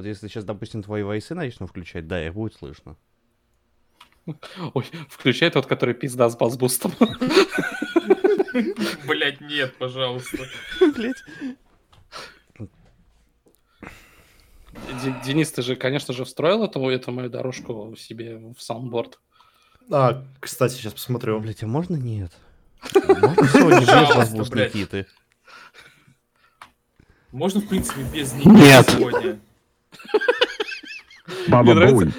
Вот если сейчас, допустим, твои войсы начну включать, да, их будет слышно. Ой, включай тот, который пизда с bass boost ом. Блять, нет, пожалуйста. Блять. Денис, ты же, конечно же, встроил эту, эту мою дорожку себе в soundboard. А, кстати, сейчас посмотрю. Блять, а можно нет? Можно сегодня без. Никиты? Можно, в принципе, без них Нет. сегодня. Мне Баба нравится- Бунь.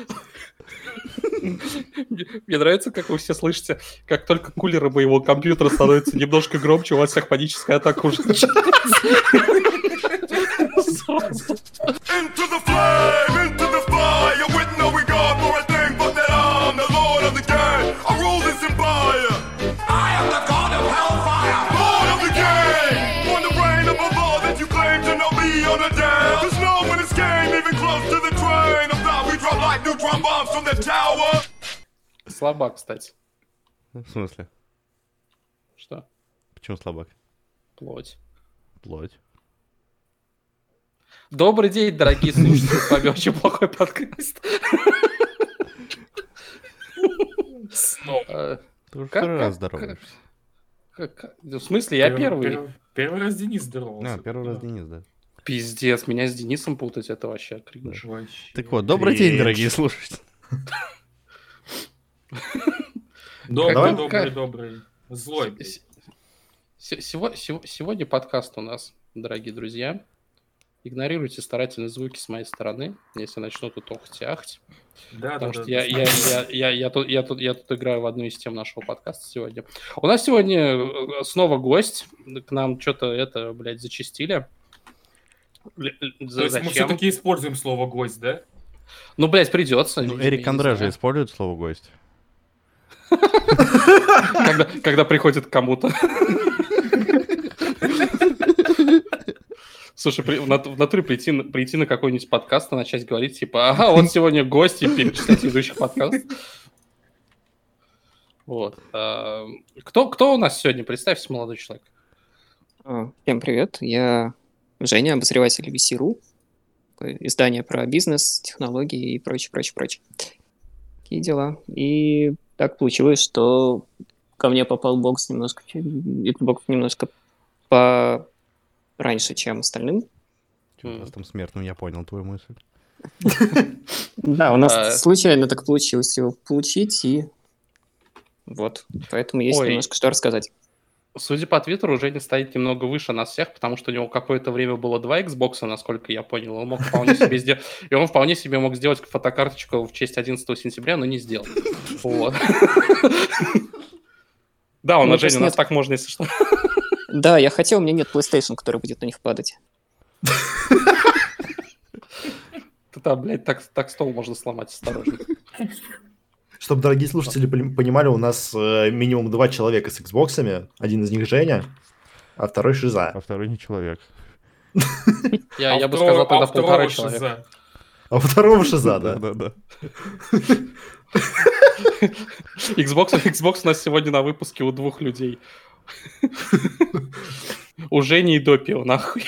Мне нравится, как вы все слышите, как только кулеры моего компьютера становятся немножко громче, у вас всех паническая атака уже. Into the flame, into the fire, with no regard Слабак, кстати. В смысле? Что? Почему слабак? Плоть. Плоть. Добрый день, дорогие слушатели, с вами очень плохой подкаст. Снова. Э, Ты уже Как- второй раз здороваешься. В смысле, я первый? Первый, раз Денис здоровался. А, первый раз Денис, да. Пиздец, меня с Денисом путать, это вообще кринж. Так вот, добрый день, дорогие слушатели. Добрый, добрый, добрый. Злой. Сегодня подкаст у нас, дорогие друзья. Игнорируйте старательные звуки с моей стороны, если начну тут охать и ахать. Да, да, Потому да. что я, я, я, я, я, тут, я, тут, я тут играю в одну из тем нашего подкаста сегодня. У нас сегодня э, снова гость. К нам что-то это, блядь, зачистили. То есть мы все-таки используем слово гость, да? Ну, блядь, придется. Ну, Эрик Андре же использует слово гость. когда, приходит к кому-то. Слушай, при- в, нат- в натуре прийти, на- прийти на какой-нибудь подкаст и начать говорить, типа, ага, вот сегодня гость, и перечислять ведущих подкастов. Вот. а, Кто, кто у нас сегодня? Представься, молодой человек. А, Всем привет, я Женя, обозреватель VC.ru, такое издание про бизнес, технологии и прочее, прочее, прочее. Такие дела. И так получилось, что ко мне попал бокс немножко, этот бокс немножко по раньше, чем остальным. Мгм. просто там смертным, я понял твою мысль. Да, у нас А. случайно так получилось его получить, и вот, поэтому есть немножко что рассказать. Судя по твиттеру, Женя стоит немного выше нас всех, потому что у него какое-то время было два Xbox, насколько я понял. Он мог вполне себе сделать... И он вполне себе мог сделать фотокарточку в честь 11 сентября, но не сделал. Вот. Да, у Ну, нас, Женя, у нас нет. так можно, если что. Да, я хотел, у меня нет PlayStation, который будет на них падать. Ты там, блядь, так, так стол можно сломать осторожно. Чтобы дорогие слушатели пони- понимали, у нас э, минимум два человека с Xbox. Один из них Женя, а второй Шиза. А второй не человек. Я, А я бы сказал тогда а полтора человека. шиза. А у второго Шиза, да. Да-да-да. Xbox, Xbox у нас сегодня на выпуске у двух людей. У Жени и Допио, нахуй.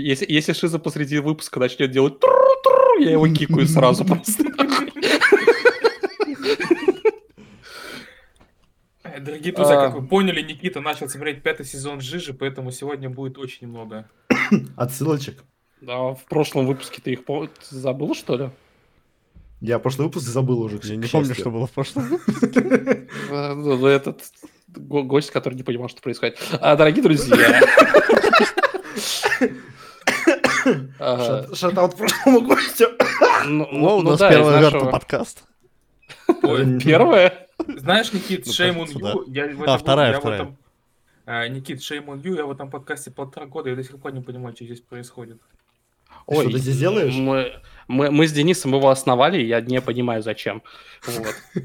Если, если Шиза посреди выпуска начнет делать тру-тру, я его кикаю сразу просто. Э, Дорогие друзья, А. как вы поняли, Никита начал смотреть пятый сезон Жижи, поэтому сегодня будет очень много. Отсылочек. Да, в прошлом выпуске ты их забыл, что ли? Я прошлый выпуск забыл уже. к Я не помню, что было в прошлом. Ну, Этот го- гость, который не понимал, что происходит. А, дорогие друзья, Шатаут прошлому гостю. ну, О, ну, у ну нас первый верта подкаст. Ой, Первое? Знаешь, Никит, Ну. Я в А, вторая, вторая. А, Никит, on you, я в этом подкасте полтора года, я до сих пор не понимаю, что здесь происходит. Ой, что ты здесь делаешь? Мы, мы, мы с Денисом его основали, и я не понимаю, зачем. Вот.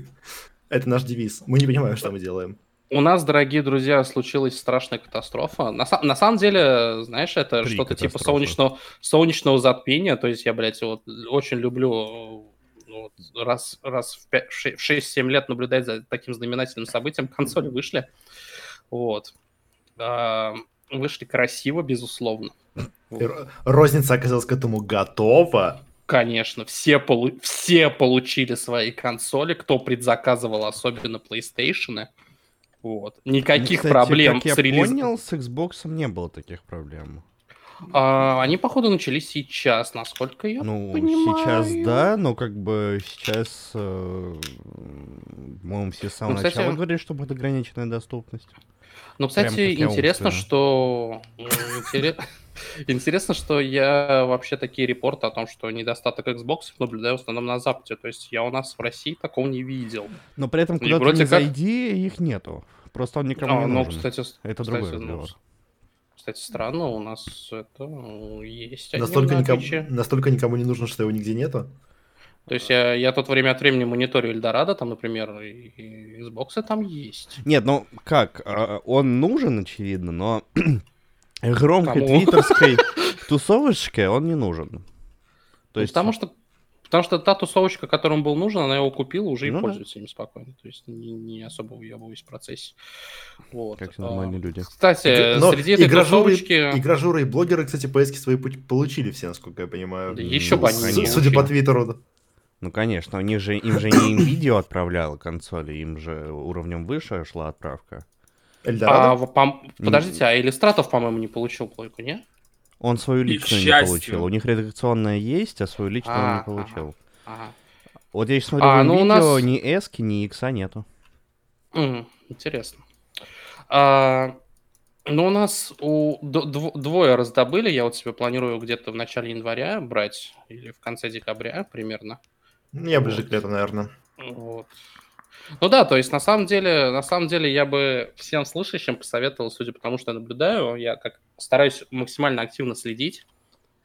Это наш девиз. Мы не понимаем, что мы делаем. У нас, дорогие друзья, случилась страшная катастрофа. На, на самом деле, знаешь, это что-то типа солнечного, солнечного затмения. То есть я, блядь, вот очень люблю ну, вот раз, раз в, пя- в ше- в 6-7 лет наблюдать за таким знаменательным событием. Консоли вышли. Вот. А, Вышли красиво, безусловно. Розница оказалась к этому готова. Конечно, все, полу- все получили свои консоли, кто предзаказывал, особенно PlayStation. Вот. Никаких Кстати, проблем как я с релизом. понял, с Xbox не было таких проблем. А, они, походу, начались сейчас, насколько я ну, понимаю. сейчас да, но как бы сейчас, э, по-моему, все с самого Ну, кстати- начала говорили, что будет ограниченная доступность. Ну, кстати, интересно, умственно. что... интере- Интересно, что я вообще такие репорты о том, что недостаток Xbox наблюдаю в основном на Западе. То есть я у нас в России такого не видел. Но при этом куда ты не зайди, их нету. Просто он никому А, не ну, нужен. Это другой ну, разговор. с- Кстати, странно, у нас это ну, есть Настолько, никому, настолько никому не нужно, что его нигде нету. То есть я, я тут время от времени мониторю Эльдорадо, там, например, и, и Xbox там есть. Нет, ну как, а, он нужен, очевидно, но громкой Кому? твиттерской тусовочке он не нужен. То Ну, есть, потому что Потому что та тусовочка, которая был нужен, она его купила уже Ну и да. пользуется им спокойно. То есть не, не особо уебываюсь в процессе. Вот. как А, нормальные люди. Кстати, но среди этой игражуры, тусовочки... игражуры и блогеры, кстати, PS свои получили все, насколько я понимаю. Да еще бы они Судя по. Твиттеру. Ну, конечно, у них же, им же не видео отправляла консоли, им же уровнем выше шла отправка. А, Эльдорадо? пом- Подождите, а Иллюстратов, по-моему, не получил плойку, не? Он свою личную не получил. У них редакционная есть, а свою личную он А, не получил. Ага. Вот я сейчас смотрю А, ну, у видео, нас- ни эски, ни икса нету. Интересно. А, ну, у нас у дв- двое раздобыли. Я вот себе планирую где-то в начале января брать или в конце декабря примерно. Я ближе к лету, наверное. Вот. Ну да, то есть на самом деле, на самом деле я бы всем слышащим посоветовал, судя по тому, что я наблюдаю, я как стараюсь максимально активно следить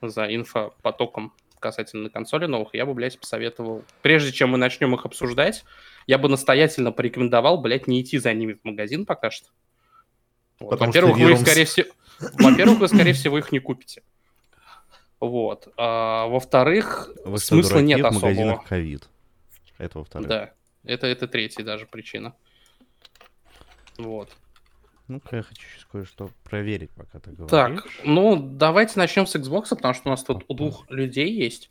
за инфопотоком касательно консоли новых, я бы, блядь, посоветовал, прежде чем мы начнем их обсуждать, я бы настоятельно порекомендовал, блядь, не идти за ними в магазин пока что. Вот. Во-первых, вы, скорее всего, во-первых, вы, скорее всего, их не купите. Вот. А, во-вторых, Вы смысла нет в особого. магазинах ковид. Это во-вторых. Да, это, это третья даже причина. Вот. Ну-ка, я хочу сейчас кое-что проверить, пока ты говоришь. Так, ну, давайте начнем с Xbox, потому что у нас тут у двух людей есть.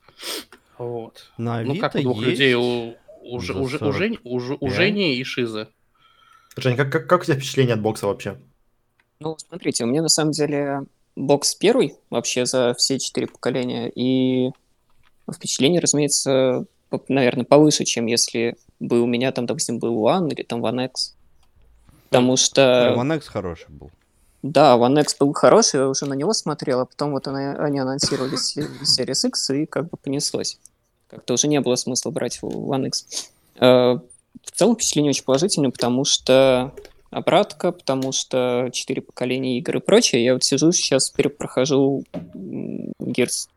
Вот. На ну, как у двух есть людей? У, у, Ж- за у, у, Жень- у, у 45. Жени и Шизы. Жень, как, как, как у тебя впечатление от бокса вообще? Ну, смотрите, у меня на самом деле бокс первый вообще за все четыре поколения, и впечатление, разумеется, наверное, повыше, чем если бы у меня там, допустим, был One или там One X. Потому что, One X хороший был. да, One X был хороший, я уже на него смотрел, а потом вот они, анонсировали Series X, и как бы понеслось. Как-то уже не было смысла брать One X. Э, В целом впечатление очень положительное, потому что обратка, потому что четыре поколения игр и прочее. Я вот сижу сейчас, перепрохожу Gears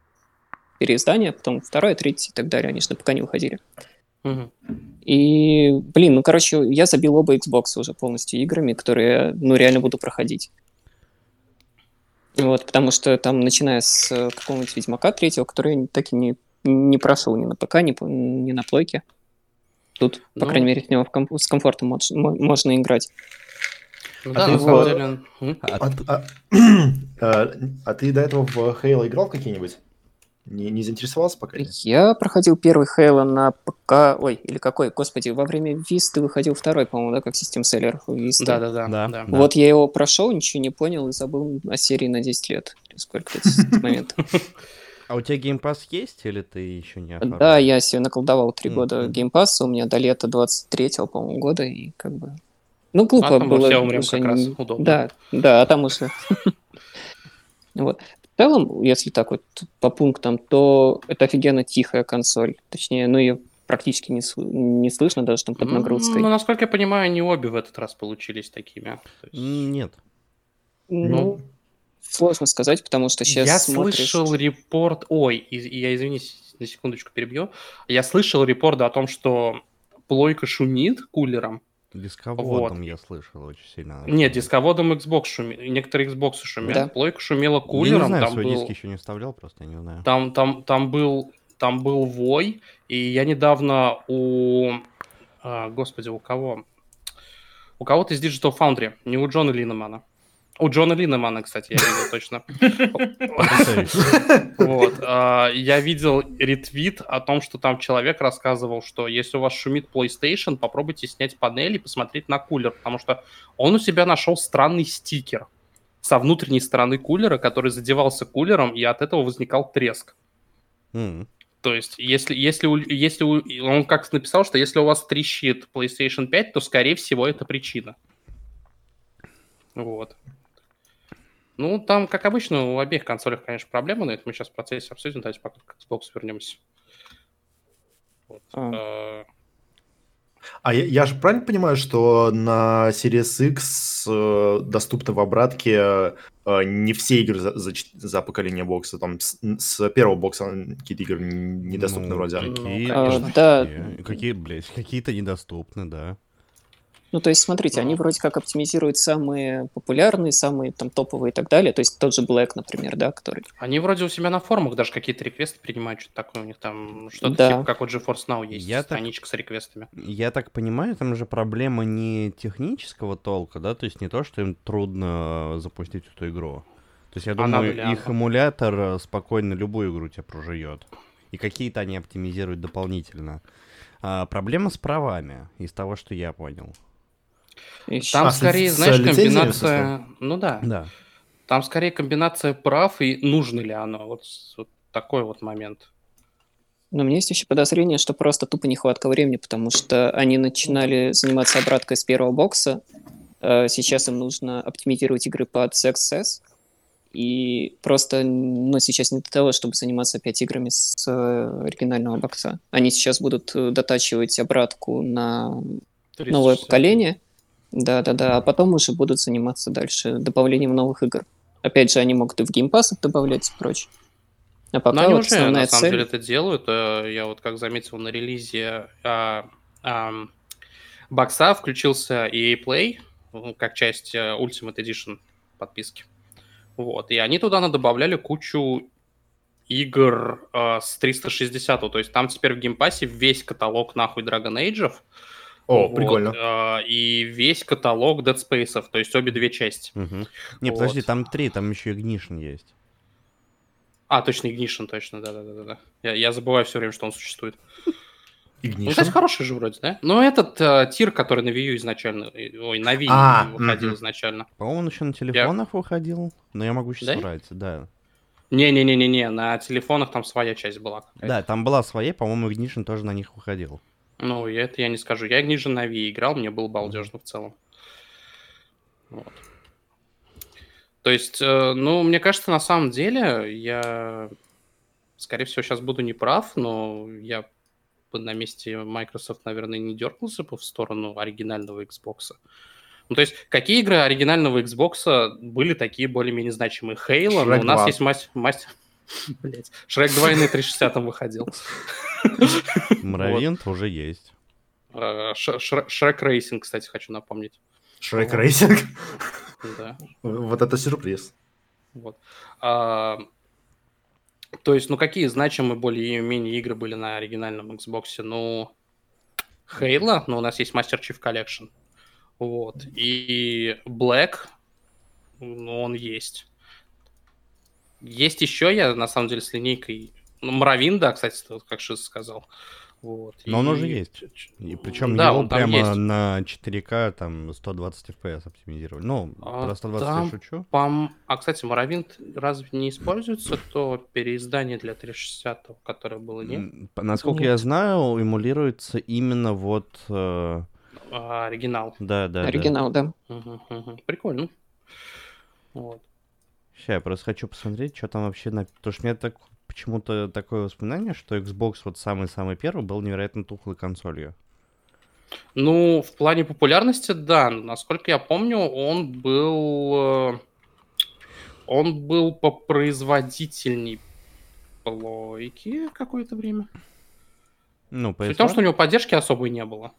переиздание, потом второе, третье и так далее. Они же на пока не выходили. Мгм. И, блин, ну, короче, я забил оба Xbox уже полностью играми, которые, ну, реально буду проходить. Вот, потому что там, начиная с э, какого-нибудь Ведьмака третьего, который я так и не, не прошел ни на ПК, ни, по- ни на плойке. Тут, по Ну. крайней мере, в него в комф- с комфортом модж- мо- можно играть. Ну А да, ты на самом вот- деле... м? А А, т- а- а, а ты до этого в Halo играл какие-нибудь? Не, не заинтересовался пока? нет? Я проходил первый Halo на ПК, ой, или какой, господи, во время Висты выходил второй, по-моему, да, как system seller Висты. Да-да-да. Да. да. Да. Вот я его прошел, ничего не понял и забыл о серии на 10 лет. Сколько это с момента. А у тебя Game Pass есть или ты еще не оформил? Да, я себе наколдовал три года Game Pass а, у меня до лета 23-го, по-моему, года, и как бы... Ну, глупо А там мы было. все умрем как раз. не- Удобно. Да, да, а там уже... Вот. В целом, если так вот по пунктам, то это офигенно тихая консоль. Точнее, ну, ее практически не, не слышно даже там под Ну, нагрузкой. Ну, насколько я понимаю, они обе в этот раз получились такими. Есть- Нет. Ну, сложно сказать, потому что сейчас я смотришь... слышал репорт... Ой, из- я извинись, на секундочку перебью. Я слышал репорт о том, что плойка шумит кулером. Дисководом я слышал очень сильно. Нет, дисководом Xbox шумит. Некоторые Xbox шумят. Да. Плойка шумела Я кулером. не знаю, там свой был... диск еще не вставлял, просто я не знаю. Там, там, там был, там был вой, и я недавно у, а, господи, у кого? У кого-то из Digital Foundry, не у Джона Линнемана. У Джона Линнемана, кстати, я видел точно. Вот. а, Я видел ретвит о том, что там человек рассказывал, что если у вас шумит PlayStation, попробуйте снять панель и посмотреть на кулер, потому что он у себя нашел странный стикер со внутренней стороны кулера, который задевался кулером, и от этого возникал треск. То есть, если, если, если он как написал, что если у вас трещит PlayStation 5, то, скорее всего, это причина. Вот. Ну, там, как обычно, у обеих консолях, конечно, проблемы, но это мы сейчас в процессе обсудим, давайте пока к Xbox вернемся. Вот. А. Э, А я, я же правильно понимаю, что на Series X э, доступны в обратке э, не все игры за, за, за поколение бокса, там с, с первого бокса какие-то игры недоступны Ну, вроде. Какие, А, конечно, да. какие. Какие, блядь, какие-то недоступны, да. Ну, то есть, смотрите, они вроде как оптимизируют самые популярные, самые там топовые и так далее. То есть тот же Black, например, да, который... Они вроде у себя на форумах даже какие-то реквесты принимают, что-то такое у них там, что-то Да. типа как у GeForce Now есть, Я так- страничка с реквестами. Я так понимаю, там же проблема не технического толка, да, то есть не то, что им трудно запустить эту игру. То есть я думаю, ли их эмулятор э, спокойно любую игру тебе прожует. И какие-то они оптимизируют дополнительно. А, проблема с правами, из того, что я понял. Ещё- Там А, скорее, знаешь, комбинация... Ну да. Да. Там скорее комбинация прав и нужно ли оно. Вот, вот такой вот момент. Но у меня есть еще подозрение, что просто тупо нехватка времени, потому что они начинали заниматься обраткой с первого бокса. э, Сейчас им нужно оптимизировать игры под CSS. И просто, ну, сейчас не до того, чтобы заниматься опять играми с э, оригинального бокса. Они сейчас будут э, дотачивать обратку на новое 360. поколение. Да-да-да, а потом уже будут заниматься дальше добавлением новых игр. Опять же, они могут и в это добавлять и прочее. А Но пока они вот уже, на самом цель... деле, это делают. Э, Я вот как заметил на релизе а, ам, бокса включился EA Play, ну, как часть э, Ultimate Edition подписки. Вот. И они туда добавляли кучу игр э, с 360, то есть там теперь в геймпассе весь каталог нахуй Dragon Age. О, прикольно. и весь каталог Dead Space, то есть обе две части. Мгм. Не, подожди, Вот. там три, там еще Ignition есть. А, точно, Ignition, точно, да-да-да. Я, я забываю все время, что он существует. Ну, Ignition? кстати, хороший же вроде, да? Но этот э, тир, который на Wii U изначально, э, ой, на Wii А, выходил мгм. изначально. По-моему, он еще на телефонах выходил, но я могу сейчас Да? врать, да. Не-не-не-не-не, на телефонах там своя часть была. Да, там была своя, по-моему, Ignition тоже на них выходил. Ну, я- это я не скажу. Я Ignition на Wii играл, мне было балдежно в целом. Вот. То есть, э, ну, мне кажется, на самом деле, я, скорее всего, сейчас буду неправ, но я бы на месте Microsoft, наверное, не дернулся бы в сторону оригинального Xbox. Ну, то есть, какие игры оригинального Xbox были такие более-менее значимые? Halo, но Shrek у нас 2. есть мастер... мастер... Блять, Шрек 2 и на 360 выходил. Муравьин уже есть. Шре- Shrek Racing, кстати, хочу напомнить. Shrek Racing? Да, Вот это сюрприз. вот. А, то есть, ну, какие значимые более-менее игры были на оригинальном Xbox? Ну, Halo, ну, у нас есть Master Chief Collection. Вот. И Black, ну, он есть. Есть еще, я, на самом деле, с линейкой... Ну, Мравин, да, кстати, как Шиз сказал. Вот. Но он И- уже есть. И причем Да, его он прямо есть. на 4К там 120 FPS оптимизировали. Ну, А, про 120 я там- шучу. Пом- А, кстати, Моровинт разве не используется то переиздание для 360, которое было, нет? П- Насколько Нет. я знаю, эмулируется именно вот... э, А, оригинал. да, да, Оригинал, да. Мгм, мгм. Прикольно. Вот. Сейчас я просто хочу посмотреть, что там вообще... На... Потому что меня так почему-то такое воспоминание, что Xbox вот самый-самый первый был невероятно тухлой консолью. Ну, в плане популярности, да. Насколько я помню, он был... э, Он был попроизводительней плойки какое-то время. Ну, Суть в том, PS1? что у него поддержки особой не было.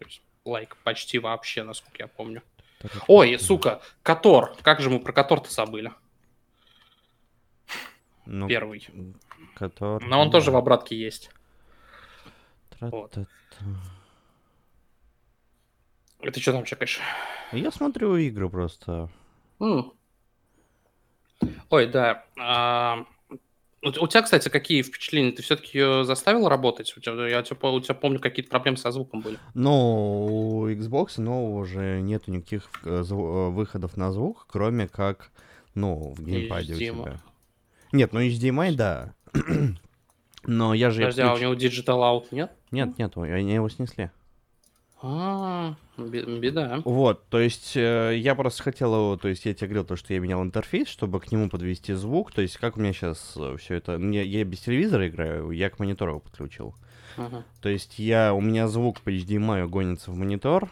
То есть, лайк почти вообще, насколько я помню. Так, Ой, сука, Котор. Как же мы про Котор-то забыли? Ну, Первый. который... Но он тоже в обратке есть. Тра-та-та. И ты что там чекаешь? Я смотрю игры просто. М. Ой, да. а, у, тебя, кстати, какие впечатления? Ты все-таки ее заставил работать? У тебя, я тебя, у тебя помню, какие-то проблемы со звуком были. Но у Xbox нового уже нету никаких э, э, выходов на звук, кроме как, ну, в геймпаде у тебя. Нет, ну HDMI, да. Но я же... Подожди, а у него Digital Out нет? Нет, нет, они его снесли. А, бе- беда. Вот, то есть э, я просто хотел его, то есть я тебе говорил то, что я менял интерфейс, чтобы к нему подвести звук, то есть как у меня сейчас все это, мне, я без телевизора играю, я к монитору его подключил. Ага. То есть я, у меня звук по HDMI гонится в монитор,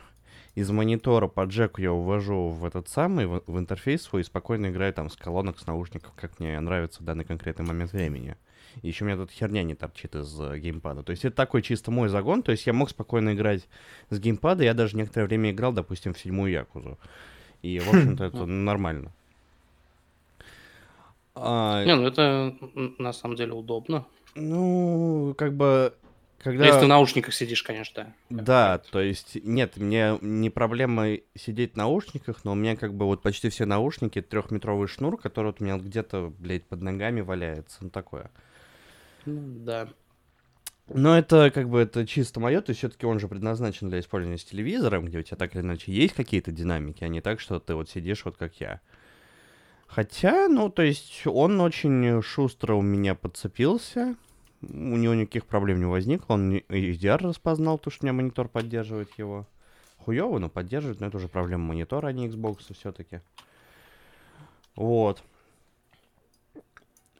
из монитора по джеку я увожу в этот самый, в, в интерфейс свой и спокойно играю там с колонок, с наушников, как мне нравится в данный конкретный момент времени. И еще у меня тут херня не торчит из э, геймпада. То есть это такой чисто мой загон. То есть я мог спокойно играть с геймпада. Я даже некоторое время играл, допустим, в седьмую Якузу. И, в общем-то, это нормально. А, Не, ну это на самом деле удобно. ну, как бы, когда... Если ты в наушниках сидишь, конечно, да. Да, то есть, нет, мне не проблема сидеть в наушниках, но у меня как бы вот почти все наушники трехметровый шнур, который вот у меня где-то, блядь, под ногами валяется, ну такое. Ну, да. Но это как бы это чисто мое, то есть все-таки он же предназначен для использования с телевизором, где у тебя так или иначе есть какие-то динамики, а не так, что ты вот сидишь вот как я. Хотя, ну, то есть он очень шустро у меня подцепился, у него никаких проблем не возникло, он HDR распознал, то, что у меня монитор поддерживает его. Хуёво, но поддерживает, но это уже проблема монитора, а не Xbox все-таки. Вот.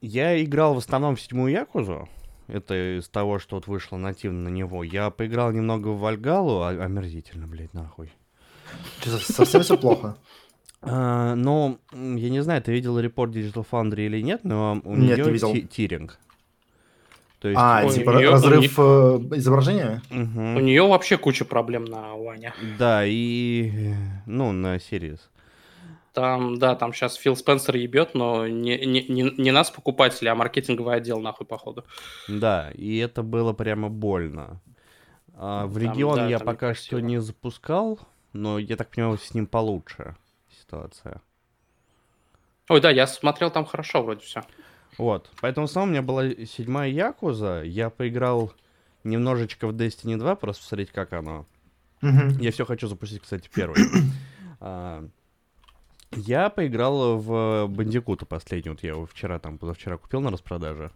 Я играл в основном в седьмую Якузу. Это из того, что вот вышло нативно на него. Я поиграл немного в Вальгалу, а- омерзительно, блядь, нахуй. Чё, совсем все плохо? А, ну, я не знаю, ты видел репорт Digital Foundry или нет, но у Нет, нее не видел. тиринг. То есть, А, типа у неё- разрыв э, изображения? мгм. У нее вообще куча проблем на Ване. Да, и, ну, на Series. Там, да, там сейчас Фил Спенсер ебет, но не, не, не, не нас, покупателей, а маркетинговый отдел, нахуй, походу. Да, и это было прямо больно. А, в Там, регион да, я пока что не запускал, но я так понимаю, с ним получше ситуация. Ой, да, я смотрел, там хорошо вроде все. Вот, поэтому в основном у меня была седьмая Якуза, я поиграл немножечко в Destiny 2, просто посмотреть, как оно. Я все хочу запустить, кстати, первый. А, Я поиграл в Бандикута последний, вот я его вчера, там, позавчера купил на распродаже.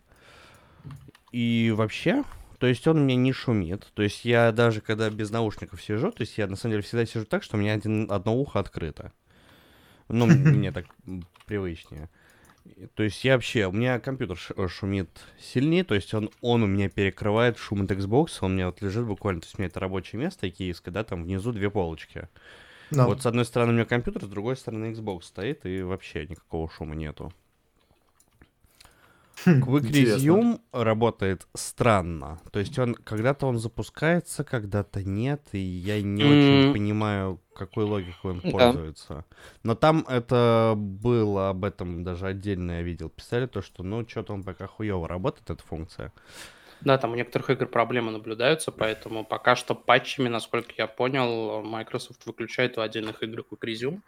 И вообще, то есть он меня не шумит. То есть я даже когда без наушников сижу, то есть я на самом деле всегда сижу так, что у меня один, одно ухо открыто. Ну, мне так привычнее. То есть я вообще, у меня компьютер э, шумит сильнее, то есть он, он у меня перекрывает шум от Xbox, он у меня вот лежит буквально, то есть у меня это рабочее место киевское, да, там внизу две полочки. Да. Вот с одной стороны у меня компьютер, с другой стороны Xbox стоит, и вообще никакого шума нету. Хм, Quick интересно. Resume работает странно. То есть он когда-то он запускается, когда-то нет, и я не очень М. понимаю, какой логикой он Да. пользуется. Но там это было об этом даже отдельно я видел. Писали то, что ну что-то он пока хуево работает, эта функция. Да, там у некоторых игр проблемы наблюдаются, поэтому пока что патчами, насколько я понял, Microsoft выключает у отдельных игр Quick Resume.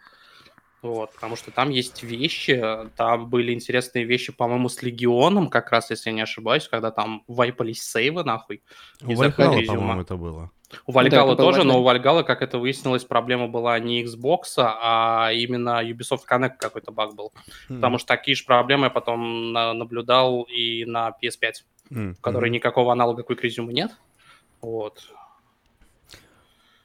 Вот, потому что там есть вещи, там были интересные вещи, по-моему, с Легионом, как раз, если я не ошибаюсь, когда там вайпались сейвы, нахуй. У Quick по-моему, это было. У Вальгала было, тоже, да. но у Вальгала, как это выяснилось, проблема была не Xbox, а именно Ubisoft Connect какой-то баг был. Потому что такие же проблемы я потом на- наблюдал и на PS5, М, в которой мгм. никакого аналога Quick Resume нет. Вот.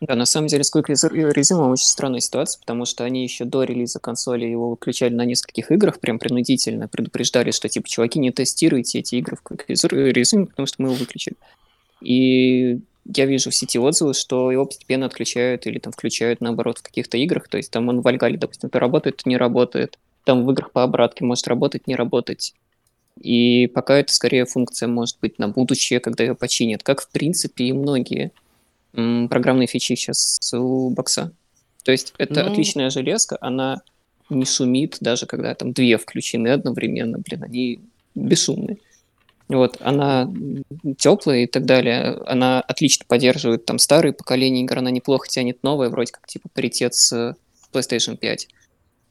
Да, на самом деле с Quick Resu- Resume очень странная ситуация, потому что они еще до релиза консоли его выключали на нескольких играх, прям принудительно предупреждали, что типа, чуваки, не тестируйте эти игры в Quick Resu- Resume, потому что мы его выключили. И я вижу в сети отзывы, что его постепенно отключают или там включают наоборот в каких-то играх, то есть там он в Вальгале, допустим, то работает, то не работает, там в играх по обратке может работать, не работать. И пока это скорее функция может быть на будущее, когда ее починят, как в принципе и многие программные фичи сейчас у бокса. То есть это Ну. отличная железка, она не шумит, даже когда там две включены одновременно, блин, они бесшумные. Вот, она теплая и так далее. Она отлично поддерживает там старые поколения игр, она неплохо тянет новое, вроде как типа паритет с PlayStation 5.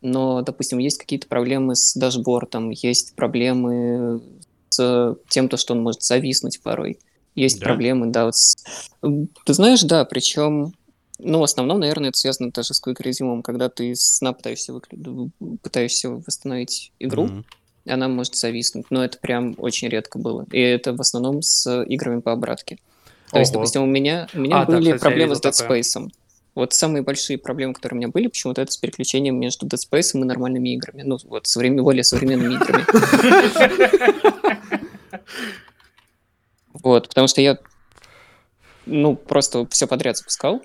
Но, допустим, есть какие-то проблемы с дашбордом, есть проблемы с тем, то, что он может зависнуть порой. Есть Да? проблемы, да, вот с- Ты знаешь, да, причем, ну, в основном, наверное, это связано даже с Resume, когда ты с сна пытаешься, выклю- пытаешься восстановить игру, Мгм. она может зависнуть, но это прям очень редко было. И это в основном с играми по обратке. То есть, Ого. допустим, у меня, у меня А, да, были кстати, я проблемы с Dead такое. Space. Вот самые большие проблемы, которые у меня были, почему-то это с переключением между Dead Space и нормальными играми. Ну, вот, современ- более современными играми. Вот, потому что я, ну, просто все подряд запускал,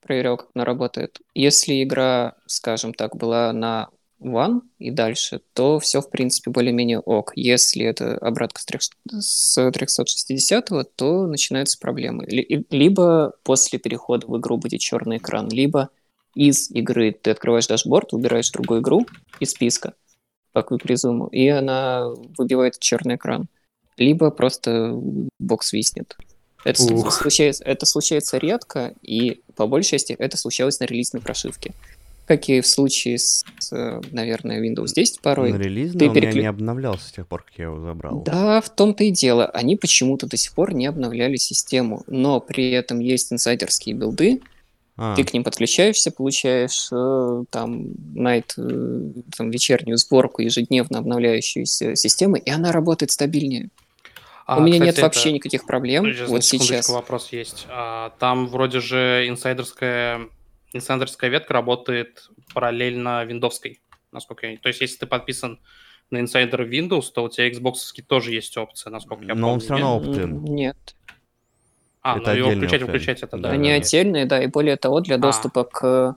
проверял, как она работает. Если игра, скажем так, была на One и дальше, то все, в принципе, более-менее ок. Если это обратка с, трех- с 360, то начинаются проблемы. Либо после перехода в игру будет черный экран, либо из игры ты открываешь дашборд, выбираешь другую игру из списка, по Quick Resume, и она выбивает черный экран. Либо просто бокс виснет. Это, Ух. случается, это случается редко, и по большей части это случалось на релизной прошивке. Как и в случае с, наверное, Windows 10 порой. На релизный ты он переклю- не обновлялся с тех пор, как я его забрал. Да, в том-то и дело. Они почему-то до сих пор не обновляли систему, но при этом есть инсайдерские билды, А, ты к ним подключаешься, получаешь э, там night, э, там, вечернюю сборку, ежедневно обновляющуюся систему, и она работает стабильнее. А, У меня кстати, нет это- вообще никаких проблем Подожди, вот сейчас. вопрос есть. А, там вроде же инсайдерская, инсайдерская ветка работает параллельно виндовской, насколько я... То есть, если ты подписан на инсайдер Windows, то у тебя Xbox тоже есть опция, насколько я Но помню. он всё нет? равно opt-in. М, Нет. А, Это ну его включать, выключать это, да. Да, Они да. отдельные, да, и более того, для А. доступа к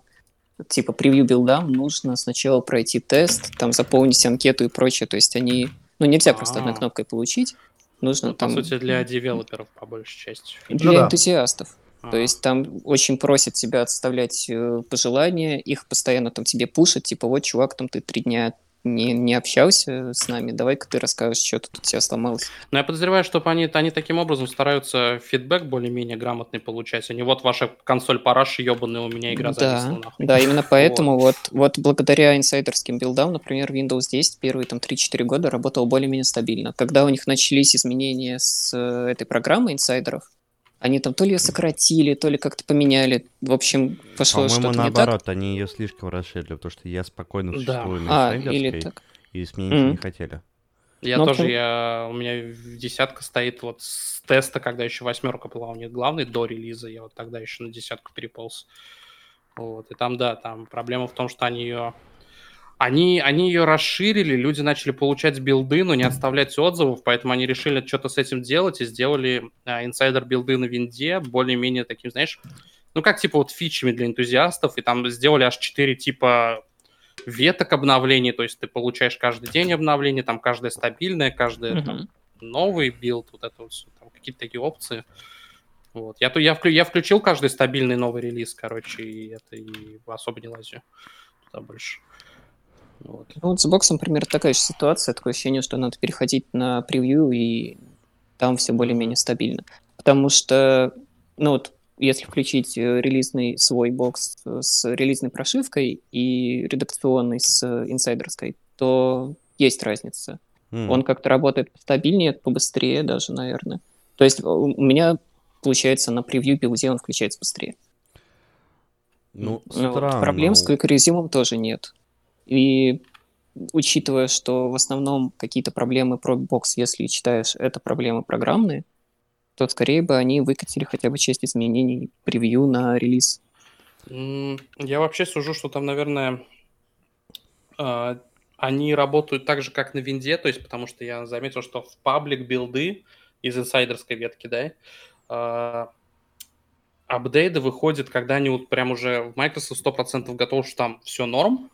типа превью билдам нужно сначала пройти тест, там заполнить анкету и прочее. То есть они, ну нельзя просто одной А. кнопкой получить, нужно Ну, там По сути, для девелоперов, по большей части. для Ну да. энтузиастов. А. То есть там очень просят тебя отставлять э, пожелания, их постоянно там тебе пушат, типа вот, чувак, там ты три дня не, не общался с нами, давай-ка ты расскажешь, что тут у тебя сломалось. Но я подозреваю, что они, они таким образом стараются фидбэк более-менее грамотный получать, а не вот ваша консоль параш ебаная, у меня игра зависла Да, нахуй. да, именно поэтому вот. Вот, благодаря инсайдерским билдам, например, Windows 10 первые там 3-4 года работал более-менее стабильно. Когда у них начались изменения с э, этой программой инсайдеров, они там то ли ее сократили, то ли как-то поменяли. В общем, пошло По-моему, что-то не так. наоборот, они ее слишком расширили, потому что я спокойно Да. существую на А, или так. и с меня ничего Мгм. не хотели. Я Ну, тоже, я, у меня в- десятка стоит вот с теста, когда еще восьмерка была у них главной до релиза, я вот тогда еще на десятку переполз. Вот, и там, да, там проблема в том, что они ее... Они, они ее расширили, люди начали получать билды, но не отставлять отзывов, поэтому они решили что-то с этим делать и сделали а, инсайдер билды на винде более-менее таким, знаешь, ну как типа вот фичами для энтузиастов, и там сделали аж 4 типа веток обновлений, то есть ты получаешь каждый день обновление, там каждое стабильное, каждое там, Мгм. новый билд, вот это вот там какие-то такие опции. Вот. Я, я, вклю- я включил каждый стабильный новый релиз, короче, и это и особо не лазю туда больше. Вот. Ну, вот с боксом примерно такая же ситуация, такое ощущение, что надо переходить на превью, и там все более-менее стабильно. Потому что, ну вот, если включить э, релизный свой бокс э, с релизной прошивкой и редакционный с э, инсайдерской, то есть разница. М. Он как-то работает стабильнее, побыстрее даже, наверное. То есть у у меня, получается, на превью билде он включается быстрее. Ну, Ну, вот странно. проблем с Quick Resume тоже нет. И учитывая, что в основном какие-то проблемы про бокс, если читаешь, это проблемы программные, то скорее бы они выкатили хотя бы часть изменений превью на релиз. Я вообще сужу, что там, наверное, а, они работают так же, как на винде, то есть потому что я заметил, что в паблик билды из инсайдерской ветки, да, а, апдейты выходят, когда они вот прям уже в Microsoft 100% готовы, что там все норм,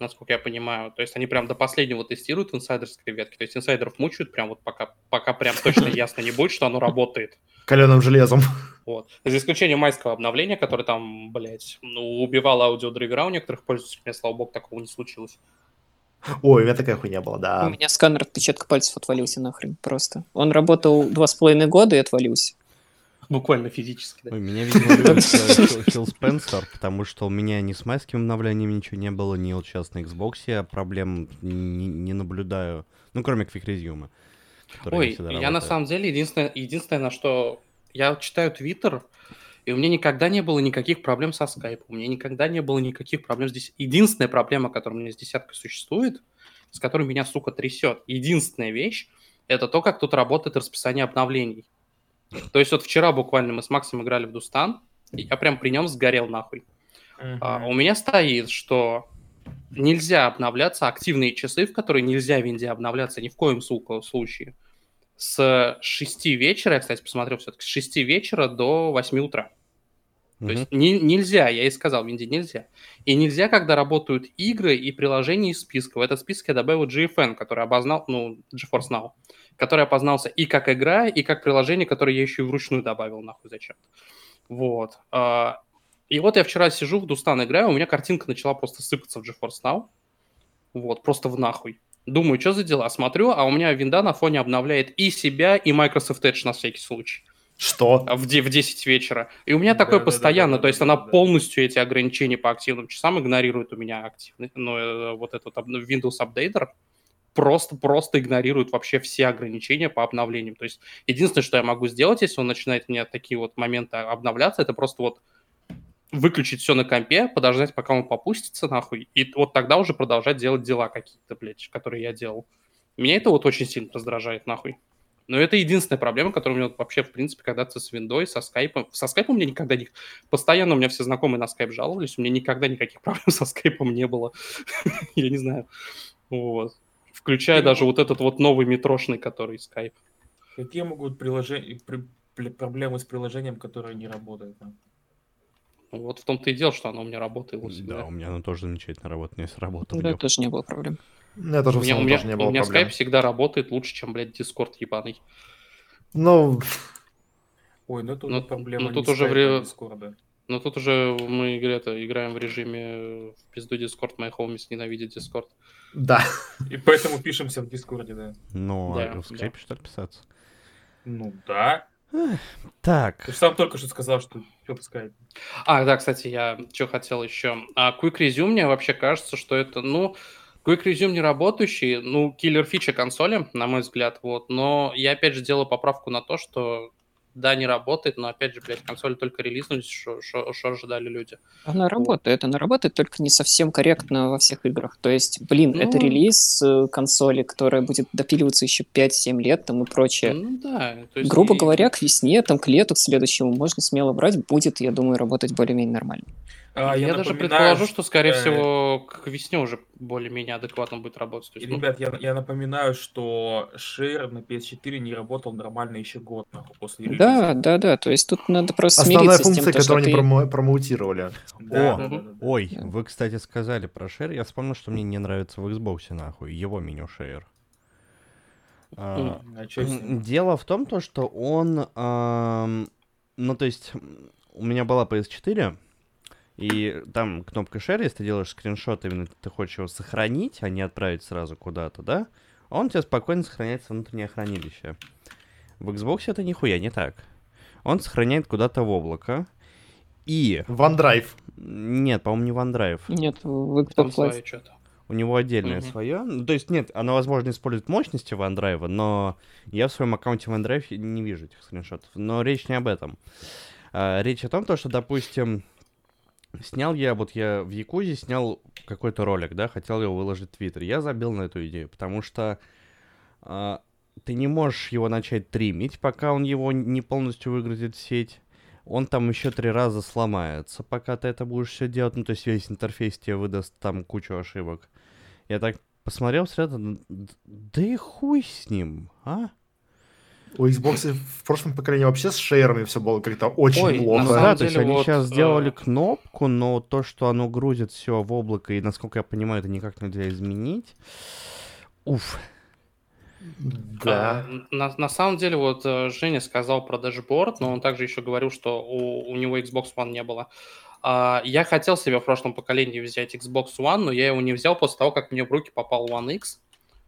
насколько я понимаю. То есть они прям до последнего тестируют в инсайдерской ветке. То есть инсайдеров мучают прям вот пока, пока прям точно ясно не будет, что оно работает. Каленым железом. Вот. За исключением майского обновления, которое там, блядь, ну, убивало аудиодрайвера у некоторых пользователей, мне, слава богу, такого не случилось. Ой, у меня такая хуйня была, У да. меня сканер отпечатка пальцев отвалился нахрен просто. Он работал два с половиной года и отвалился. Буквально физически. да. Ой, меня, видимо, любит Фил Спенсер, потому что у меня ни с майским обновлением ничего не было, ни вот сейчас на Xbox я проблем не, не наблюдаю. Ну, кроме который не Ой, я на самом деле единственное, единственное, на что я читаю Твиттер, и у меня никогда не было никаких проблем со скайпом, у меня никогда не было никаких проблем здесь. Единственная проблема, которая у меня с десяткой существует, с которой меня, сука, трясет, единственная вещь, это то, как тут работает расписание обновлений. То есть вот вчера буквально мы с Максом играли в Дустан, и я прям при нем сгорел нахуй. А, у меня стоит, что нельзя обновляться, активные часы, в которые нельзя в винде обновляться ни в коем сука, случае. С 6 вечера, я, кстати, посмотрел все-таки, с 6 вечера до 8 утра. То Мгм. есть не- нельзя, я и сказал, в винде нельзя. И нельзя, когда работают игры и приложения из списка. В этот список я добавил GFN, который обознал, ну, GeForce Now, который опознался и как игра, и как приложение, которое я еще и вручную добавил, нахуй, зачем-то. Вот. А, И вот я вчера сижу в Дустан играю, у меня картинка начала просто сыпаться в GeForce Now. Вот, просто в нахуй. Думаю, что за дела? Смотрю, а у меня винда на фоне обновляет и себя, и Microsoft Edge на всякий случай. Что? В, де- в 10 вечера. И у меня Да, такое да, постоянно, да, да, то есть да, она да, полностью эти ограничения по активным часам игнорирует у меня активный, ну, э, вот этот Windows Updater просто, просто игнорирует вообще все ограничения по обновлениям. То есть единственное, что я могу сделать, если он начинает мне такие вот моменты обновляться, это просто вот выключить все на компе, подождать, пока он попустится нахуй, и вот тогда уже продолжать делать дела какие-то, блядь, которые я делал. Меня это вот очень сильно раздражает нахуй. Но это единственная проблема, которая у меня вообще, в принципе, когда-то с виндой, со скайпом. Со скайпом у меня никогда не... Постоянно у меня все знакомые на скайп жаловались, у меня никогда никаких проблем со скайпом не было. Я не знаю. Вот. Включая даже вот этот вот новый метрошный, который скайп. Какие могут приложения, при- при- проблемы с приложением, которое не работает? а? Вот в том-то и дело, что оно у меня работает. вот Да, всегда. у меня она тоже замечательно работает, у меня сработал. Да, тоже не было проблем. У меня тоже У меня, у меня, тоже не у было меня проблем. скайп всегда работает лучше, чем, блядь, дискорд ебаный. Ну, Ой, ну это Ну, уже проблема ну, тут не уже скайпа, вре- а Дискорда. Но тут уже мы это, играем в режиме э, в пизду дискорд, мои homies ненавидят дискорд. да. И поэтому пишемся в Дискорде, да. Ну, Да, а в скайпе что ли писаться? Ну да. Так, Ты же сам только что сказал, что что в скайпе. А, да, кстати, я что хотел еще. А Quick Resume мне вообще кажется, что это, ну, Quick Resume не работающий, ну, киллер фича консоли, на мой взгляд, вот. Но я опять же делаю поправку на то, что да, не работает, но опять же, блядь, консоли только релизнулись, что ожидали люди. Она работает, она работает, только не совсем корректно во всех играх. То есть, блин, это Ну. релиз э, консоли, которая будет допиливаться еще 5-7 лет там и прочее. Ну да. то есть Грубо и- говоря, к весне, там, к лету, к следующему можно смело брать, будет, я думаю, работать более-менее нормально. А, я, даже напоминаю, предположу, что, скорее э, всего, к весне уже более-менее адекватно будет работать. Есть, ну, Ребят, я, я напоминаю, что Share на PS4 не работал нормально еще год нахуй, после релиза. Да, да, да, то есть тут надо просто Основная смириться с тем, функция, то, что которую они ты... промо- промоутировали. Да, О, да, да, да, да. ой, вы, кстати, сказали про шер, я вспомнил, что мне не нравится в Xbox, нахуй, его меню шер. А, А с? Дело в том, то, что он, ам, ну, то есть, у меня была PS4, и там кнопка Share, если ты делаешь скриншот, именно ты хочешь его сохранить, а не отправить сразу куда-то, да? Он у тебя спокойно сохраняется в внутреннее хранилище. В Xbox это нихуя не так. Он сохраняет куда-то в облако. И... OneDrive. Нет, по-моему, не OneDrive. Нет, в Xbox Live. свое что-то. У него отдельное Мгм. свое. Ну, то есть, нет, оно, возможно, использует мощности OneDrive, но я в своем аккаунте OneDrive не вижу этих скриншотов. Но речь не об этом. А, речь о том, то, что, допустим, снял я, вот я в Якузе снял какой-то ролик, да, хотел его выложить в Твиттер. Я забил на эту идею, потому что а, ты не можешь его начать тримить, пока он его не полностью выгрузит в сеть. Он там еще три раза сломается, пока ты это будешь все делать. Ну, то есть весь интерфейс тебе выдаст там кучу ошибок. Я так посмотрел сразу, да и хуй с ним, а? У Xbox в прошлом поколении вообще с шейерами все было как-то очень Ой, на плохо. самом да, то есть они вот, сейчас сделали э, кнопку, но то, что оно грузит все в облако, и насколько я понимаю, это никак нельзя изменить. Уф. Да. А, на, на самом деле, вот э, Женя сказал про дашборд, но он также еще говорил, что у, у него Xbox One не было. А, я хотел себе в прошлом поколении взять Xbox One, но я его не взял после того, как мне в руки попал One X.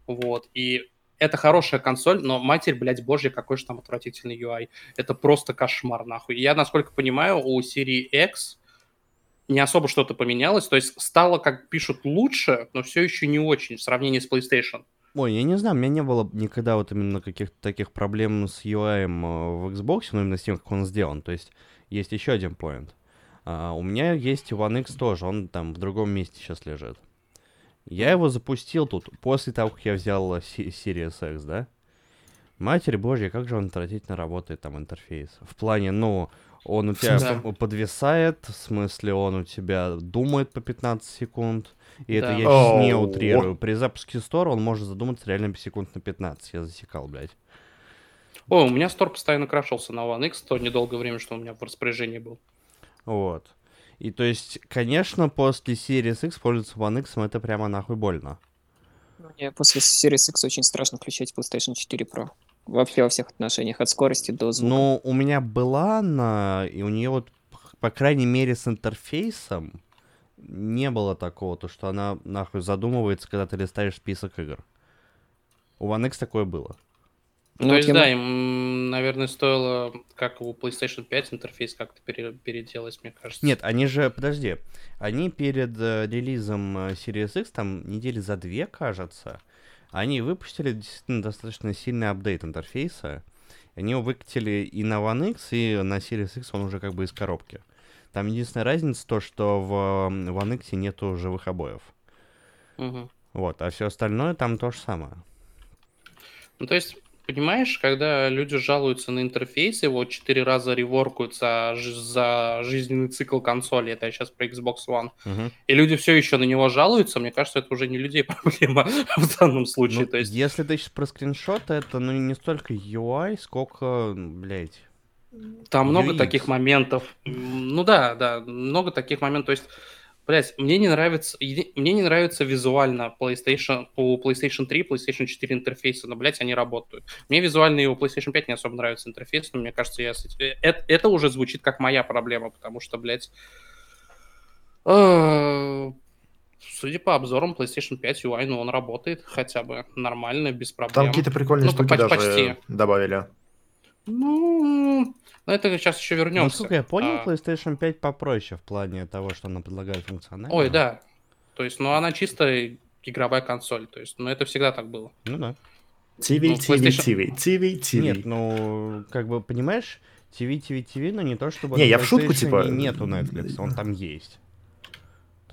Вот, и это хорошая консоль, но матерь, блядь, божья, какой же там отвратительный UI. Это просто кошмар, нахуй. Я, насколько понимаю, у серии X не особо что-то поменялось. То есть стало, как пишут, лучше, но все еще не очень в сравнении с PlayStation. Ой, я не знаю, у меня не было никогда вот именно каких-то таких проблем с UI в Xbox, но именно с тем, как он сделан. То есть есть еще один поинт. А, у меня есть One X тоже, он там в другом месте сейчас лежит. Я его запустил тут после того, как я взял Series X, да? Матерь божья, как же он отвратительно работает там интерфейс. В плане, ну, он у тебя п- подвисает, в смысле он у тебя думает по 15 секунд. И это Да. я сейчас не утрирую. При запуске стора он может задуматься реально секунд на 15. Я засекал, блядь. Ой, у меня стор постоянно крашился на One X, то недолгое время, что у меня в распоряжении был. Вот. И то есть, конечно, после Series X пользоваться One X это прямо нахуй больно. Мне после Series X очень страшно включать PlayStation 4 Pro. Вообще во всех отношениях, от скорости до звука. Ну, у меня была она, и у нее вот, по крайней мере, с интерфейсом не было такого, то что она нахуй задумывается, когда ты листаешь список игр. У One X такое было. Ну, То вот есть, я да, им, наверное, стоило, как у PlayStation 5, интерфейс как-то пере- переделать, мне кажется. Нет, они же, подожди, они перед э, релизом э, Series X, там недели за две, кажется, они выпустили действительно достаточно сильный апдейт интерфейса. Они его выкатили и на One X, и на Series X он уже как бы из коробки. Там единственная разница то, что в One X нету живых обоев. Мгм. Вот, а все остальное там то же самое. Ну, то есть, понимаешь, когда люди жалуются на интерфейс, его четыре раза реворкают за, жи- за жизненный цикл консоли, это я сейчас про Xbox One, Мгм. и люди все еще на него жалуются, мне кажется, это уже не людей проблема в данном случае. Ну, то есть, Если ты сейчас про скриншоты, это ну не столько UI, сколько, блять. Там много UX. таких моментов. Ну да, да, много таких моментов. То есть, блядь, мне не нравится, мне не нравится визуально PlayStation, у PlayStation 3, PlayStation 4 интерфейсы, но, блядь, они работают. Мне визуально и у PlayStation 5 не особо нравится интерфейс, но мне кажется, я с эти- э, это, это уже звучит как моя проблема, потому что, блядь, э, судя по обзорам PlayStation 5 UI, ну, он работает хотя бы нормально, без проблем. Там какие-то прикольные Ну, штуки поч- даже почти. добавили. Ну, на это сейчас еще вернемся. Насколько я понял, А, PlayStation 5 попроще в плане того, что она предлагает функционально. Ой, да. То есть, ну, она чисто игровая консоль. То есть, ну, это всегда так было. Ну да. TV, Ну, TV, PlayStation- TV, TV, TV. Нет, ну, как бы, понимаешь, TV, TV, TV, но не то, чтобы... Не, я в шутку, типа, Нету Netflix, он там есть.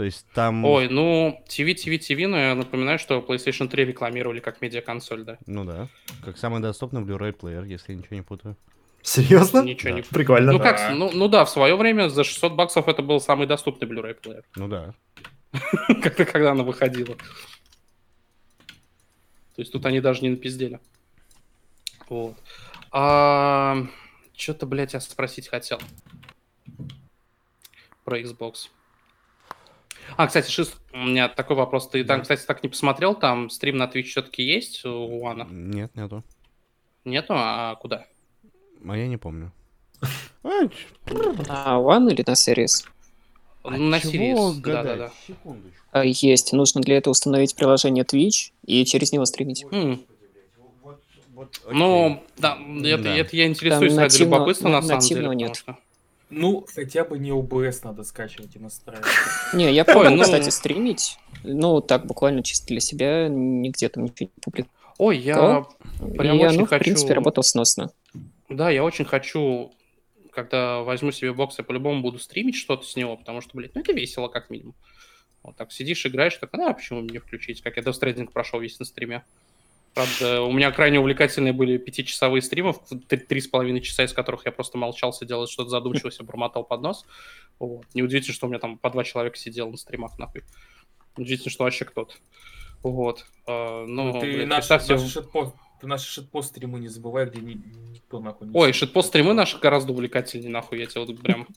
То есть там... Ой, ну, TV, TV, TV, но я напоминаю, что PlayStation 3 рекламировали как медиаконсоль, да. Ну да. Как самый доступный Blu-ray плеер, если я ничего не путаю. Серьезно? Ничего не... Прикольно. Ну, Да. как, ну, ну да, в свое время за 600 баксов это был самый доступный Blu-ray плеер, Ну да. когда, когда она выходила. То есть тут они даже не напиздели. Вот. А, что-то, блядь, я спросить хотел. Про Xbox. А, кстати, Шист, у меня такой вопрос. Ты там, кстати, так не посмотрел? Там стрим на Twitch все-таки есть у Уана? Нет, нету. Нету? А куда? А я не помню. А, На One или на Series? а на Series. Да-да-да. А, Есть. Нужно для этого установить приложение Twitch и через него стримить. М, Вот, Ну, да, это, Да. это я интересуюсь Там ради нативно- любопытства, на на- самом деле. нативного потому нет. что- Ну, хотя бы не OBS надо скачивать и настраивать. Не, я пробовал, ну- кстати, стримить. Ну, так, буквально чисто для себя, нигде там ничего не публиковал. Ой, я прям очень в хочу... принципе, работал сносно. Да, я очень хочу, когда возьму себе бокс, я по-любому буду стримить что-то с него, потому что, блядь, ну это весело как минимум. Вот так сидишь, играешь, так, а почему мне включить? Как я Death Stranding прошел весь на стриме. Правда, у меня крайне увлекательные были пятичасовые стримы, в три, с половиной часа из которых я просто молчал, сидел и что-то задумчиво себе бормотал под нос. Вот. Неудивительно, что у меня там по два человека сидело на стримах, нахуй. Удивительно, что вообще кто-то. Вот. А, ну, ты блядь, наши, представьте, наши шитпост, ты наши шитпост стримы не забывай, где ни- никто нахуй не Ой, шитпост стримы наши гораздо увлекательнее, нахуй, я тебе вот прям...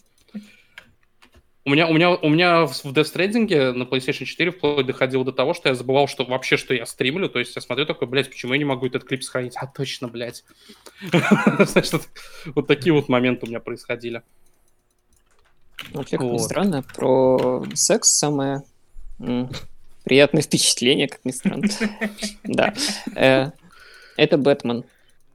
У меня, у, меня, у меня в Death Stranding на PlayStation 4 вплоть доходило до того, что я забывал, что вообще, что я стримлю. То есть я смотрю такой, блядь, почему я не могу этот клип сохранить? А, точно, блядь. Вот- такие вот моменты у меня происходили. Вообще, как ни странно, про секс самое приятное впечатление, как ни странно. Да. Э, Это Бэтмен,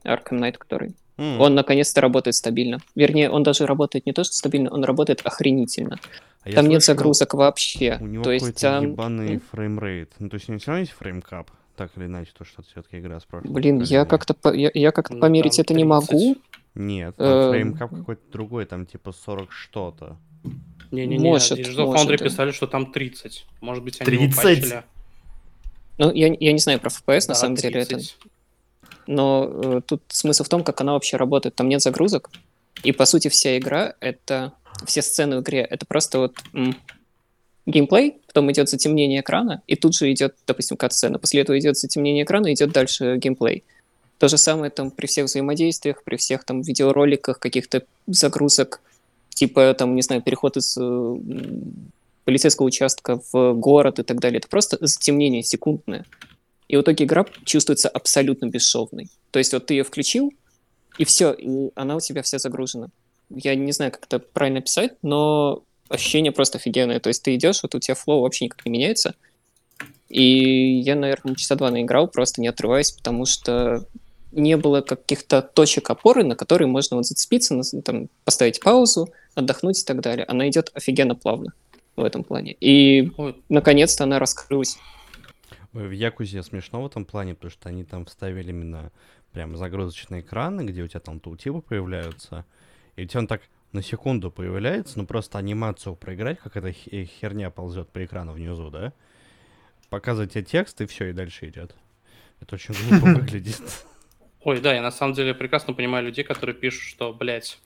Arkham Knight, который. М, Он наконец-то работает стабильно. Вернее, он даже работает не то, что стабильно, он работает охренительно. а Там нет слышал, загрузок вообще. У него То есть там... ебаный фреймрейт. Ну, то есть у него все равно есть frame cap, так или иначе, то, что все-таки игра с прошлого Блин, я как-то по- я, я как-то Ну, померить это не 30. могу. Нет, там Эм, фреймкап какой-то другой, там типа 40 что-то. Не-не-не, Может, Digital может, Foundry да. писали, что там 30. Может быть, они его 30? патчили. Ну, я, я не знаю про FPS, на Да, самом деле, это 30. Но э, тут смысл в том, как она вообще работает. Там нет загрузок, и по сути вся игра это все сцены в игре это просто вот геймплей, потом идет затемнение экрана, и тут же идет, допустим, кат-сцена. После этого идет затемнение экрана, идет дальше геймплей. То же самое там при всех взаимодействиях, при всех там видеороликах, каких-то загрузок, типа там, не знаю, переход из э, полицейского участка в город и так далее. Это просто затемнение секундное. И в итоге игра чувствуется абсолютно бесшовной. То есть вот ты ее включил, и все, и она у тебя вся загружена. Я не знаю, как это правильно писать, но ощущение просто офигенное. То есть ты идешь, вот у тебя флоу вообще никак не меняется. И я, наверное, часа два наиграл, просто не отрываясь, потому что не было каких-то точек опоры, на которые можно вот зацепиться, там, поставить паузу, отдохнуть и так далее. Она идет офигенно плавно в этом плане. И наконец-то она раскрылась. Ой, В Якузе смешно в этом плане, потому что они там вставили именно прям загрузочные экраны, где у тебя там тултипы появляются, и у тебя он так на секунду появляется, ну просто анимацию проиграть, как эта хе- херня ползет по экрану внизу, да? Показывать тебе текст, и все, и дальше идет. Это очень глупо выглядит. Ой, да, я на самом деле прекрасно понимаю людей, которые пишут, что, блядь,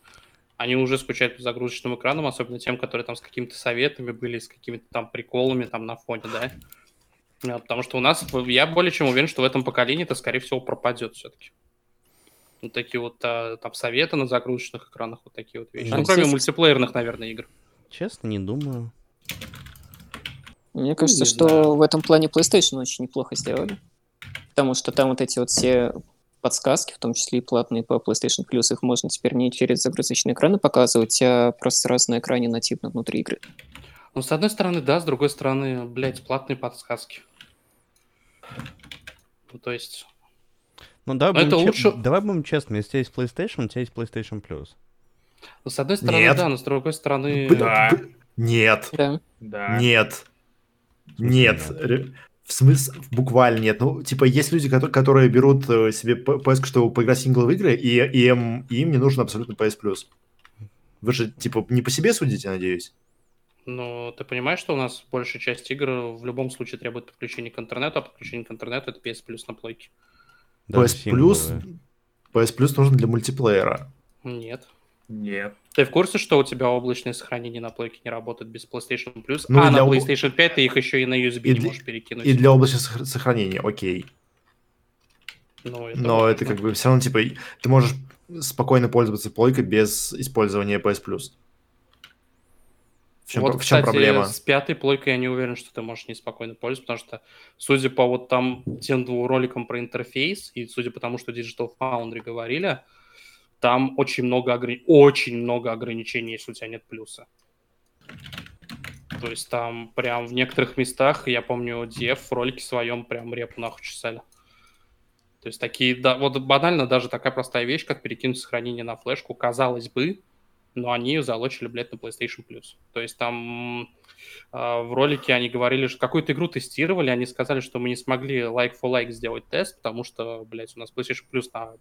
они уже скучают по загрузочным экранам, особенно тем, которые там с какими-то советами были, с какими-то там приколами там на фоне, да. А, Потому что у нас, я более чем уверен, что в этом поколении это, скорее всего, пропадет все-таки. Вот такие вот а, там советы на загрузочных экранах, вот такие вот вещи. А Ну, кроме здесь- мультиплеерных, наверное, игр. Честно, не думаю. Мне кажется, не что знаю. в этом плане PlayStation очень неплохо сделали. Потому что там вот эти вот все подсказки, в том числе и платные по PlayStation Plus, их можно теперь не через загрузочные экраны показывать, а просто сразу на экране нативно внутри игры. Ну, с одной стороны, да, с другой стороны, блядь, платные подсказки. Ну, то есть, Ну, давай, Но будем это лучше- давай будем честными, если у тебя есть PlayStation, у тебя есть PlayStation Plus. ну, с одной стороны, Нет. да, но с другой стороны... Б- Да. б- Нет, Да. Да. нет, смысле нет. нет? В смысле, буквально нет. Ну, типа, есть люди, которые, которые берут э, себе PS, чтобы поиграть в сингловые игры, и, и им, и им не нужен абсолютно PS Plus. Вы же, типа, не по себе судите, надеюсь? Ну, ты понимаешь, что у нас большая часть игр в любом случае требует подключения к интернету, а подключение к интернету это PS Plus на плойке. PS Plus. PS Plus нужен для мультиплеера. Нет. Нет. Ты в курсе, что у тебя облачное сохранение на плойке не работает без PlayStation Plus? Ну, а для на PlayStation 5 ты их еще и на USB И не для- можешь перекинуть. И для облачного сох- сохранения, окей. Ну, это Но это как бы все равно, типа, ты можешь спокойно пользоваться плойкой без использования PS Plus. В чем, вот, в чем кстати, проблема? с пятой плойкой я не уверен, что ты можешь неспокойно пользоваться, потому что, судя по вот там тем двум роликам про интерфейс, и судя по тому, что Digital Foundry говорили, там очень много, ограни- очень много ограничений, если у тебя нет плюса. То есть там прям в некоторых местах, я помню, Дев в ролике своем прям репу нахуй чесали. То есть такие, да, вот банально даже такая простая вещь, как перекинуть сохранение на флешку, казалось бы, но они ее залочили, блядь, на PlayStation Plus. То есть там а, в ролике они говорили, что какую-то игру тестировали, они сказали, что мы не смогли like for like сделать тест, потому что, блядь, у нас PlayStation Plus на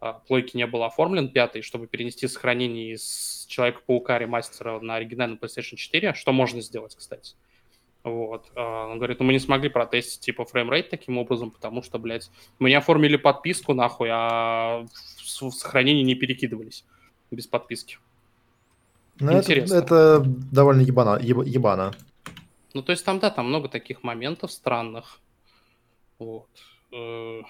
а, плойке не был оформлен пятый, чтобы перенести сохранение из Человека-паука ремастера на оригинальный PlayStation 4, что можно сделать, кстати. Вот. А, Он говорит, ну мы не смогли протестить типа фреймрейт таким образом, потому что, блядь, мы не оформили подписку нахуй, а в сохранение не перекидывались без подписки. Ну, это, интересно. это довольно ебана, еб- ебано. Ну, то есть там, да, там много таких моментов странных. Вот. Э,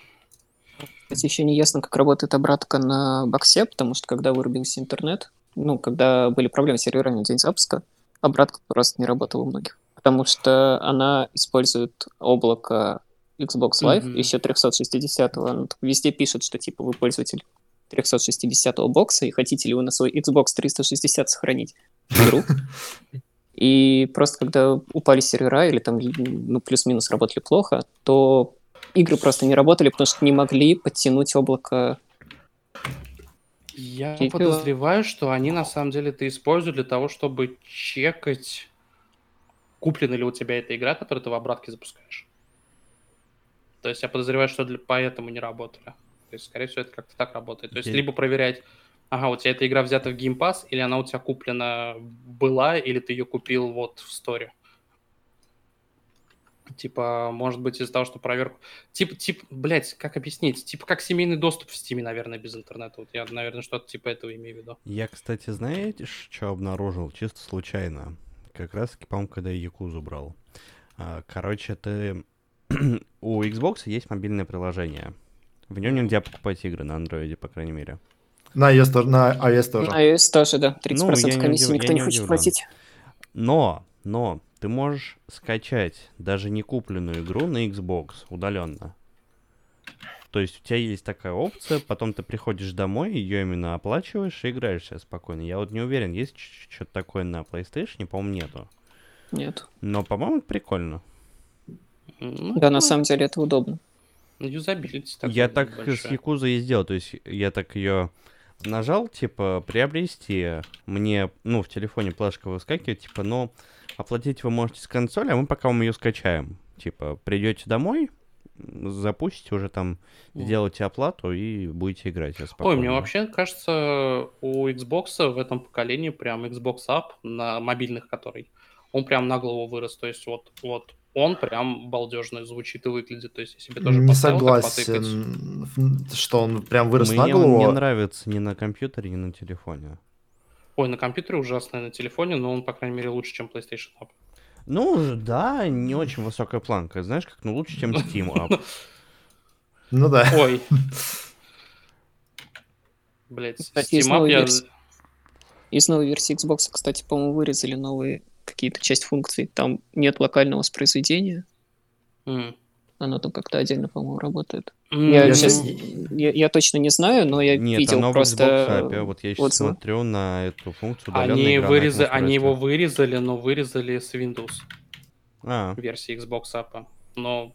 Кстати, еще не ясно, как работает обратка на боксе, потому что когда вырубился интернет, ну, когда были проблемы с серверами в день запуска, обратка просто не работала у многих. Потому что она использует облако Xbox Live, Мгм. еще 360-го. Оно так везде пишет, что типа вы пользователь 360 бокса, и хотите ли вы на свой Xbox 360 сохранить игру. И просто когда упали сервера или там ну, плюс-минус работали плохо, то игры просто не работали, потому что не могли подтянуть облако. Я дела? подозреваю, что они на самом деле это используют для того, чтобы чекать, куплена ли у тебя эта игра, которую ты в обратке запускаешь. То есть я подозреваю, что для... поэтому не работали. То есть, скорее всего, это как-то так работает. То есть, либо проверять, ага, у тебя эта игра взята в Game Pass, или она у тебя куплена была, или ты ее купил вот в сторе. Типа, может быть, из-за того, что проверку... Типа, тип, блядь, как объяснить? Типа, как семейный доступ в Steam, наверное, без интернета. Вот я, наверное, что-то типа этого имею в виду. Я, кстати, знаете, что обнаружил? Чисто случайно. Как раз, по-моему, когда я Якузу брал. А, Короче, ты... У Xbox есть мобильное приложение. В нем нельзя покупать игры на андроиде, по крайней мере. На iOS тоже. На iOS тоже. На iOS тоже, да. 30% Ну, не комиссии удив- никто не не хочет удивлен. платить. Но, но, ты можешь скачать даже не купленную игру на Xbox удаленно. То есть у тебя есть такая опция, потом ты приходишь домой, ее именно оплачиваешь и играешь себе спокойно. Я вот не уверен, есть что-то такое на PlayStation, по-моему, нету. Нет. Но, по-моему, это прикольно. Ну, Да, на самом деле это удобно. Юзабилити такой я так с большой. Якузой и сделал, то есть я так ее нажал, типа, приобрести. Мне, ну, в телефоне плашка выскакивает, типа, ну, оплатить вы можете с консоли, а мы пока вам ее скачаем. Типа, придете домой, запустите уже там, Мгм. сделайте оплату и будете играть. Ой, мне вообще кажется, у Xbox в этом поколении прям Xbox App на мобильных, который, он прям на голову вырос. То есть вот, вот он прям балдежно звучит и выглядит. То есть я себе тоже Не согласен, что он прям вырос Мне на голову. не нравится ни на компьютере, ни на телефоне. Ой, на компьютере ужасно, на телефоне, но он, по крайней мере, лучше, чем PlayStation App. Ну, да, не очень высокая планка. Знаешь, как, ну, лучше, чем Steam App. Ну да. Ой. Блять, из Steam Up новой я... версии. Из новой версии Xbox, кстати, по-моему, вырезали новые какие-то часть функций. Там нет локального воспроизведения. М. Оно там как-то отдельно, по-моему, работает. М, Я, Я щас- не- я, я точно не знаю, но я Нет, видел оно в просто... Xbox App. Вот я сейчас отзывы. смотрю на эту функцию Они, выреза... они его вырезали, но вырезали с Windows А, версии Xbox App. Но,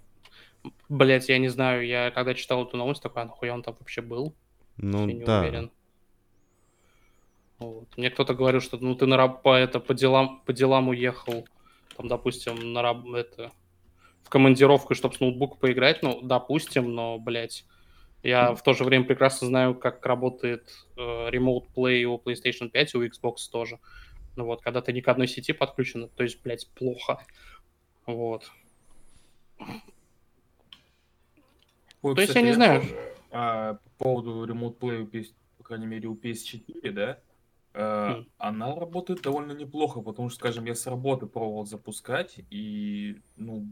блять, я не знаю, я когда читал эту новость, такой, а нахуя он там вообще был? ну я не да. уверен. Вот. Мне кто-то говорил, что ну ты на раб- по, это, по, делам, по делам уехал, там, допустим, на раб- это, в командировку, чтобы с ноутбука поиграть, ну, допустим, но, блядь, я в то же время прекрасно знаю, как работает э, Remote Play у PlayStation 5 и у Xbox тоже. Ну вот, когда ты ни к одной сети подключен, то есть, блядь, плохо. Вот. Вот, То есть кстати, я не знаю. тоже, а, по поводу Remote Play, по крайней мере, у PS4, да, а, Хм. она работает довольно неплохо, потому что, скажем, я с работы пробовал запускать, и, ну,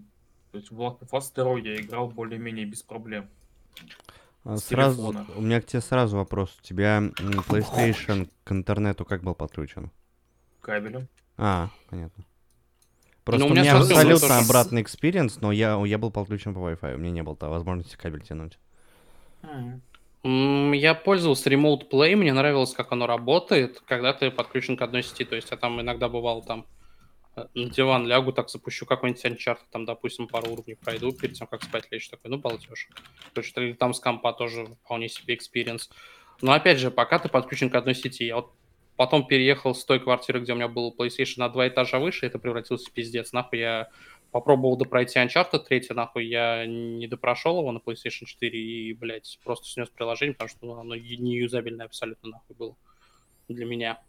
то есть в Last of Us 2 я играл более-менее без проблем. А, С Сразу, телефона. у меня к тебе сразу вопрос. У тебя PlayStation к интернету как был подключен? Кабелем. А, понятно. Просто у у меня абсолютно с- обратный experience, но я, я был подключен по Wi-Fi, у меня не было возможности кабель тянуть. М, Я пользовался Remote Play, мне нравилось, как оно работает, когда ты подключен к одной сети. То есть я там иногда бывал там э, на диван лягу, так запущу какой-нибудь Uncharted, там, допустим, пару уровней пройду перед тем, как спать лечь, такой, ну, балдеж. То есть или там с компа тоже вполне себе experience. Но опять же, пока ты подключен к одной сети, я вот потом переехал с той квартиры, где у меня был PlayStation на два этажа выше, это превратился в пиздец. Нахуй я попробовал допройти Uncharted 3, нахуй я не допрошел его на PlayStation 4 и, блядь, просто снес приложение, потому что ну, оно не юзабельное абсолютно нахуй было для меня.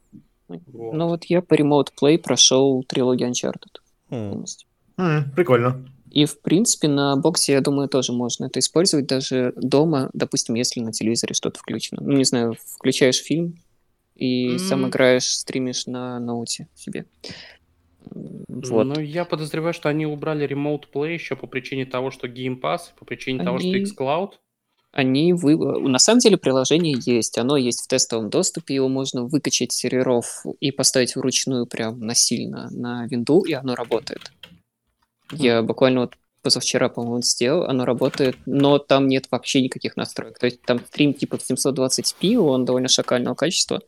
Вот. Ну вот я по Remote Play прошел трилогию Uncharted полностью. М, Прикольно. И, в принципе, на боксе, я думаю, тоже можно это использовать даже дома, допустим, если на телевизоре что-то включено. Ну, не знаю, включаешь фильм и сам М. играешь, стримишь на ноуте себе. Вот. Ну, я подозреваю, что они убрали Remote Play еще по причине того, что Game Pass, по причине того, что Они- xCloud. Они вы... На самом деле приложение есть, оно есть в тестовом доступе, его можно выкачать с серверов и поставить вручную прям насильно на винду, и оно работает. Я буквально вот позавчера, по-моему, сделал, оно работает, но там нет вообще никаких настроек. То есть там стрим типа в 720p, он довольно шакального качества,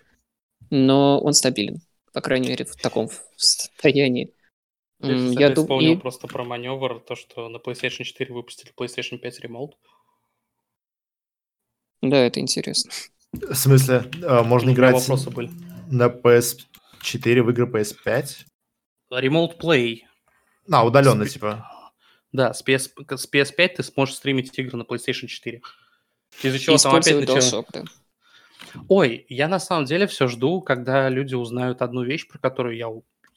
но он стабилен, по крайней мере, в таком состоянии. Кстати, Я дум- вспомнил и- просто про маневр, то, что на PlayStation 4 выпустили PlayStation 5 Remote. Да, это интересно. В смысле, э, можно играть вопросы были. на PS4 в игры PS5? Remote Play. А, удаленно, Спи- типа. Да, с, PS, с PS5 ты сможешь стримить игры на PlayStation 4. Из-за чего там опять начало... DualShock, да. Ой, я на самом деле все жду, когда люди узнают одну вещь, про которую я,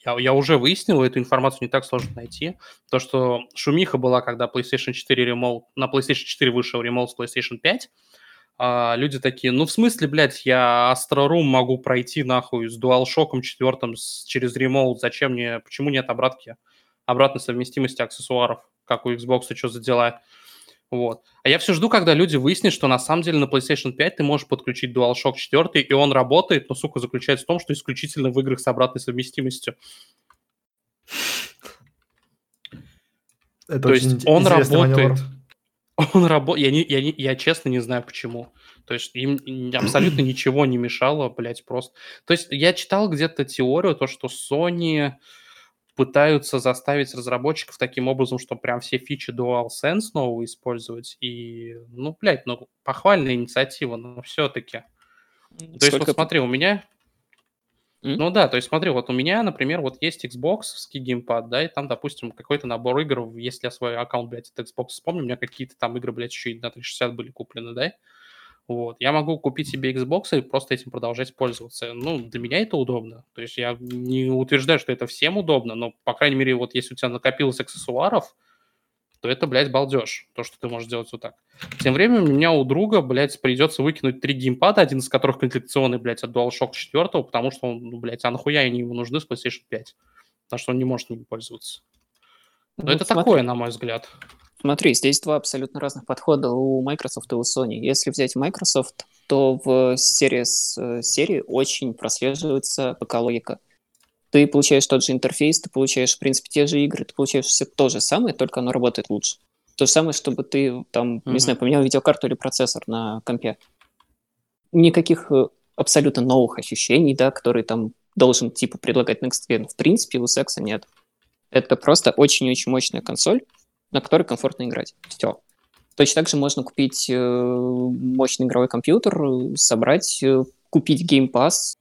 я, я уже выяснил, эту информацию не так сложно найти. То, что шумиха была, когда PlayStation 4 Remote, на PlayStation 4 вышел Remote с PlayStation 5, а люди такие, ну в смысле, блядь, я Astro Room могу пройти нахуй с DualShock 4 с- через Remote, зачем мне, почему нет обратки, обратной совместимости аксессуаров, как у Xbox, что за дела? Вот. А я все жду, когда люди выяснят, что на самом деле на PlayStation 5 ты можешь подключить DualShock 4, и он работает, но, сука, заключается в том, что исключительно в играх с обратной совместимостью. Это То есть он интересный маневр. работает. Он работает. Я, не, я, не- я честно не знаю почему. То есть им абсолютно ничего не мешало, блядь, просто. То есть я читал где-то теорию, то, что Sony пытаются заставить разработчиков таким образом, что прям все фичи DualSense новые использовать. И, ну, блядь, ну, похвальная инициатива, но все-таки. То есть, Сколько вот смотри, у меня... М? Ну да, то есть смотри, вот у меня, например, вот есть Xbox геймпад, да, и там, допустим, какой-то набор игр, если я свой аккаунт, блядь, от Xbox вспомню, у меня какие-то там игры, блядь, еще и на 360 были куплены, да, вот, я могу купить себе Xbox и просто этим продолжать пользоваться. Ну, для меня это удобно. То есть я не утверждаю, что это всем удобно, но, по крайней мере, вот если у тебя накопилось аксессуаров, то это, блядь, балдеж, то, что ты можешь делать вот так. Тем временем у меня у друга, блядь, придется выкинуть три геймпада, один из которых комплектационный, блядь, от DualShock 4, потому что он, ну, блядь, а нахуя они ему нужны с PlayStation 5? Потому что он не может ними пользоваться. Но Ну, это смотри. такое, на мой взгляд. Смотри, здесь два абсолютно разных подхода у Microsoft и у Sony. Если взять Microsoft, то в Series э, серии очень прослеживается ПК-логика. Ты получаешь тот же интерфейс, ты получаешь, в принципе, те же игры, ты получаешь все то же самое, только оно работает лучше. То же самое, чтобы ты там, Мгм. не знаю, поменял видеокарту или процессор на компе. Никаких э, абсолютно новых ощущений, да, которые там должен, типа, предлагать Next Gen. В принципе, у секса нет. Это просто очень-очень мощная консоль, на которой комфортно играть. Все. Точно так же можно купить э, мощный игровой компьютер, собрать, э, купить Game Pass.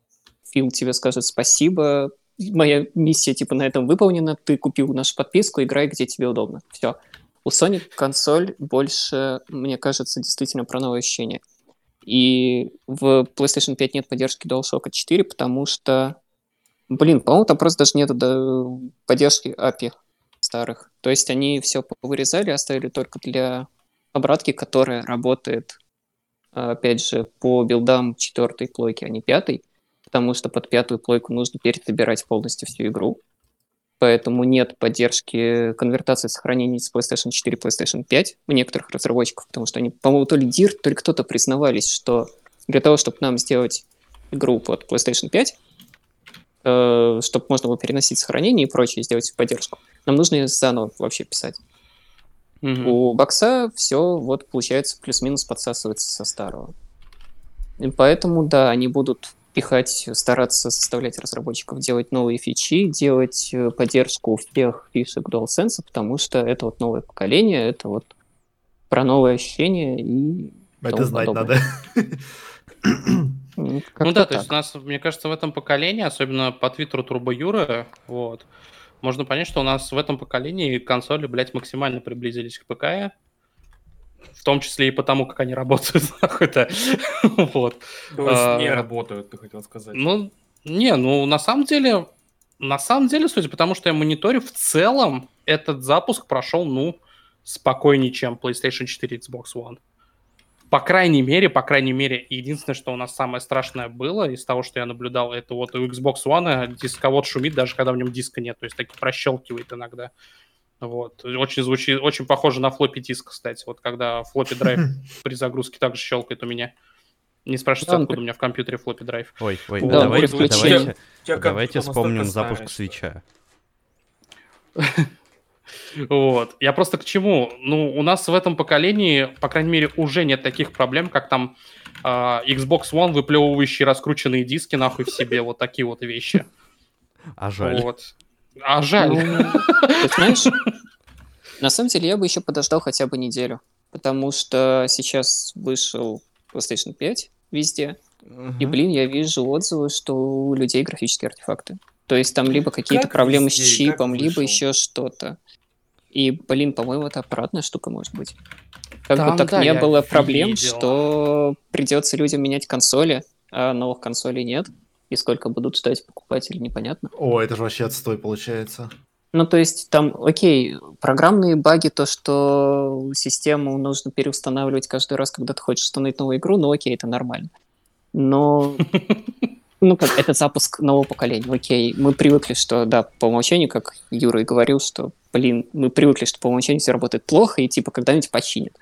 Фил тебе скажет спасибо. Моя миссия типа на этом выполнена. Ты купил нашу подписку, играй где тебе удобно. Все. У Sony консоль больше, мне кажется, действительно про новые ощущения. И в PlayStation 5 нет поддержки DualShock 4, потому что, блин, по-моему, там просто даже нет поддержки API старых. То есть они все вырезали, оставили только для обратки, которая работает, а, опять же, по билдам четвертой плойки, а не пятой, потому что под пятую плойку нужно пересобирать полностью всю игру. Поэтому нет поддержки конвертации сохранений с PlayStation 4 и PlayStation 5 у некоторых разработчиков, потому что они, по-моему, то ли Dirt, то ли кто-то признавались, что для того, чтобы нам сделать игру под PlayStation 5, э, чтобы можно было переносить сохранение и прочее, сделать поддержку, нам нужно её заново вообще писать. Мгм. У бокса все вот получается плюс-минус подсасывается со старого. И поэтому, да, они будут пихать, стараться заставлять разработчиков делать новые фичи, делать э, поддержку всех фишек DualSense, потому что это вот новое поколение, это вот про новые ощущения и Это знать подобное. надо. Ну да, то есть так. у нас, мне кажется, в этом поколении, особенно по твиттеру Турбо Юры, вот, можно понять, что у нас в этом поколении консоли, блядь, максимально приблизились к ПК, в том числе и потому, как они работают, нахуй-то. Вот. То есть А, не работают, ты хотел сказать. Ну, не, ну, на самом деле, на самом деле, судя по тому, что я мониторю, в целом этот запуск прошел, ну, спокойнее, чем PlayStation 4 и Xbox One. По крайней мере, по крайней мере, единственное, что у нас самое страшное было из того, что я наблюдал, это вот у Xbox One дисковод шумит, даже когда в нем диска нет, то есть таки прощелкивает иногда. Вот. Очень звучит, очень похоже на флоппи диск, кстати. Вот когда флоппи драйв при загрузке также щелкает у меня. Не спрашивайте, Да, он откуда у меня в компьютере флоппи драйв. Ой, ой, Да, давайте, давайте, давайте компьютер вспомним запуск свеча. Вот. Я просто к чему? Ну, у нас в этом поколении, по крайней мере, уже нет таких проблем, как там а, Xbox One, выплевывающий раскрученные диски нахуй в себе, вот такие вот вещи. А жаль. Вот. А жаль. Ну, ты знаешь, на самом деле я бы еще подождал хотя бы неделю, потому что сейчас вышел PlayStation 5 везде, и, Мгм. блин, я вижу отзывы, что у людей графические артефакты. То есть там либо какие-то Как проблемы с везде, как чипом, либо еще что-то. И, блин, по-моему, это аппаратная штука может быть. Как Там, бы так да, не было проблем, видел. что придется людям менять консоли, а новых консолей нет. И сколько будут ждать покупателей, непонятно. О, это же вообще отстой получается. Ну, то есть там, окей, программные баги, то, что систему нужно переустанавливать каждый раз, когда ты хочешь установить новую игру, ну, окей, это нормально. Но, ну, как, это запуск нового поколения, окей. Мы привыкли, что, да, по умолчанию, как Юра и говорил, что, блин, мы привыкли, что по умолчанию все работает плохо, и, типа, когда-нибудь починят.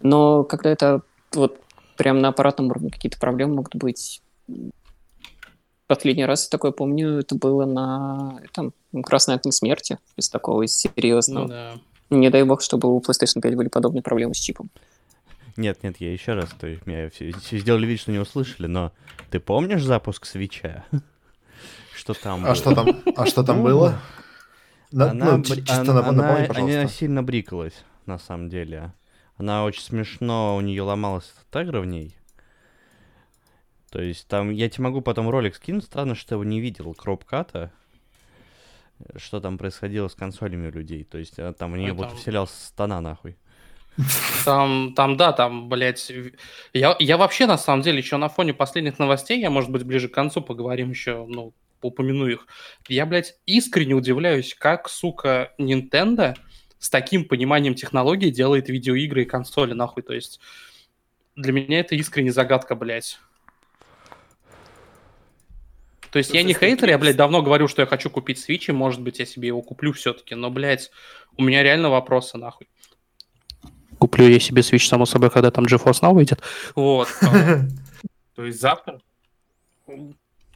Но когда это вот прям на аппаратном уровне какие-то проблемы могут быть, Последний раз, я такое помню, это было на там, Красной окне смерти, без такого Ну серьезного. да. Не дай бог, чтобы у PlayStation 5 были подобные проблемы с чипом. Нет, нет, я еще раз, то есть меня все, все сделали вид, что не услышали, но ты помнишь запуск свеча? Что там А было? что там, а что там Ну, было? На- Она, ну, чисто она- нап- напомни, она- пожалуйста. она сильно брикалась, на самом деле. Она очень смешно, у нее ломалась тагра в ней. То есть там, я тебе могу потом ролик скинуть, странно, что я его не видел, кропката, что там происходило с консолями у людей. То есть а, там в нее Ну, вот там- вселялся стана нахуй. Там, там, да, там, блядь. Я, я вообще, на самом деле, еще на фоне последних новостей, я, может быть, ближе к концу поговорим еще, ну, упомяну их. Я, блядь, искренне удивляюсь, как, сука, Nintendo с таким пониманием технологий делает видеоигры и консоли, нахуй. То есть для меня это искренне загадка, блядь. То есть я не хейтер, я, блядь, давно говорю, что я хочу купить Switch, и, может быть, я себе его куплю все-таки, но, блядь, у меня реально вопросы, нахуй. Куплю я себе Switch, само собой, когда там GeForce Now выйдет. Вот. То есть завтра?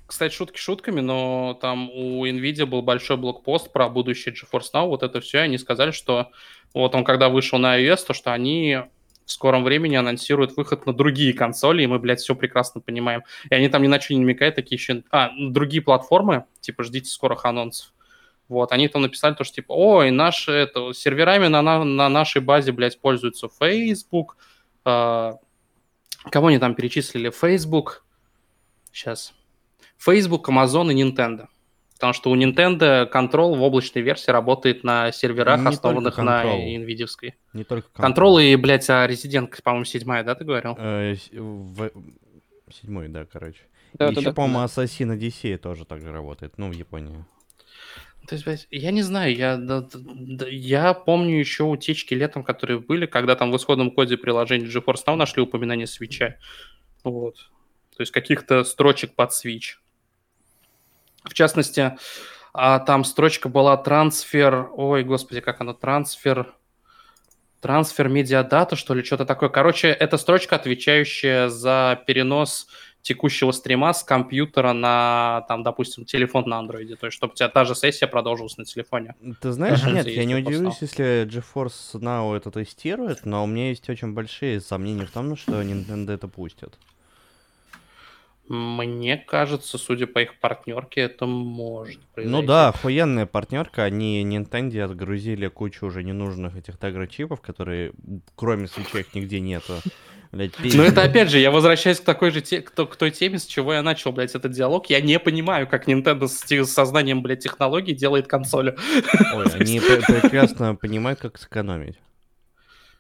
Кстати, шутки шутками, но там у Nvidia был большой блокпост про будущее GeForce Now, вот это все, и они сказали, что вот он когда вышел на iOS, то что они в скором времени анонсируют выход на другие консоли, и мы, блядь, все прекрасно понимаем. И они там ни на что не намекают, такие еще... А, другие платформы, типа, ждите скорых анонсов. Вот, они там написали то, что типа, ой, наши, это, серверами на, на, на нашей базе, блядь, пользуются Facebook, а, кого они там перечислили? Facebook, сейчас, Facebook, Amazon и Nintendo. Потому что у Nintendo Control в облачной версии работает на серверах, Не основанных на Control. NVIDIA. Не только Control и, блядь, а Resident, по-моему, седьмая, да, ты говорил? Э, в- Седьмой, да, короче. Да, Еще, да, да. по-моему, Assassin Odyssey тоже так же работает, ну, в Японии. То есть, блядь, я не знаю, я, да- да- да- я помню еще утечки летом, которые были, когда там в исходном коде приложения GeForce Now нашли упоминание свеча. Вот. То есть каких-то строчек под Switch. В частности, а, там строчка была трансфер... Ой, господи, как она? Трансфер... Трансфер медиадата, что ли, что-то такое. Короче, это строчка, отвечающая за перенос текущего стрима с компьютера на, там, допустим, телефон на андроиде. То есть, чтобы у тебя та же сессия продолжилась на телефоне. Ты знаешь, нет, я не удивлюсь, если GeForce Now это тестирует, но у меня есть очень большие сомнения в том, что Nintendo это пустят. Мне кажется, судя по их партнерке, это может произойти. Ну да, охуенная партнерка, они Nintendo отгрузили кучу уже ненужных этих тагрочипов, которые кроме свечей их нигде нету. Блядь, Но пиздец. это опять же, я возвращаюсь к такой же те, к, к той теме, с чего я начал, блядь, этот диалог. Я не понимаю, как Nintendo с, сознанием, блядь, технологий делает консоли. Ой, они пре- прекрасно понимают, как сэкономить.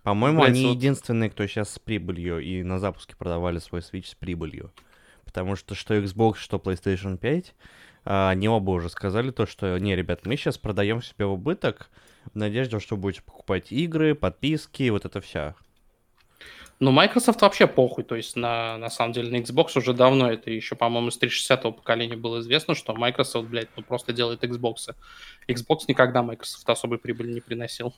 По-моему, они единственные, кто сейчас с прибылью и на запуске продавали свой Switch с прибылью. Потому что что Xbox, что PlayStation 5, а, они оба уже сказали то, что не, ребят, мы сейчас продаем себе в убыток в надежде, что будете покупать игры, подписки, вот это вся. Ну, Microsoft вообще похуй. То есть, на, на самом деле, на Xbox уже давно, это еще, по-моему, с 360-го поколения было известно, что Microsoft, блядь, ну просто делает Xbox. Xbox никогда Microsoft особой прибыли не приносил.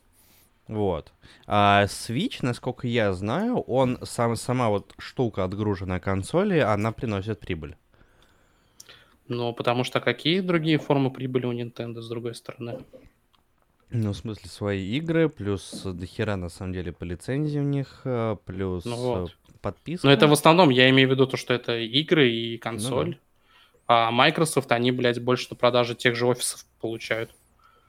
Вот. А Switch, насколько я знаю, он сам, сама вот штука отгруженная консоли, она приносит прибыль. Ну, потому что какие другие формы прибыли у Nintendo, с другой стороны? Ну, в смысле, свои игры, плюс дохера, на самом деле, по лицензии у них, э, плюс Ну вот. э, подписка. Но это в основном, я имею в виду то, что это игры и консоль. А Microsoft, они, блядь, больше на продаже тех же офисов получают.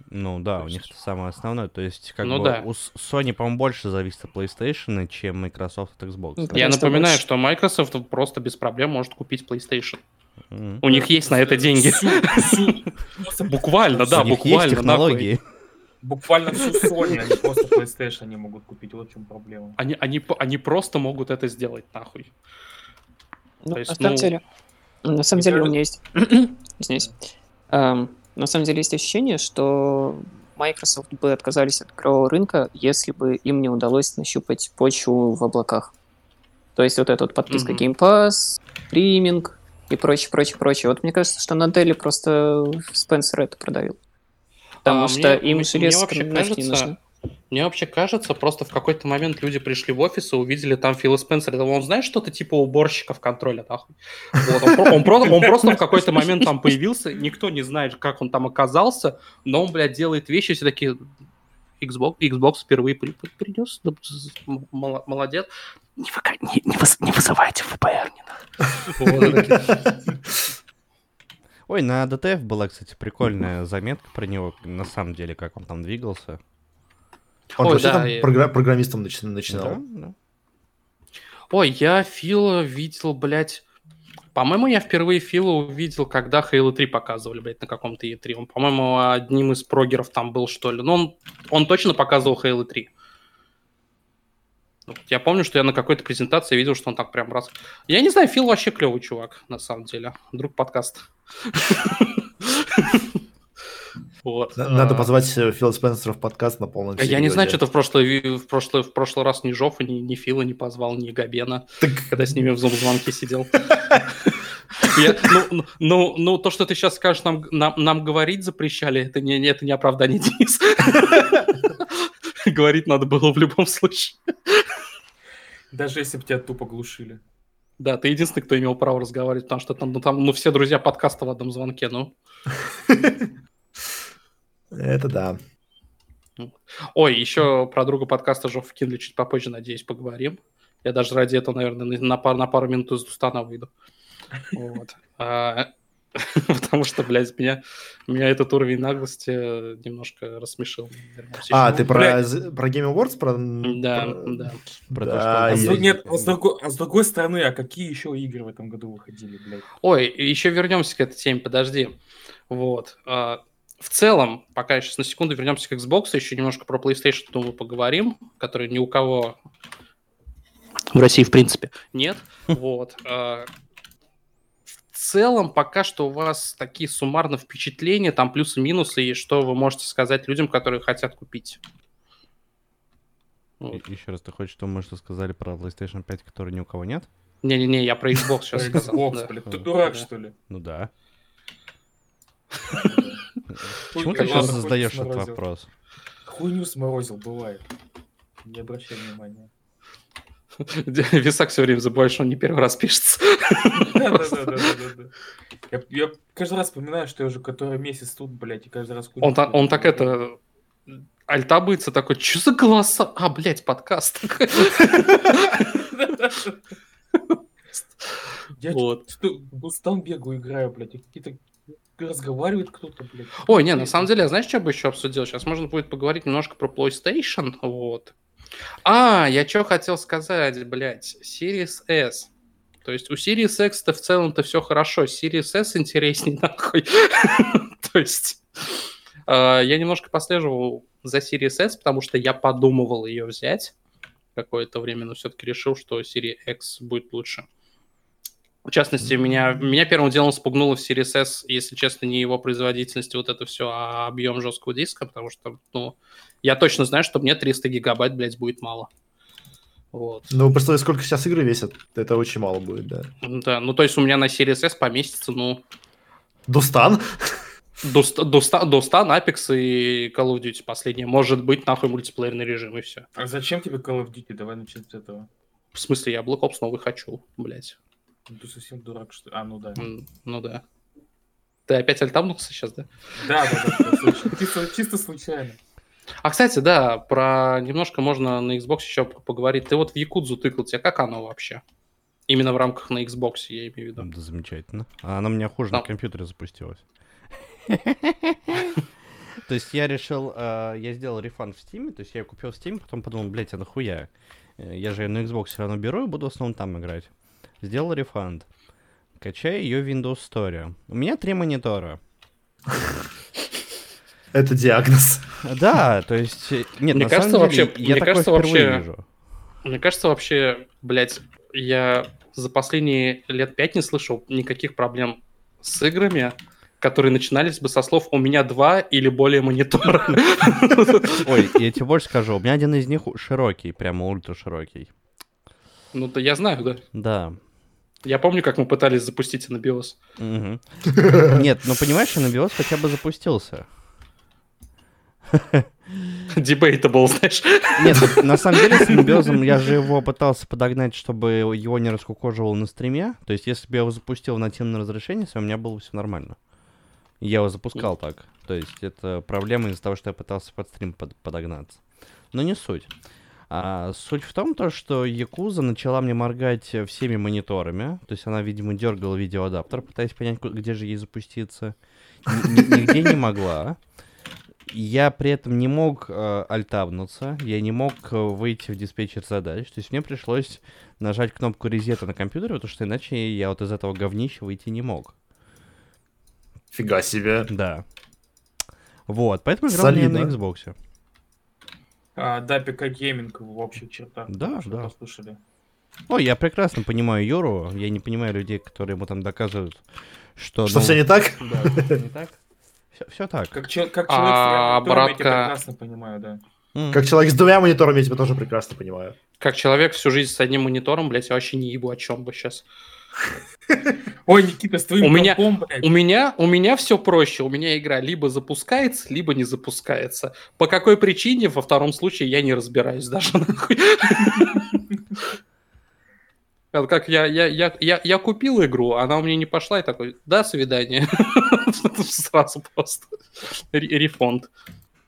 Ну да, То у них это самое основное. То есть, как Ну бы, да. у Sony, по-моему, больше зависит от PlayStation, чем Microsoft от Xbox. Ну, да? Я напоминаю, больше- что Microsoft просто без проблем может купить PlayStation. Мгм. У них есть на это деньги. Буквально, да, У них есть буквально. технологии. Буквально всю Sony, они просто PlayStation не могут купить. Вот в чем проблема. Они, они, они просто могут это сделать, нахуй. Ну, есть, на самом ну, деле, на самом деле у меня есть, извиняюсь, Эм, на самом деле есть ощущение, что Microsoft бы отказались от игрового рынка, если бы им не удалось нащупать почву в облаках. То есть вот эта вот подписка Мгм. Game Pass, стриминг и прочее, прочее, прочее. Вот мне кажется, что на Dell просто Спенсер это продавил. Потому А, что мне- им мне железо вообще не нужно. Мне вообще кажется, просто в какой-то момент люди пришли в офис и увидели там Фила Спенсера. Он знает что-то типа уборщиков контроля, нахуй. Вот, он, про- он про- он просто в какой-то момент там появился, никто не знает, как он там оказался, но он, блядь, делает вещи, все такие... Xbox, Xbox впервые при- при- принес, молодец. Не, выка- не- не выз- не вызывайте ФБР, не надо. Ой, на DTF была, кстати, прикольная заметка про него, на самом деле, как он там двигался. Он Ой, вообще да, там и- програ- программистом начи- начинал. Да, да. Ой, я Фила видел, блядь. По-моему, я впервые Фила увидел, когда Halo 3 показывали, блядь, на каком-то E3. Он, по-моему, одним из прогеров там был, что ли. Но он, он точно показывал Halo 3. Вот Я помню, что я на какой-то презентации видел, что он так прям раз... Я не знаю, Фил вообще клевый чувак, на самом деле. Друг подкаста. Вот. На- Надо А, позвать э, Фила Спенсера в подкаст на полном Я не знаю, серьезе. что-то в прошлый, в, прошлый, в прошлый раз ни Жофа, ни, ни Фила не позвал, ни Габена. Так когда с ними в зум-звонке сидел. Я- ну, ну, ну, ну, то, что ты сейчас скажешь, нам, нам, нам говорить запрещали, это не, не- это не оправдание, Денис. Говорить надо было в любом случае. Даже если бы тебя тупо глушили. Да, ты единственный, кто имел право разговаривать, потому что там, ну, там, ну, все друзья подкаста в одном звонке, ну. это да. Ой, еще про друга подкаста Жофа кинули чуть попозже, надеюсь, поговорим. Я даже ради этого, наверное, на, на пар- на пару минут из Дустана выйду. Вот. А, Потому что, блядь, меня, меня этот уровень наглости э, немножко рассмешил. А, ты про, про Game Awards? Про... Да, про- да. Про то, Да, что он А я- нет, а с другой, а с другой стороны, а какие еще игры в этом году выходили, блядь? Ой, еще вернемся к этой теме, подожди. Вот. В целом, пока сейчас на секунду вернемся к Xbox, еще немножко про PlayStation, думаю, поговорим, который ни у кого в России, в принципе, нет. Вот. а, В целом, пока что у вас такие суммарно впечатления, там плюсы-минусы, и что вы можете сказать людям, которые хотят купить. Вот. Еще раз, ты хочешь, чтобы мы что сказали про PlayStation 5, который ни у кого нет? Не-не-не, я про Xbox сейчас сказал. Xbox, блядь. Ты дурак, что ли? Ну да. Почему ты сейчас задаешь этот вопрос? Хуйню сморозил, бывает. Не обращай внимания. Висак все время забывает, что он не первый раз пишется. Да-да-да-да-да. Я я каждый раз вспоминаю, что я уже который месяц тут, блядь, и каждый раз... Он, та- он так это... Альтабыется такой, что за голоса? А, блядь, подкаст. Я Вот. что, Бустан бегаю, играю, блядь, и какие-то... Разговаривает кто-то, блядь. Ой, не, на самом деле, я знаешь, что бы еще обсудил? Сейчас можно будет поговорить немножко про PlayStation, вот. А, я что хотел сказать, блядь, Series S. То есть у Series X-то в целом-то все хорошо, Series S интересней нахуй. То есть э, я немножко послеживал за Series S, потому что я подумывал ее взять какое-то время, но все-таки решил, что Series X будет лучше. В частности, меня, меня первым делом спугнуло в Series S, если честно, не его производительность, вот это все, а объем жесткого диска, потому что, ну, я точно знаю, что мне 300 гигабайт, блядь, будет мало. Вот. Ну, представляю, сколько сейчас игры весят. Это очень мало будет, да. Да, ну, то есть у меня на Series S поместится, ну, Дустан? до 100, до 100, до 100 Apex и Call of Duty последнее. Может быть, нахуй мультиплеерный режим, и все. А зачем тебе Call of Duty? Давай начнем с этого. В смысле, я Black Ops новый хочу, блядь. Ну, Ты совсем дурак, что? А, ну да. Ну да. Ты опять альтабнулся сейчас, да? Да, да, да. Чисто, чисто случайно. А, кстати, да, про немножко можно на Xbox еще поговорить. Ты вот в Якудзу тыкал, тебе как оно вообще? Именно в рамках на Xbox, я имею в виду. Да, замечательно. А она у меня хуже на Там- компьютере запустилась. То есть я решил, э, я сделал рефанд в Steam, то есть я купил в Steam, потом подумал, блядь, а нахуя? Э, Я же её на Xbox все равно беру и буду в основном там играть. Сделал рефанд. Качаю ее в Windows Store. У меня три монитора. Это диагноз. Да, то есть... э, Нет, Мне на кажется, самом деле, вообще- я мне такое кажется, вообще- вижу. Мне кажется, вообще, блядь, я за последние лет пять не слышал никаких проблем с играми, которые начинались бы со слов «у меня два или более монитора». Ой, я тебе больше скажу, у меня один из них широкий, прямо ультра широкий. Ну, да я знаю, да. Да. Я помню, как мы пытались запустить анабиоз. Нет, ну понимаешь, анабиоз хотя бы запустился. Debatable, знаешь. Нет, на самом деле с анабиозом я же его пытался подогнать, чтобы его не раскукоживало на стриме. То есть если бы я его запустил в нативное разрешение, у меня было бы все нормально. Я его запускал так. То есть это проблема из-за того, что я пытался под стрим под- подогнаться. Но не суть. А суть в том, то, что Якуза начала мне моргать э, всеми мониторами. То есть она, видимо, дергала видеоадаптер, пытаясь понять, где же ей запуститься. Ни- Нигде не могла. Я при этом не мог э, альтабнуться, я не мог э, выйти в диспетчер задач. То есть мне пришлось нажать кнопку резета на компьютере, потому что иначе я вот из этого говнища выйти не мог. Фига себе. Да. Вот, поэтому играл я на. Xbox. А, да, ПК гейминг в общих чертах. Да, что да. послушали. Ой, я прекрасно понимаю Юру, я не понимаю людей, которые ему там доказывают, что... Что ну, все не так? Да, не так. Все, так. Как, че- как А, человек с реальным домом, я тебя братка- прекрасно понимаю, да. Как человек с двумя мониторами, я тебя тоже прекрасно понимаю. Как человек всю жизнь с одним монитором, блядь, я вообще не ебу о чем бы сейчас. Ой, Никита, с твоим У меня- компом, блядь. У меня, у меня все проще. У меня игра либо запускается, либо не запускается. По какой причине, во втором случае, я не разбираюсь даже. нахуй. Как я, я, я, я, я купил игру, она у меня не пошла, и такой, до свидания. Сразу просто. Ре- Рефонд.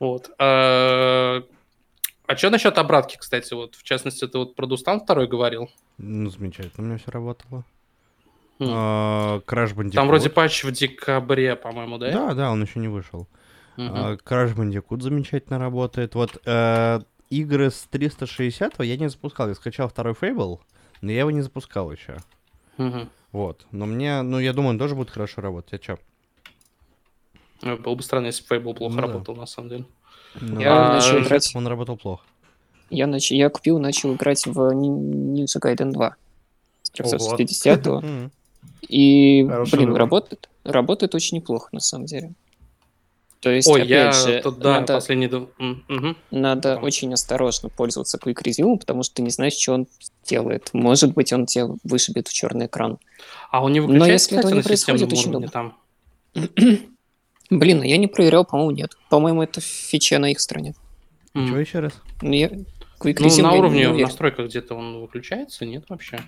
Вот. А что насчет обратки, кстати? Вот, в частности, ты вот про Дустан второй говорил. Ну, замечательно, у меня все работало. А, Crash Bandicoot. Там вроде патч в декабре, по-моему, да? Да, да, он еще не вышел. А, Crash Bandicoot замечательно работает. Вот э, игры с 360 я не запускал. Я скачал второй Fable, но я его не запускал еще. Вот. Но мне, ну, я думаю, он тоже будет хорошо работать. А чё? Э, Было бы странно, если бы Fable плохо Ну да. работал, на самом деле. Ну, Я А, начал играть... Он работал плохо. Я, нач... я купил, начал играть в Nin- Ninja Gaiden 2 с 360 М. И, Хороший блин, работает, работает очень неплохо, на самом деле. То есть, Ой, опять я же, тут, да, надо, последний... мгм. надо очень осторожно пользоваться Quick Resume, потому что ты не знаешь, что он делает. Может быть, он тебя вышибет в черный экран. А он не Но выключается, если этого кстати, не на системном происходит, очень удобно. там? Блин, а я не проверял, по-моему, нет. По-моему, это фича на их стороне. Чего еще раз? Ну, я... Quick Ну, на не уровне в настройках где-то он выключается, нет вообще?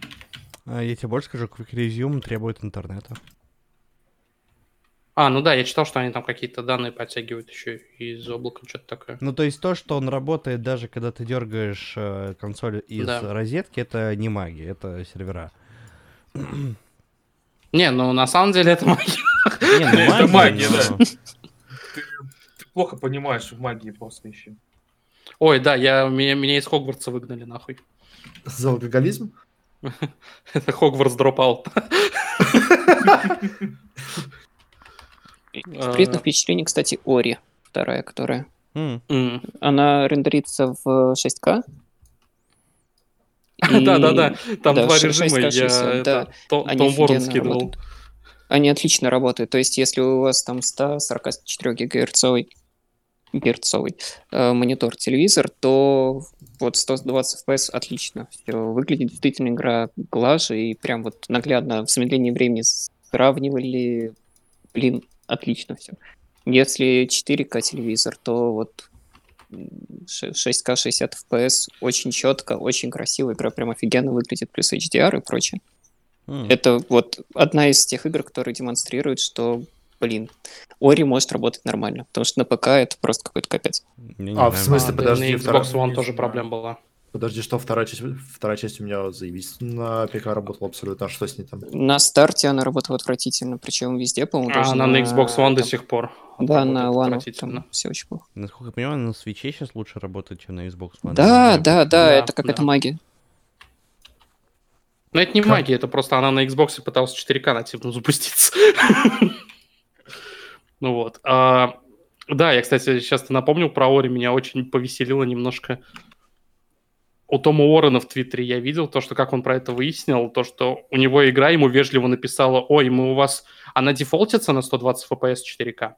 А, я тебе больше скажу, Quick Resume требует интернета. А, ну да, я читал, что они там какие-то данные подтягивают еще из облака, что-то такое. Ну, то есть то, что он работает даже когда ты дергаешь э, консоль из Да. розетки, это не магия, это сервера. Не, ну на самом деле это магия. Не, ну Это магия, но- да. Ты плохо понимаешь в магии просто еще. Ой, да, я, меня, меня из Хогвартса выгнали нахуй. За алкоголизм? Это Хогвартс дропаут. Из приятных впечатлений, кстати, Ори, вторая, которая... Она рендерится в 6К. И Да-да-да, там два режима, 6К, я 60, это, да. То- Они Том Ворон скидывал. Они отлично работают. То есть, если у вас там 144 гигагерцовый герцовый э, монитор, телевизор, то вот 120 FPS отлично. Все выглядит действительно игра глаже и прям вот наглядно в замедлении времени сравнивали. Блин, отлично все. Если 4К телевизор, то вот м, ш- 6К 60 FPS очень четко, очень красиво, игра прям офигенно выглядит, плюс HDR и прочее. М. Это вот одна из тех игр, которые демонстрируют, что блин, Ори может работать нормально, потому что на ПК это просто какой-то капец. Мне не А, в смысле, А, подожди, на вторая- Xbox One не тоже знаю. проблема была. Подожди, что вторая часть, вторая часть у меня заявись на ПК работала абсолютно. А что с ней там? На старте она работала отвратительно, причем везде, по-моему, А она на Xbox One до там- сих пор. Да, на One отвратительно. там все очень плохо. Насколько я понимаю, на свече сейчас лучше работает, чем на Xbox One. Да, да, да, Да, это какая-то да. магия. Но это не Как? магия, это просто она на Xbox пыталась 4К нативно запуститься. Ну вот. А, Да, я, кстати, сейчас ты напомнил про Ори, меня очень повеселило немножко. У Тома Уоррена в Твиттере я видел то, что как он про это выяснил, то, что у него игра ему вежливо написала, ой, мы у вас... Она дефолтится на 120 FPS 4К.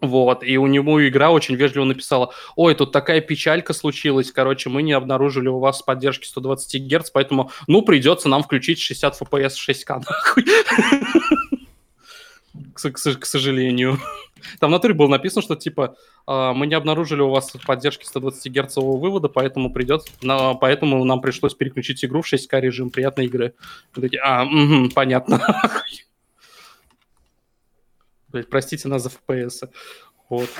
Вот, и у него игра очень вежливо написала, ой, тут такая печалька случилась, короче, мы не обнаружили у вас поддержки 120 Гц, поэтому, ну, придется нам включить 60 FPS 6К, нахуй. К, к сожалению. Там в натуре было написано, что, типа, «А, мы не обнаружили у вас поддержки 120 герцового вывода, поэтому придется, на- поэтому нам пришлось переключить игру в 6К режим приятной игры. А, понятно. Простите нас за FPS. Вот.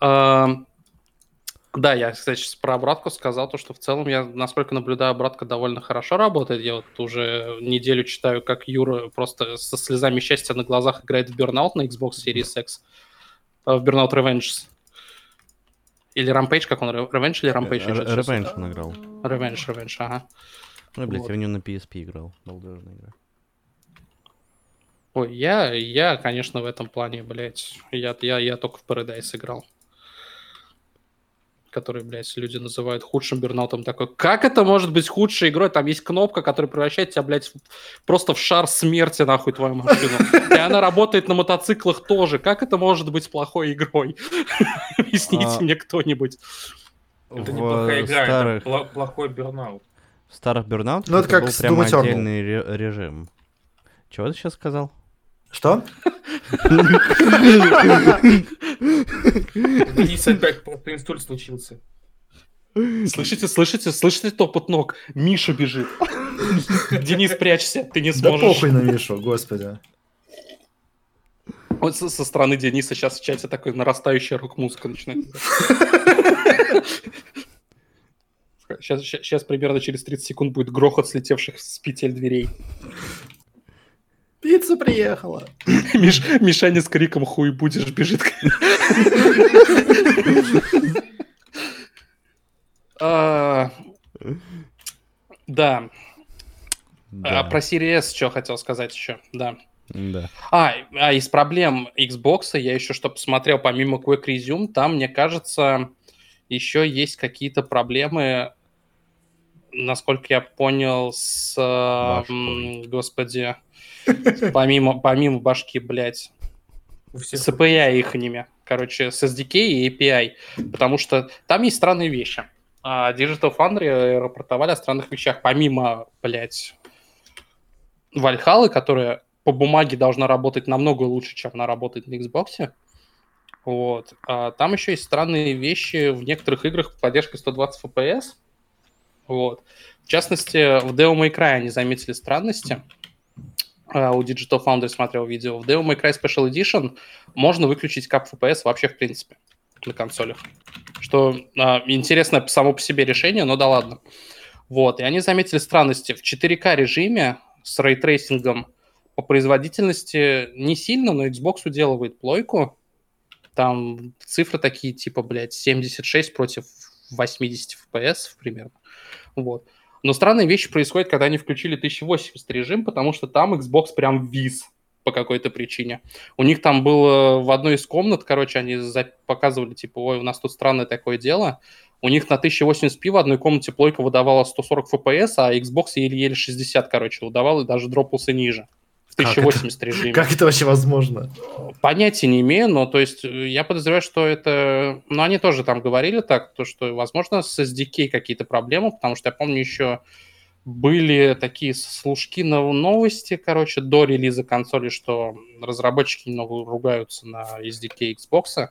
Да, я, кстати, про обратку сказал, то, что в целом я, насколько наблюдаю, обратка довольно хорошо работает. Я вот уже неделю читаю, как Юра просто со слезами счастья на глазах играет в Burnout на Xbox Series X. э, В Burnout Revenge. Или Rampage, как он? Re- Revenge или Rampage? Что-то сейчас- Revenge он играл. Revenge, Revenge, ага. Ой, блядь, Вот. я в нее на PSP играл. Балдежная игра. Ой, я, я, конечно, в этом плане, блядь, я, я, я только в Paradise играл. Который, блядь, люди называют худшим бернаутом. Такой, как это может быть худшей игрой? Там есть кнопка, которая превращает тебя, блядь, просто в шар смерти, нахуй, твою машину. И она работает на мотоциклах тоже. Как это может быть плохой игрой? Объясните А, мне кто-нибудь. Это неплохая игра, это плохой бернаут. в старых Burnout Ну, это как был Eternal. отдельный ре- режим. Чего ты сейчас сказал? Что? У Дениса опять просто инсульт случился. Слышите, слышите, слышите топот ног? Миша бежит. Денис, прячься, ты не Да сможешь. похуй на Мишу, господи. Вот со, со стороны Дениса сейчас в чате такой нарастающая рок-музыка начинает. Сейчас, сейчас, примерно через 30 секунд будет грохот слетевших с петель дверей. Пицца приехала. Миш, Мишаня с криком «Хуй будешь» бежит. А, Да, Да. А, про Series что хотел сказать еще, да. Да. А, а из проблем Xbox я еще что посмотрел, помимо Quick Resume, там, мне кажется, еще есть какие-то проблемы, насколько я понял, с... Господи, помимо, помимо башки, блядь, с API ихними, короче, с SDK и API, потому что там есть странные вещи. А Digital Foundry рапортовали о странных вещах, помимо, блядь, Valhalla, которая по бумаге должна работать намного лучше, чем она работает на Xbox. Вот. А там еще есть странные вещи в некоторых играх с поддержкой 120 FPS. Вот. В частности, в Devil May Cry они заметили странности. А, У Digital Foundry смотрел видео. В Devil May Cry Special Edition можно выключить кап FPS вообще в принципе на консолях. Что а, интересное само по себе решение, но да ладно. Вот, и они заметили странности. В 4К режиме с рейтрейсингом по производительности не сильно, но Xbox уделывает плойку. Там цифры такие, типа, блядь, 76 против 80 FPS примерно. Вот. Но странные вещи происходят, когда они включили 1080 режим, потому что там Xbox прям вис по какой-то причине. У них там было в одной из комнат, короче, они показывали, типа, ой, у нас тут странное такое дело. У них на 1080p в одной комнате плойка выдавала 140 FPS, а Xbox еле-еле 60, короче, выдавал и даже дропался ниже. В Как это? 1080 режиме. Как это вообще возможно? Понятия не имею, но то есть я подозреваю, что это... Ну, они тоже там говорили так, то, что, возможно, с SDK какие-то проблемы, потому что я помню еще были такие служки на новости, короче, до релиза консоли, что разработчики немного ругаются на SDK Xbox.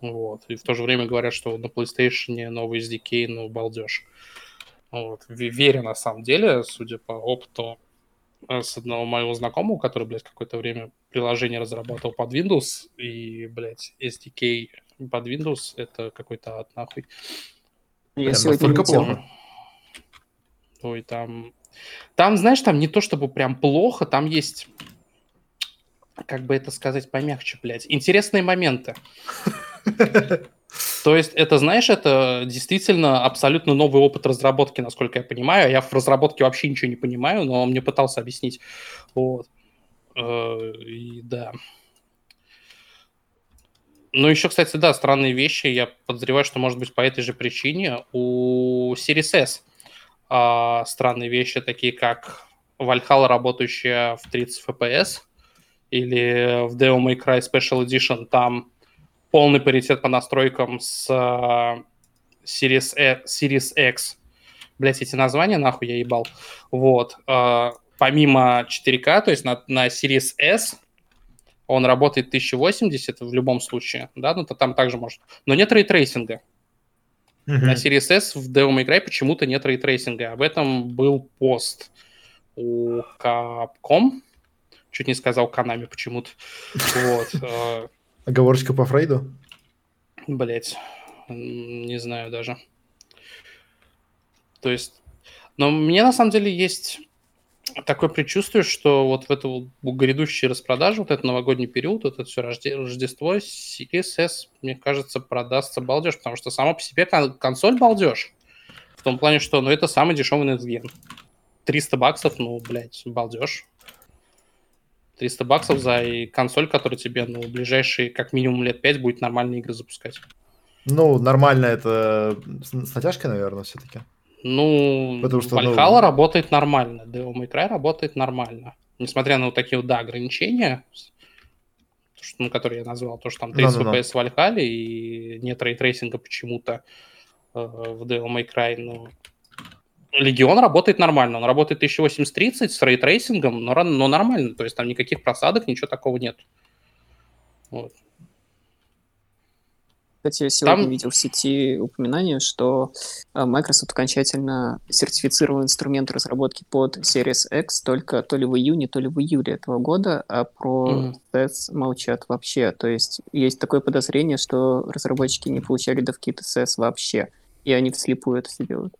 Вот. И в то же время говорят, что на PlayStation новый SDK, ну, балдеж. Вот. Верю на самом деле, судя по опыту с одного моего знакомого, который, блядь, какое-то время приложение разрабатывал под Windows, и, блядь, SDK под Windows — это какой-то ад, нахуй. Я Прям сегодня настолько плохо? Ой, там... Там, знаешь, там не то чтобы прям плохо, там есть, как бы это сказать помягче, блядь, интересные моменты. То есть, это, знаешь, это действительно абсолютно новый опыт разработки, насколько я понимаю. Я в разработке вообще ничего не понимаю, но он мне пытался объяснить. Вот. Э, И да. Ну, еще, кстати, да, странные вещи. Я подозреваю, что, может быть, по этой же причине у Series S а, странные вещи, такие как Valhalla, работающая в 30 FPS, или в Devil May Cry Special Edition, там полный паритет по настройкам с а, Series, E- Series X. Блять, эти названия нахуй я ебал. Вот. а, помимо 4К, то есть на, на Series S он работает 1080 в любом случае, да, ну то там также может. Но нет рейтрейсинга. На Series S в Devil May Cry почему-то нет рейтрейсинга. Об этом был пост у Capcom. Чуть не сказал Konami почему-то. Вот. Оговорочка по Фрейду? Блять, не знаю даже. То есть, но мне на самом деле есть такое предчувствие, что вот в эту грядущие распродажи, вот этот новогодний период, вот это все Рождество, Series мне кажется, продастся балдеж, потому что сама по себе кон- консоль балдеж. В том плане, что, ну, это самый дешевый Next Gen. 300 баксов, ну, блядь, балдеж. 300 баксов за и консоль, которая тебе, ну, в ближайшие как минимум лет 5 будет нормальные игры запускать. Ну, нормально это с, с натяжкой, наверное, все-таки. Ну, Потому что, ну- Valhalla работает нормально, Devil May Cry работает нормально. Несмотря на вот такие вот, да, ограничения, то, что, ну, которые я назвал, то, что там 30 Да-да-да. FPS в Valhalla и нет рейтрейсинга почему-то э, в Devil May Cry, ну, Легион работает нормально, он работает 1080-30 с рейтрейсингом, но, но нормально, то есть там никаких просадок, ничего такого нет. Вот. Кстати, я сегодня Там- видел в сети упоминание, что э, Microsoft окончательно сертифицировал инструмент разработки под Series X только то ли в июне, то ли в июле этого года, а про Мгм. TES молчат вообще. То есть есть такое подозрение, что разработчики не получали довкит TES вообще, и они вслепую это все делают.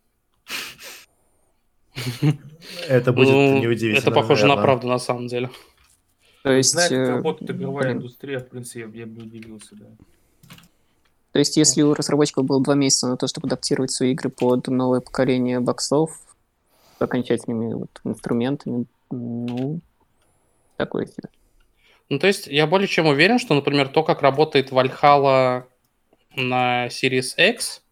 Это будет Ну, неудивительно. это похоже на наверное. правду на самом деле. То есть, как э, работает игровая блин, индустрия, в принципе, я, я бы удивился, да. То есть, если у разработчиков было два месяца на то, чтобы адаптировать свои игры под новое поколение боксов с окончательными вот инструментами, ну, такое себе. Ну, то есть я более чем уверен, что, например, то, как работает Valhalla на Series X,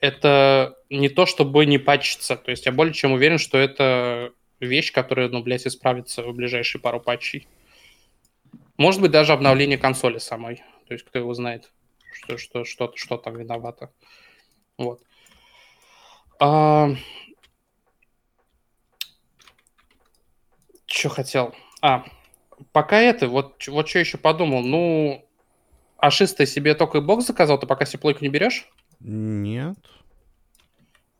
это не то, чтобы не патчится. То есть я более чем уверен, что это вещь, которая, ну, блядь, исправится в ближайшие пару патчей. Может быть, даже обновление консоли самой. То есть кто его знает, что, что, что, что там виновато. Вот. А... Что хотел? А, пока это, вот, вот что еще подумал. Ну, Ашис ты себе только бокс заказал, ты пока себе не берешь? Нет.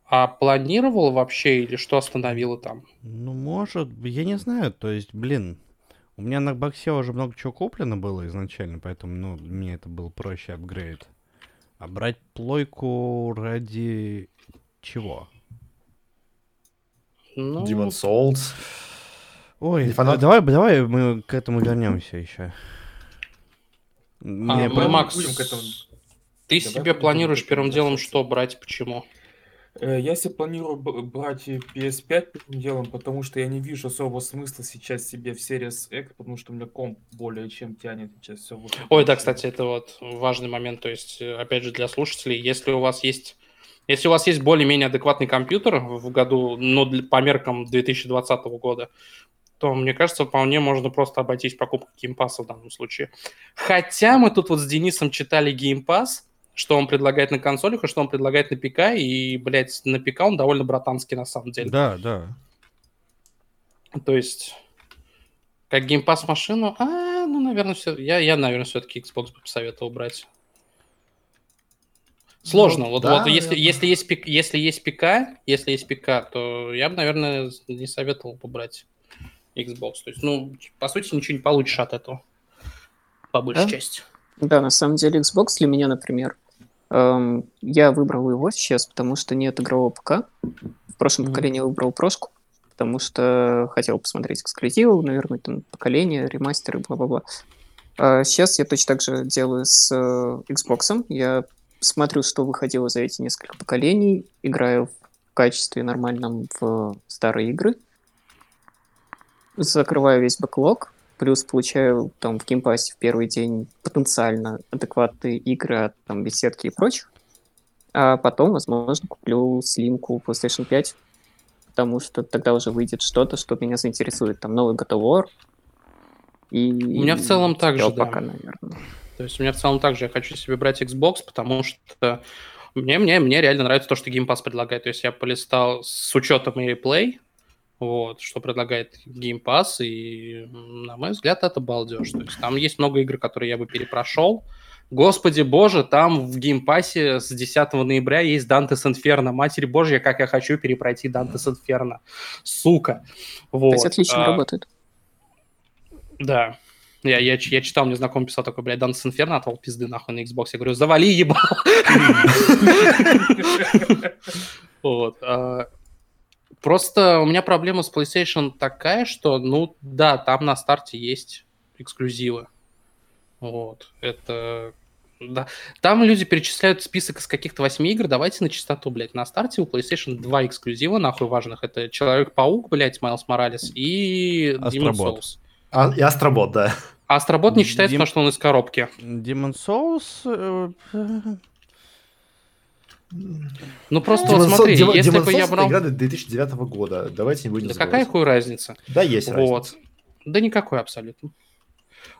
А планировал вообще или что остановило там? Ну, может, я не знаю, то есть, блин, у меня на боксе уже много чего куплено было изначально, поэтому, ну, мне это был проще апгрейд. А брать плойку ради чего? Ну, Demon Souls. Ой, фанат? давай, давай мы к этому вернемся еще. А, Мне ну, про- Макс, будем к этому. Ты Давай себе планируешь первым делом что брать, почему? Э, Я себе планирую брать и PS5 первым делом, потому что я не вижу особого смысла сейчас себе в Series X, потому что у меня комп более чем тянет сейчас все. Ой, да, кстати, это вот важный момент. То есть, опять же, для слушателей, если у вас есть, если у вас есть более-менее адекватный компьютер в году, ну, для- по меркам 2020 года, то, мне кажется, вполне можно просто обойтись покупкой геймпаса в данном случае. Хотя мы тут вот с Денисом читали геймпас, что он предлагает на консолях и что он предлагает на ПК, и, блядь, на ПК он довольно братанский на самом деле. Да, да. То есть, как геймпас машину, а, ну, наверное, все. Я, я, наверное, все-таки Xbox бы посоветовал брать. Сложно. Ну, вот, да, вот если, наверное. если, есть пик, если есть ПК, если есть ПК, то я бы, наверное, не советовал бы брать Xbox. То есть, ну, по сути, ничего не получишь от этого. По большей Да? части. Да, на самом деле Xbox для меня, например, я выбрал его сейчас, потому что нет игрового ПК. В прошлом Мгм. поколении выбрал прошку, потому что хотел посмотреть эксклюзивы, наверное, там поколение, ремастеры, бла-бла-бла. А сейчас я точно так же делаю с э, Xbox. Я смотрю, что выходило за эти несколько поколений, играю в качестве нормальном в старые игры, закрываю весь бэклог, плюс получаю там в Game Pass'е в первый день потенциально адекватные игры от там Bethesda'ки и прочих, а потом, возможно, куплю slim'ку PlayStation 5, потому что тогда уже выйдет что-то, что меня заинтересует. Там новый God of War. И У меня в целом так же, да. пока, наверное. То есть у меня в целом также я хочу себе брать Xbox, потому что мне, мне, мне реально нравится то, что Game Pass предлагает. То есть я полистал с учетом EA Play, вот, что предлагает Game Pass, и, на мой взгляд, это балдеж. То есть там есть много игр, которые я бы перепрошел. Господи боже, там в Game Pass'е с 10 ноября есть Dante's Inferno. Матерь божья, как я хочу перепройти Dante's Inferno. Сука. Вот. То есть отлично а, работает. Да. Я, я, ч- я читал, мне знакомый писал такой, блядь, Dante's Inferno отвал пизды нахуй на Xbox. Я говорю, завали, ебал. Вот. Просто у меня проблема с PlayStation такая, что, ну, да, там на старте есть эксклюзивы. Вот. Это... Да. Там люди перечисляют список из каких-то восьми игр. Давайте на чистоту, блядь. На старте у PlayStation два эксклюзива, нахуй важных. Это Человек-паук, блядь, Майлз Моралес и Demon's Астробот. Souls. А, и Астробот, да. Астробот не считается, Дим- потому что он из коробки. Demon Souls... Ну просто вот Demon's смотри, Demon- если Demon's бы я брал... игра 2009 года. Давайте не будем Да забывать. какая хуй разница? Да, есть Вот. разница. Да никакой абсолютно.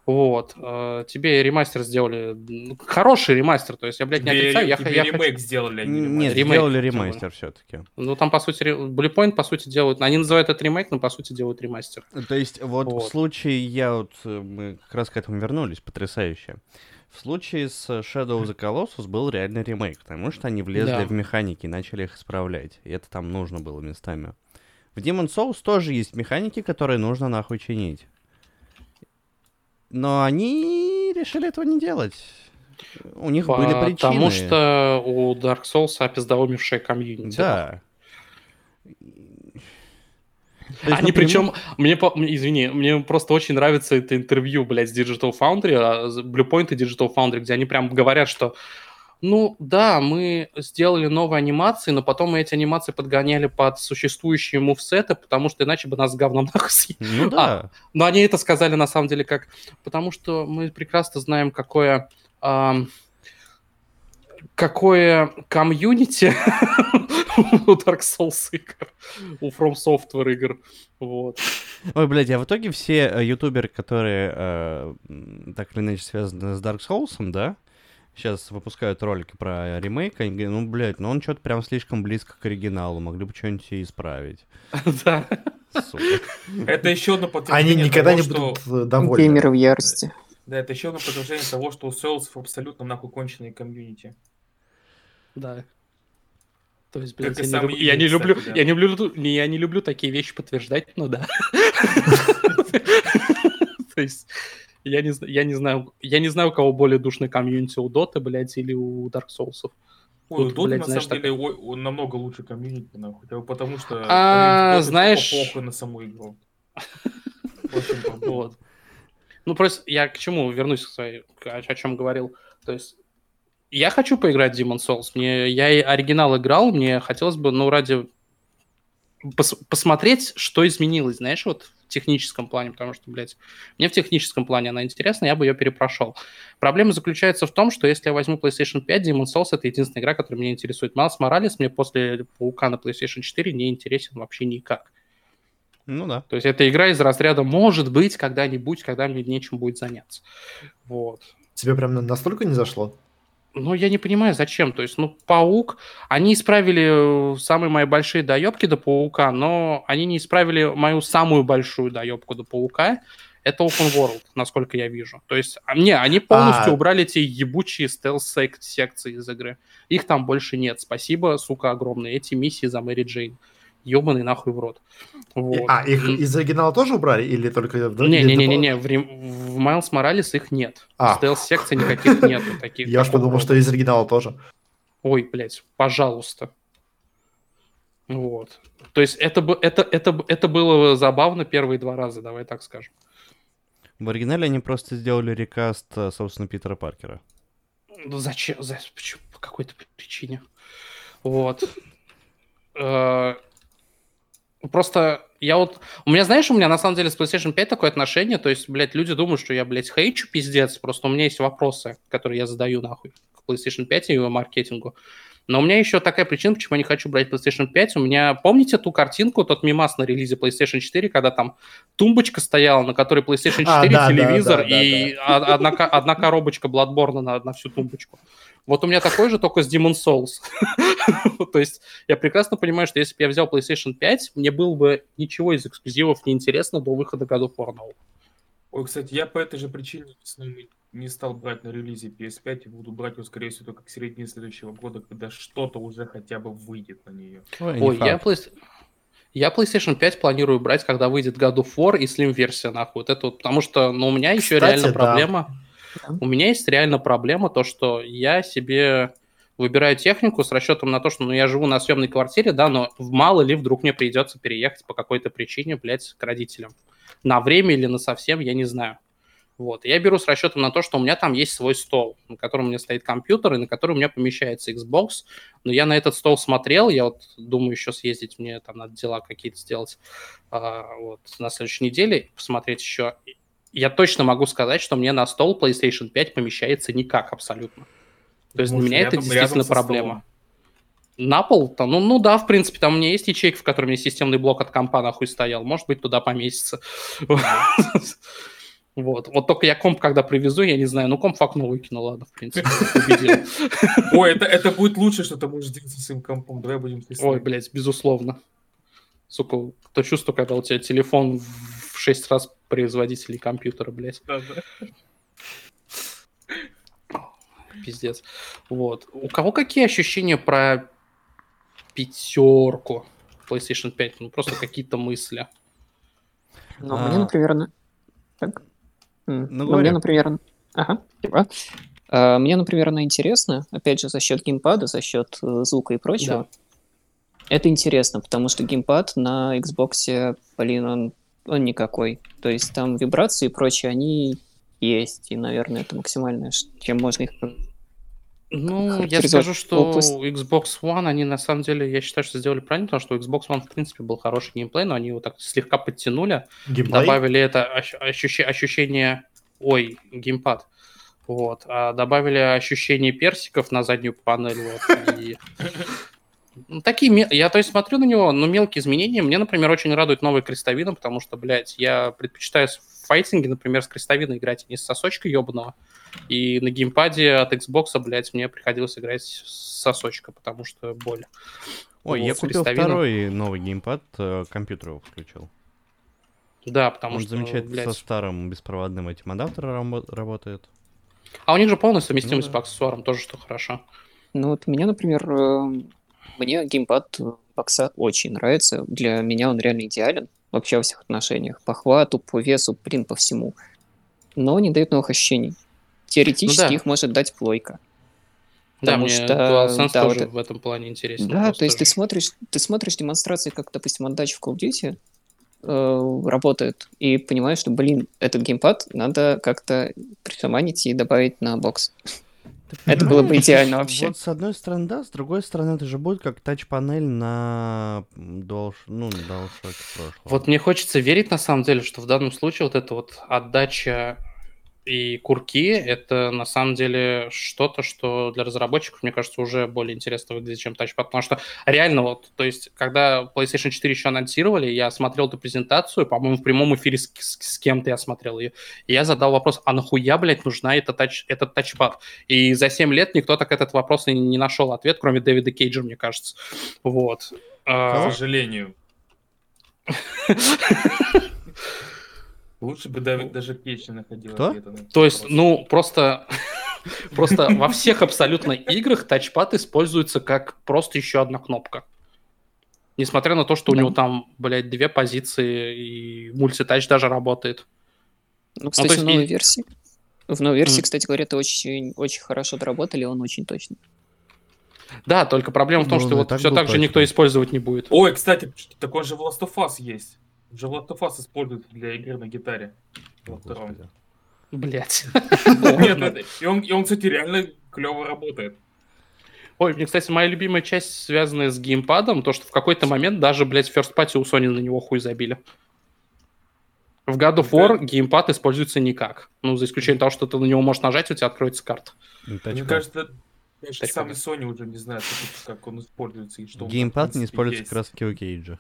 Вот. э, Тебе ремастер сделали. ну, Хороший ремастер. То есть я, блядь, не Тебе, отрицаю. Я, тебе я хочу- ремейк сделали, а не Нет, ремастер. ремейк, сделали ремастер все-таки. Ну, там, по сути, ре- Bullet Point, по сути, делают... Они называют это ремейк, но, по сути, делают ремастер. То есть вот, в Вот. случае, я вот, э, мы как раз к этому вернулись, потрясающе. В случае с Shadow of the Colossus был реально ремейк, потому что они влезли Да. в механики и начали их исправлять. И это там нужно было местами. В Demon Souls тоже есть механики, которые нужно нахуй чинить. Но они решили этого не делать. У них были причины. Потому что у Dark Souls опиздоумевшая комьюнити. Да. Есть, Они причем, мне, извини, мне просто очень нравится это интервью, блядь, с Digital Foundry, а, Bluepoint и Digital Foundry, где они прям говорят, что ну да, мы сделали новые анимации, но потом мы эти анимации подгоняли под существующие мувсеты, потому что иначе бы нас с говном нахуй съели. Ну да. Но они это сказали на самом деле как... Потому что мы прекрасно знаем, какое... ам, какое комьюнити у Dark Souls игр, у From Software игр. Вот. Ой, блядь, а в итоге все э, ютуберы, которые э, так или иначе связаны с Dark Souls, да, сейчас выпускают ролики про ремейк, они говорят, ну, блядь, ну он что-то прям слишком близко к оригиналу, могли бы что-нибудь исправить. Да. Сука. Это еще одно Они подтверждение никогда того, не что- будут э, довольны. Геймеры в ярости. Да, это еще одно подтверждение того, что у Souls абсолютно нахуй конченые комьюнити. Да. То есть, и я, не, люб- я не люблю, я не люблю, не, я не люблю такие вещи подтверждать, но да. То есть, я не, я не знаю, я не знаю, у кого более душный комьюнити, у Доты, блядь, или у Dark Souls. Ой, Тут, Dota, блядь, на знаешь, самом деле ой, он намного лучше комьюнити, нахуй. Да, Потому что А, Dota знаешь- похуй на саму игру. Очень. Вот. Ну, просто я к чему вернусь к своей, о чем говорил. То есть, я хочу поиграть в Demon's Souls. Мне, я и оригинал играл, мне хотелось бы, ну, ради пос- посмотреть, что изменилось, знаешь, вот в техническом плане, потому что, блядь, мне в техническом плане она интересна, я бы ее перепрошел. Проблема заключается в том, что если я возьму PlayStation 5, Demon's Souls — это единственная игра, которая меня интересует. Майлз Моралес мне после Паука на PlayStation 4 не интересен вообще никак. Ну да. То есть это игра из разряда «может быть когда-нибудь, когда мне нечем будет заняться». Вот. Тебе прям на- настолько не зашло? Ну, я не понимаю, зачем. То есть, ну, Паук... Они исправили э, самые мои большие доебки до Паука, но они не исправили мою самую большую доебку до Паука. Это Open World, насколько я вижу. То есть, а, не, они полностью А. убрали эти ебучие стелс-секции из игры. Их там больше нет. Спасибо, сука, огромное. Эти миссии за Мэри Джейн. Ёбаный нахуй в рот. И- Вот. А, их М, из оригинала тоже убрали или только... Не-не-не-не, доп- в, Рем- в Майлз Моралес их нет. А. Стелс-секций никаких нету. Таких, Я что такого думал, что из оригинала тоже. Ой, блядь, пожалуйста. Вот. То есть это, бы- это, это, это было забавно первые два раза, давай так скажем. В оригинале они просто сделали рекаст, э, собственно, Питера Паркера. Ну зачем? За, почему? По какой-то причине. Вот. Э, Просто я вот... У меня, знаешь, у меня на самом деле с PlayStation 5 такое отношение, то есть, блядь, люди думают, что я, блядь, хейчу пиздец, просто у меня есть вопросы, которые я задаю нахуй к PlayStation 5 и его маркетингу. Но у меня еще такая причина, почему я не хочу брать PlayStation 5. У меня, помните ту картинку, тот мимас на релизе PlayStation 4, когда там тумбочка стояла, на которой PlayStation 4, А, да, да, телевизор да, да, и о- Одна, ко- одна коробочка Bloodborne на, на всю тумбочку. Вот у меня такой же, только с Demon Souls. То есть я прекрасно понимаю, что если бы я взял PlayStation 5, мне было бы ничего из эксклюзивов не интересно до выхода God of War нового. Ой, кстати, я по этой же причине не стал брать на релизе PS5 и буду брать его, скорее всего, только к середине следующего года, когда что-то уже хотя бы выйдет на нее. Ой, я. Play- я PlayStation 5 планирую брать, когда выйдет God of War и Slim-версия, нахуй. Вот это вот, потому что, ну, у меня еще Кстати, реально да. проблема. У меня есть реально проблема, то, что я себе выбираю технику с расчетом на то, что ну, я живу на съемной квартире, да, но мало ли вдруг мне придется переехать по какой-то причине, блядь, к родителям. На время или на совсем, я не знаю. Вот. Я беру с расчетом на то, что у меня там есть свой стол, на котором у меня стоит компьютер, и на котором у меня помещается Xbox. Но я на этот стол смотрел, я вот думаю еще съездить, мне там надо дела какие-то сделать а, вот, на следующей неделе, посмотреть еще. Я точно могу сказать, что мне на стол PlayStation 5 помещается никак абсолютно. То есть для Может, меня это рядом- действительно рядом со проблема. На пол там, ну, ну да, в принципе, там у меня есть ячейка, в которой у меня системный блок от компа нахуй стоял. Может быть, туда поместится. Вот. Вот только я комп, когда привезу, я не знаю, ну комп в окно выкину, ладно, в принципе. Ой, это, это будет лучше, что ты можешь сделать со своим компом. Давай будем. Ой, блядь, безусловно. Сука, то чувство, когда у тебя телефон в 6 раз производителей компьютера, блядь. Да, да. Пиздец. Вот. У кого какие ощущения про пятерку PlayStation 5? Ну, просто какие-то мысли. Но А. мне, например, на- так. Ну, но говори. мне, например, ага, типа. А, Мне, например, она интересна, опять же, за счет геймпада, за счет э, звука и прочего. Это интересно, потому что геймпад на Xbox, блин, он, он никакой. То есть там вибрации и прочее, они есть, и, наверное, это максимальное, чем можно их... Ну, я скажу, что область. Xbox One, они на самом деле, я считаю, что сделали правильно, потому что у Xbox One, в принципе, был хороший геймплей, но они его так слегка подтянули, Геймплей? добавили это ощ- ощущи- ощущение... Ой, геймпад. Вот. а добавили ощущение персиков на заднюю панель. Вот, и... Ну, такие, я то есть смотрю на него, но мелкие изменения. Мне, например, очень радует новая крестовина, потому что, блядь, я предпочитаю в файтинге, например, с крестовиной играть, а не с сосочка ебаного. И на геймпаде от Xbox, блядь, мне приходилось играть с сосочка, потому что боль. Ой, я купил крестовина. второй новый геймпад, э, к компьютеру включил. Да, потому Он что, замечательно блядь... со старым беспроводным этим адаптером рабо- работает. А у них же полная совместимость Ну да. по аксессуарам, тоже что хорошо. Ну вот меня, например, э, мне геймпад э, бокса очень нравится. Для меня он реально идеален вообще во всех отношениях. По хвату, по весу, блин, по всему. Но не дает новых ощущений. Теоретически Ну да. их может дать плойка. Да, Потому мне что, DualSense да, тоже вот в этом плане интересен. Да, то есть ты же. смотришь, ты смотришь демонстрации, как, допустим, отдача в Call of Duty э, работает, и понимаешь, что, блин, этот геймпад надо как-то пришаманить и добавить на бокс. Это было бы идеально вообще. Вот с одной стороны, да, с другой стороны, это же будет как тач-панель на DualShock, ну, на DualShock прошлого. Вот мне хочется верить, на самом деле, что в данном случае вот эта вот отдача и курки — это на самом деле что-то, что для разработчиков, мне кажется, уже более интересно выглядит, чем тачпад. Потому что реально вот, то есть, когда PlayStation 4 еще анонсировали, я смотрел эту презентацию, по-моему, в прямом эфире с, с- с кем-то я смотрел ее, и я задал вопрос, а нахуя, блядь, нужна эта тач, этот тачпад? И за 7 лет никто так этот вопрос и не нашел ответ, кроме Дэвида Кейджа, мне кажется. Вот. А, К сожалению. Лучше бы Давид даже не находил Кто? на То есть, ну, просто, просто во всех абсолютно играх тачпад используется как просто еще одна кнопка. Несмотря на то, что у него там, блядь, две позиции и мультитач даже работает. Ну, кстати, то есть в новой версии. В новой версии, кстати говоря, это очень, очень хорошо доработали, он очень точный. Да, только проблема в том, Ну, что вот так все так же никто использовать не будет. Ой, кстати, так он же в Last of Us есть. Же в Last of Us используют для игры на гитаре. Во втором. Господи. Блять. Нет, и он, и он, кстати, реально клево работает. Ой, мне, кстати, моя любимая часть, связанная с геймпадом, то, что в какой-то момент даже, блядь, First Party у Sony на него хуй забили. В God of War геймпад используется никак. Ну, за исключением того, что ты на него можешь нажать, у тебя откроется карта. Ну, Мне кажется, даже Тачпад. сами Sony уже не знают, как, он используется и что он, в Геймпад не используется есть. как раз у Кейджа.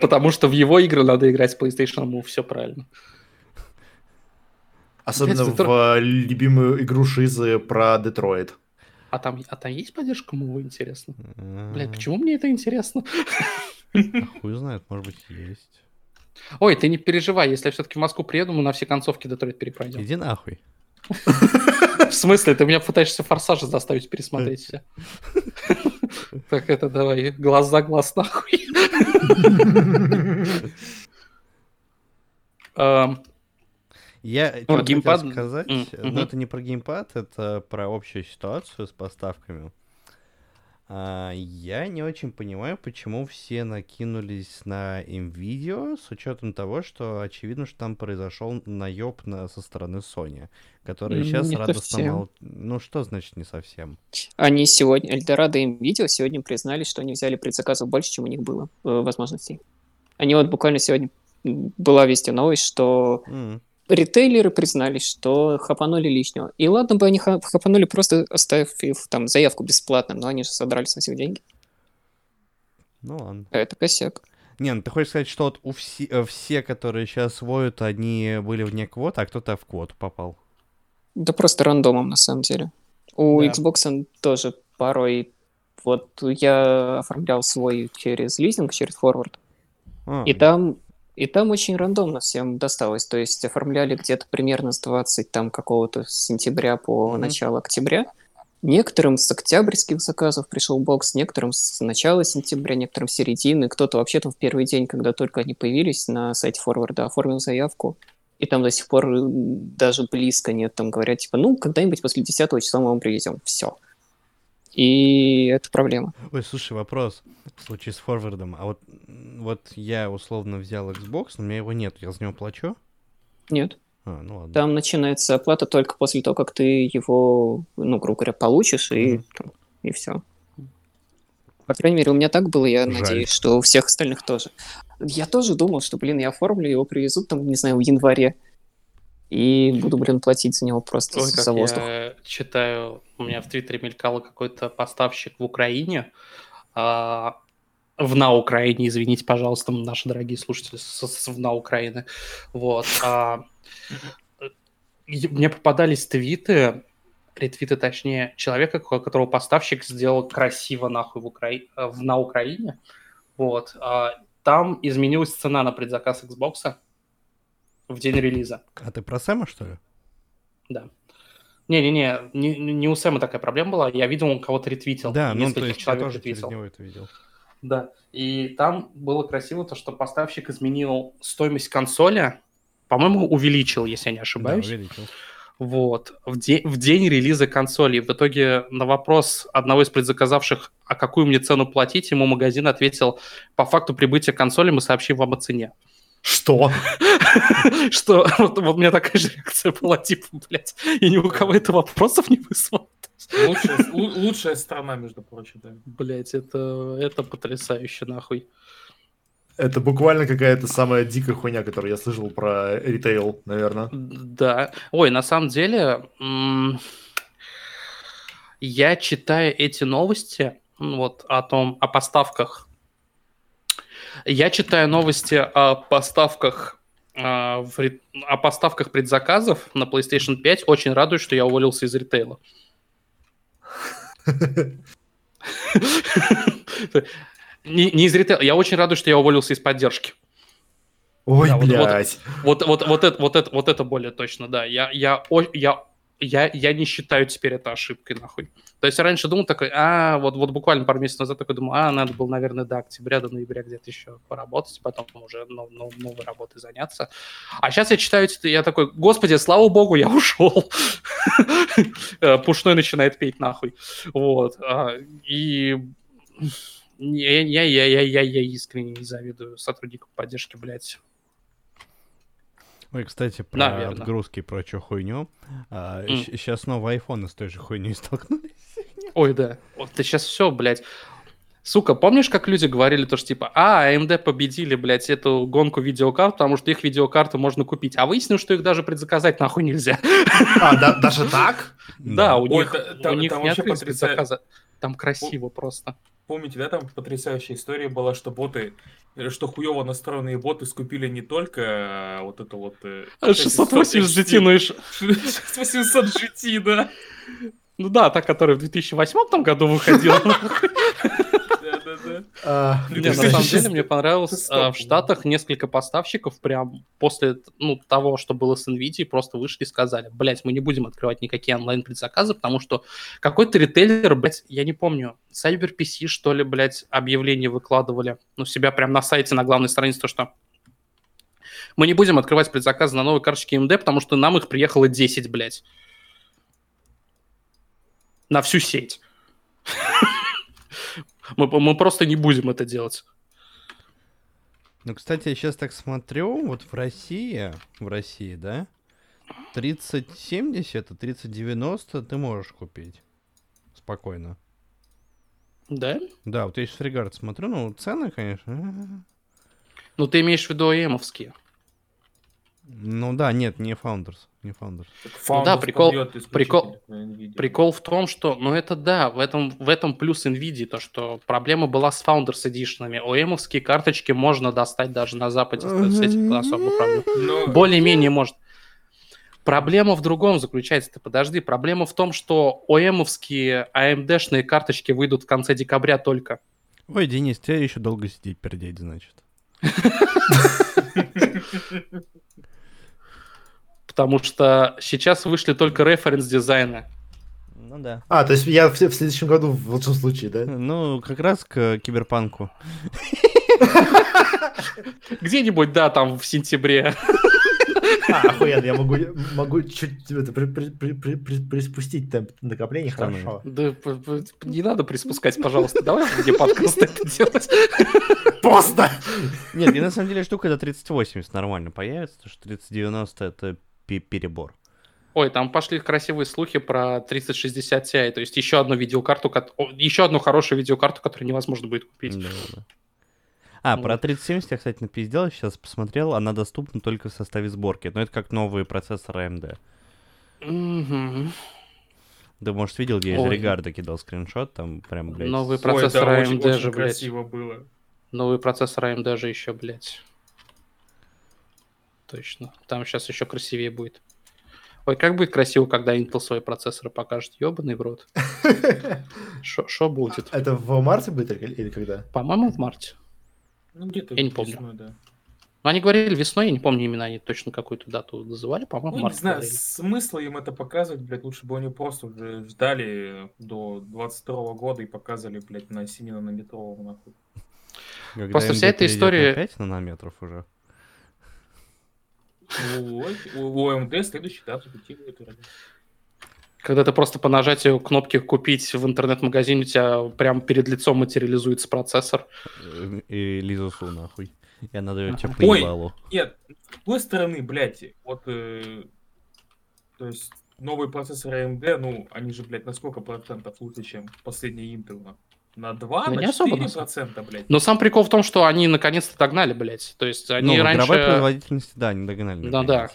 Потому что в его игры надо играть с PlayStation Move, все правильно. Особенно в э, любимую игру Шизы про Детройт. А там, а там есть поддержка Move, интересно? Блядь, почему мне это интересно? а Хуй знает, может быть, есть. Ой, ты не переживай, если я все-таки в Москву приеду, мы на все концовки Детройт перепройдем. Иди нахуй. В смысле? Ты меня пытаешься форсажи заставить пересмотреть все? Так это давай, глаз за глаз нахуй. Эм, Я Ну, геймпад- хотел сказать, М, но это не про геймпад, это про общую ситуацию с поставками. А, я не очень понимаю, почему все накинулись на NVIDIA с учетом того, что очевидно, что там произошел наеб на, со стороны Sony, которая М, сейчас радостно совсем. мол... Ну что значит не совсем? Они сегодня, Эльдорадо и Nvidia сегодня признали, что они взяли предзаказов больше, чем у них было э, возможностей. Они вот буквально сегодня была вести новость, что М, ритейлеры признались, что хапанули лишнего. И ладно бы они ха- хапанули, просто оставив там заявку бесплатно, но они же содрали со всех деньги. Ну ладно. Это косяк. Не, ну ты хочешь сказать, что вот у все, э, все, которые сейчас воют, они были вне квот, а кто-то в квоту попал. Да просто рандомом, на самом деле. У Да. Xbox тоже порой... Вот я оформлял свой через лизинг, через форвард, А, и там, и там очень рандомно всем досталось. То есть оформляли где-то примерно с 20 там какого-то сентября по Мгм. начало октября. Некоторым с октябрьских заказов пришел бокс, некоторым с начала сентября, некоторым с середины. Кто-то вообще там в первый день, когда только они появились на сайте форварда, оформил заявку. И там до сих пор даже близко нет. Там говорят, типа, ну, когда-нибудь после 10 числа мы вам привезем. Все. И это проблема. Ой, слушай, вопрос в случае с форвардом. А вот, вот я условно взял Xbox, но у меня его нет, я за него плачу? Нет. А, ну ладно. Там начинается оплата только после того, как ты его, ну, грубо говоря, получишь, и, там, и все. По крайней мере, у меня так было, я Жаль. надеюсь, что у всех остальных тоже. Я тоже думал, что, блин, я оформлю, его привезут там, не знаю, в январе. И буду, блин, платить за него просто Ой, за воздух. я читаю, у меня в Твиттере мелькало какой-то поставщик в Украине, а, в на Украине, извините, пожалуйста, наши дорогие слушатели с, с- в на Украины, вот. а, мне попадались твиты, ретвиты, точнее, человека, ко- которого поставщик сделал красиво нахуй в, Укра... в на Украине, вот. а, там изменилась цена на предзаказ Xbox в день релиза. А ты про Сэма, что ли? Да. Не-не-не, не, не у Сэма такая проблема была. Я видел, он кого-то ретвитил. Да, ну то есть я человек тоже через ретвитил. него это видел. Да. И там было красиво то, что поставщик изменил стоимость консоли. По-моему, увеличил, если я не Да, ошибаюсь. увеличил. Вот. В, де- в день релиза консоли. В итоге на вопрос одного из предзаказавших, а какую мне цену платить, ему магазин ответил, по факту прибытия консоли мы сообщим вам о цене. Что? Что вот, вот у меня такая же реакция была, типа, блядь, и ни у кого это вопросов не вызвало. Лучшая, лу- лучшая страна, между прочим. Да. Блять, это, это потрясающе, нахуй. Это буквально какая-то самая дикая хуйня, которую я слышал про ритейл, наверное. Да. Ой, на самом деле, я читаю эти новости, вот, о том, о поставках. Я читаю новости о поставках а, о поставках предзаказов на PlayStation 5. Очень радуюсь, что я уволился из ритейла. Не, из ритейла. Я очень радуюсь, что я уволился из поддержки. Ой, Да, вот- вот- блядь. Вот, вот, вот, это, вот, это, вот это более точно, да. Я, я, я, я, я не считаю теперь это ошибкой, нахуй. То есть раньше думал такой, а, вот, вот буквально пару месяцев назад такой думал, а, надо было, наверное, до октября, до ноября где-то еще поработать, потом уже нов- нов- новой работой заняться. А сейчас я читаю я такой, господи, слава богу, я ушел. Э, Пушной начинает петь, нахуй. Вот. а, И я, я, я, я, я, я искренне не завидую сотрудникам поддержки, блядь. Ой, кстати, про Наверно. отгрузки и прочую хуйню. М. Сейчас новые айфоны с той же хуйней столкнулись. Ой, да. Вот ты сейчас все, блядь. Сука, помнишь, как люди говорили то, что типа, а, AMD победили, блядь, эту гонку видеокарт, потому что их видеокарты можно купить. А выяснилось, что их даже предзаказать нахуй нельзя. А, да- даже так? Да, у них, у там- них не потрясает. предзаказа. Там красиво просто. Помните, да, там потрясающая история была, что боты, э, что хуево настроенные боты скупили не только э, вот это вот... э, 680 GT, ну и ш- 800 GT, да. Ну да, та, которая в 2008 там году выходила. А, Не, на самом деле мне понравилось, а, в Штатах несколько поставщиков прям после ну, того, что было с NVIDIA, просто вышли и сказали, блять, мы не будем открывать никакие онлайн-предзаказы, потому что какой-то ритейлер, блять, я не помню, CyberPC, что ли, блять, объявление выкладывали, ну, себя прям на сайте, на главной странице, то, что мы не будем открывать предзаказы на новые карточки AMD, потому что нам их приехало 10, блять. На всю сеть. Мы, мы просто не будем это делать. Ну, кстати, я сейчас так смотрю, вот в России, в России, да, 3070 и 3090 ты можешь купить. Спокойно. Да? Да, вот я сейчас фригард смотрю, ну, цены, конечно. Ну, ты имеешь в виду АМовские. Ну да, нет, не Founders, не Founders. Ну да, Founders прикол- прикол-. Прикол в том, что, ну это да, в этом, в этом плюс NVIDIA, то, что проблема была с Founders Edition. ОЭМовские карточки можно достать даже на Западе, с этим особо проблем. Но- Более-менее может. Проблема в другом заключается, ты подожди, проблема в том, что ОЭМовские AMD-шные карточки выйдут в конце декабря только. Ой, Денис, тебе еще долго сидеть, пердеть, значит. Потому что сейчас вышли только референс-дизайны. Ну да. А, то есть я в, в следующем году в лучшем случае, да? Ну, как раз к киберпанку. Где-нибудь, да, там в сентябре. А, охуенно, я могу, могу чуть это, при- при- при- при- при- приспустить темп накопления, хорошо. Да не надо приспускать, пожалуйста. Давай где подкаст это делать. Поздно! Нет, и на самом деле штука до 3080 нормально появится, потому что 3090 это перебор. Ой, там пошли красивые слухи про 3060 Ti, то есть еще одну видеокарту, еще одну хорошую видеокарту, которую невозможно будет купить. Да, да. А, Ну про вот. 3070 я, кстати, напиздел, сейчас посмотрел, она доступна только в составе сборки. Но это как новые процессоры AMD. Мгм. Да, может, видел, я из. Регарда кидал скриншот, там прям, блядь... Новый с- Ой, процессор да, очень- AMD очень же, блядь. красиво было. Новый процессор AMD же еще, блядь. Точно. Там сейчас еще красивее будет. Ой, как будет красиво, когда Intel свои процессоры покажет. Ёбаный в рот. Что будет? Это в марте будет или когда? По-моему, в марте. Ну, где-то Я не помню. весной, да. Ну, они говорили весной, я не помню имена, они точно какую-то дату называли, по-моему, Ну, в не марте знаю, говорили. смысла им это показывать, блядь, лучше бы они просто уже ждали до 22 года и показывали, блядь, на 7 нанометровом, нахуй. когда Просто вся эта история- на 5 нанометров уже. У, у- AMD следующий вроде. Когда ты просто по нажатию кнопки «Купить» в интернет-магазине, у тебя прям перед лицом материализуется процессор. Э, И Лизусу, нахуй. И она дает тебе поебалу. Нет, с другой стороны, блядь, вот, э, то есть, новые процессоры AMD, ну, они же, блядь, на сколько процентов лучше, чем последний Intel? нахуй? На 2, Да не на особо, 4 на самом- процента, блядь? Но сам прикол в том, что они наконец-то догнали, блядь. То есть они ну, в раньше... игровой производительности, да, не догнали. Да, да.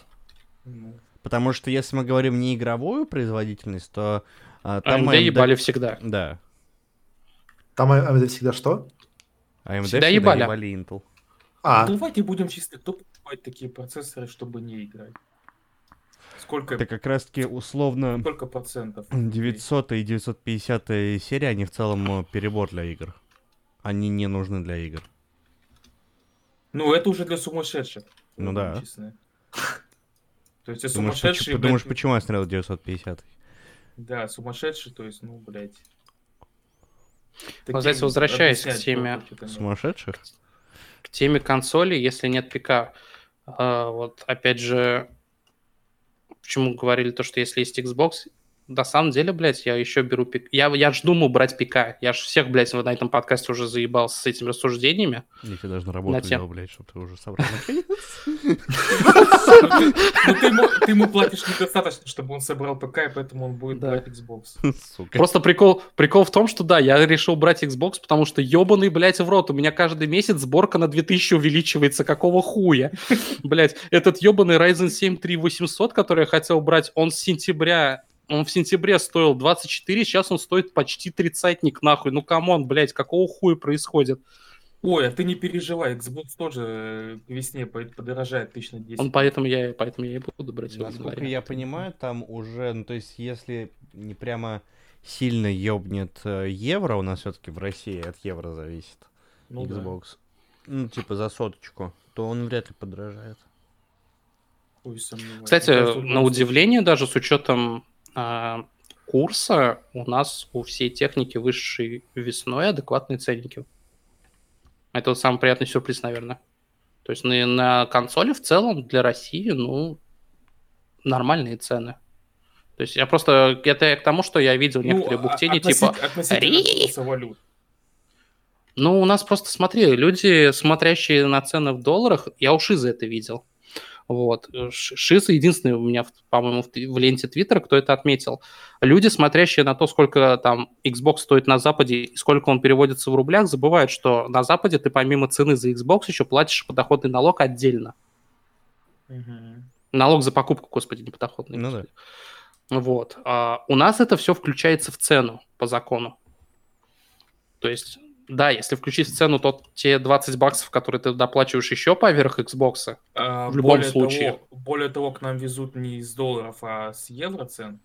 Ну, Потому что если мы говорим не игровую производительность, то а, там AMD ебали всегда. Да. Там а, это всегда что? AMD Всегда всегда ебали. ебали Intel. А, Давайте будем чисты, кто покупает такие процессоры, чтобы не играть? Сколько, Это как раз-таки условно сколько процентов? 900 и 950 серии, они в целом э, перебор для игр. Они не нужны для игр. Ну, это уже для сумасшедших. Ну да. То есть, и Думаешь, сумасшедшие, думаешь, блядь, почему я смотрел 950? Да, сумасшедший, то есть, ну, блядь. Ну, знаете, возвращаясь к теме. Сумасшедших? К теме консоли, если нет ПК. а, вот опять же, почему говорили то, что если есть Xbox, на самом деле, блядь, я еще беру ПК. Я, я ж думаю брать ПК. Я ж всех, блядь, вот на этом подкасте уже заебался с этими рассуждениями. Я тебе даже на работу тем- взял, блядь, чтобы ты уже собрал. Ну, ты ему, платишь недостаточно, чтобы он собрал ПК, и поэтому он будет брать Xbox. Сука. Просто прикол, прикол в том, что да, я решил брать Xbox, потому что ебаный, блядь, в рот. У меня каждый месяц сборка на 2000 увеличивается. Какого хуя? Блядь, этот ебаный Ryzen 7 3800, который я хотел брать, он с сентября... Он в сентябре стоил 24, сейчас он стоит почти тридцатник, нахуй. Ну, come on, блядь, какого хуя происходит? Ой, а ты не переживай, Xbox тоже э, к весне по- подорожает тысяч на 10. Он поэтому я, поэтому я и буду брать его Насколько я понимаю, там уже, ну, то есть, если не прямо сильно ёбнет э, евро, у нас все-таки в России от евро зависит Ну да. Xbox, ну, типа за соточку, то он вряд ли подорожает. Кстати, на удивление, даже с учетом курса, у нас у всей техники высшей весной адекватные ценники. Это вот самый приятный сюрприз, наверное. То есть на, на консоли в целом для России, ну, нормальные цены. То есть я просто... Это я к тому, что я видел случае. некоторые Ну, а- бухтени, типа... валют. Ну, у нас просто, смотри, люди, смотрящие на цены в долларах, я у Шиза это видел. Вот. Шиза единственный у меня, по-моему, в, ленте Твиттера, кто это отметил. Люди, смотрящие на то, сколько там Xbox стоит на Западе и сколько он переводится в рублях, забывают, что на Западе ты помимо цены за Xbox еще платишь подоходный налог отдельно. Мгм. Налог за покупку, господи, не подоходный. Ну да. господи. Вот. А у нас это все включается в цену по закону. То есть, да, если включить в цену, то те 20 баксов, которые ты доплачиваешь еще поверх Xbox, А, В любом более случае. Того, более того, к нам везут не из долларов, а с евро цен.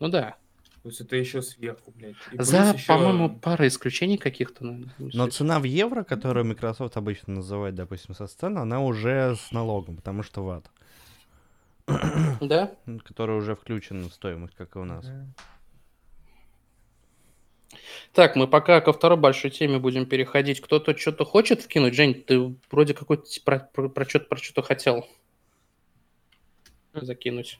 ну да. То есть это еще сверху, блядь. И За, еще- по-моему, пара исключений каких-то. наверное, Но цена в евро, которую Microsoft обычно называет, допустим, со сцены, она уже с налогом, потому что ват, Да? который уже включен в стоимость, как и у нас. Мгм. Так, мы пока ко второй большой теме будем переходить. Кто-то что-то хочет вкинуть? Жень, ты вроде какой-то про, про, про что-то про что-то хотел закинуть.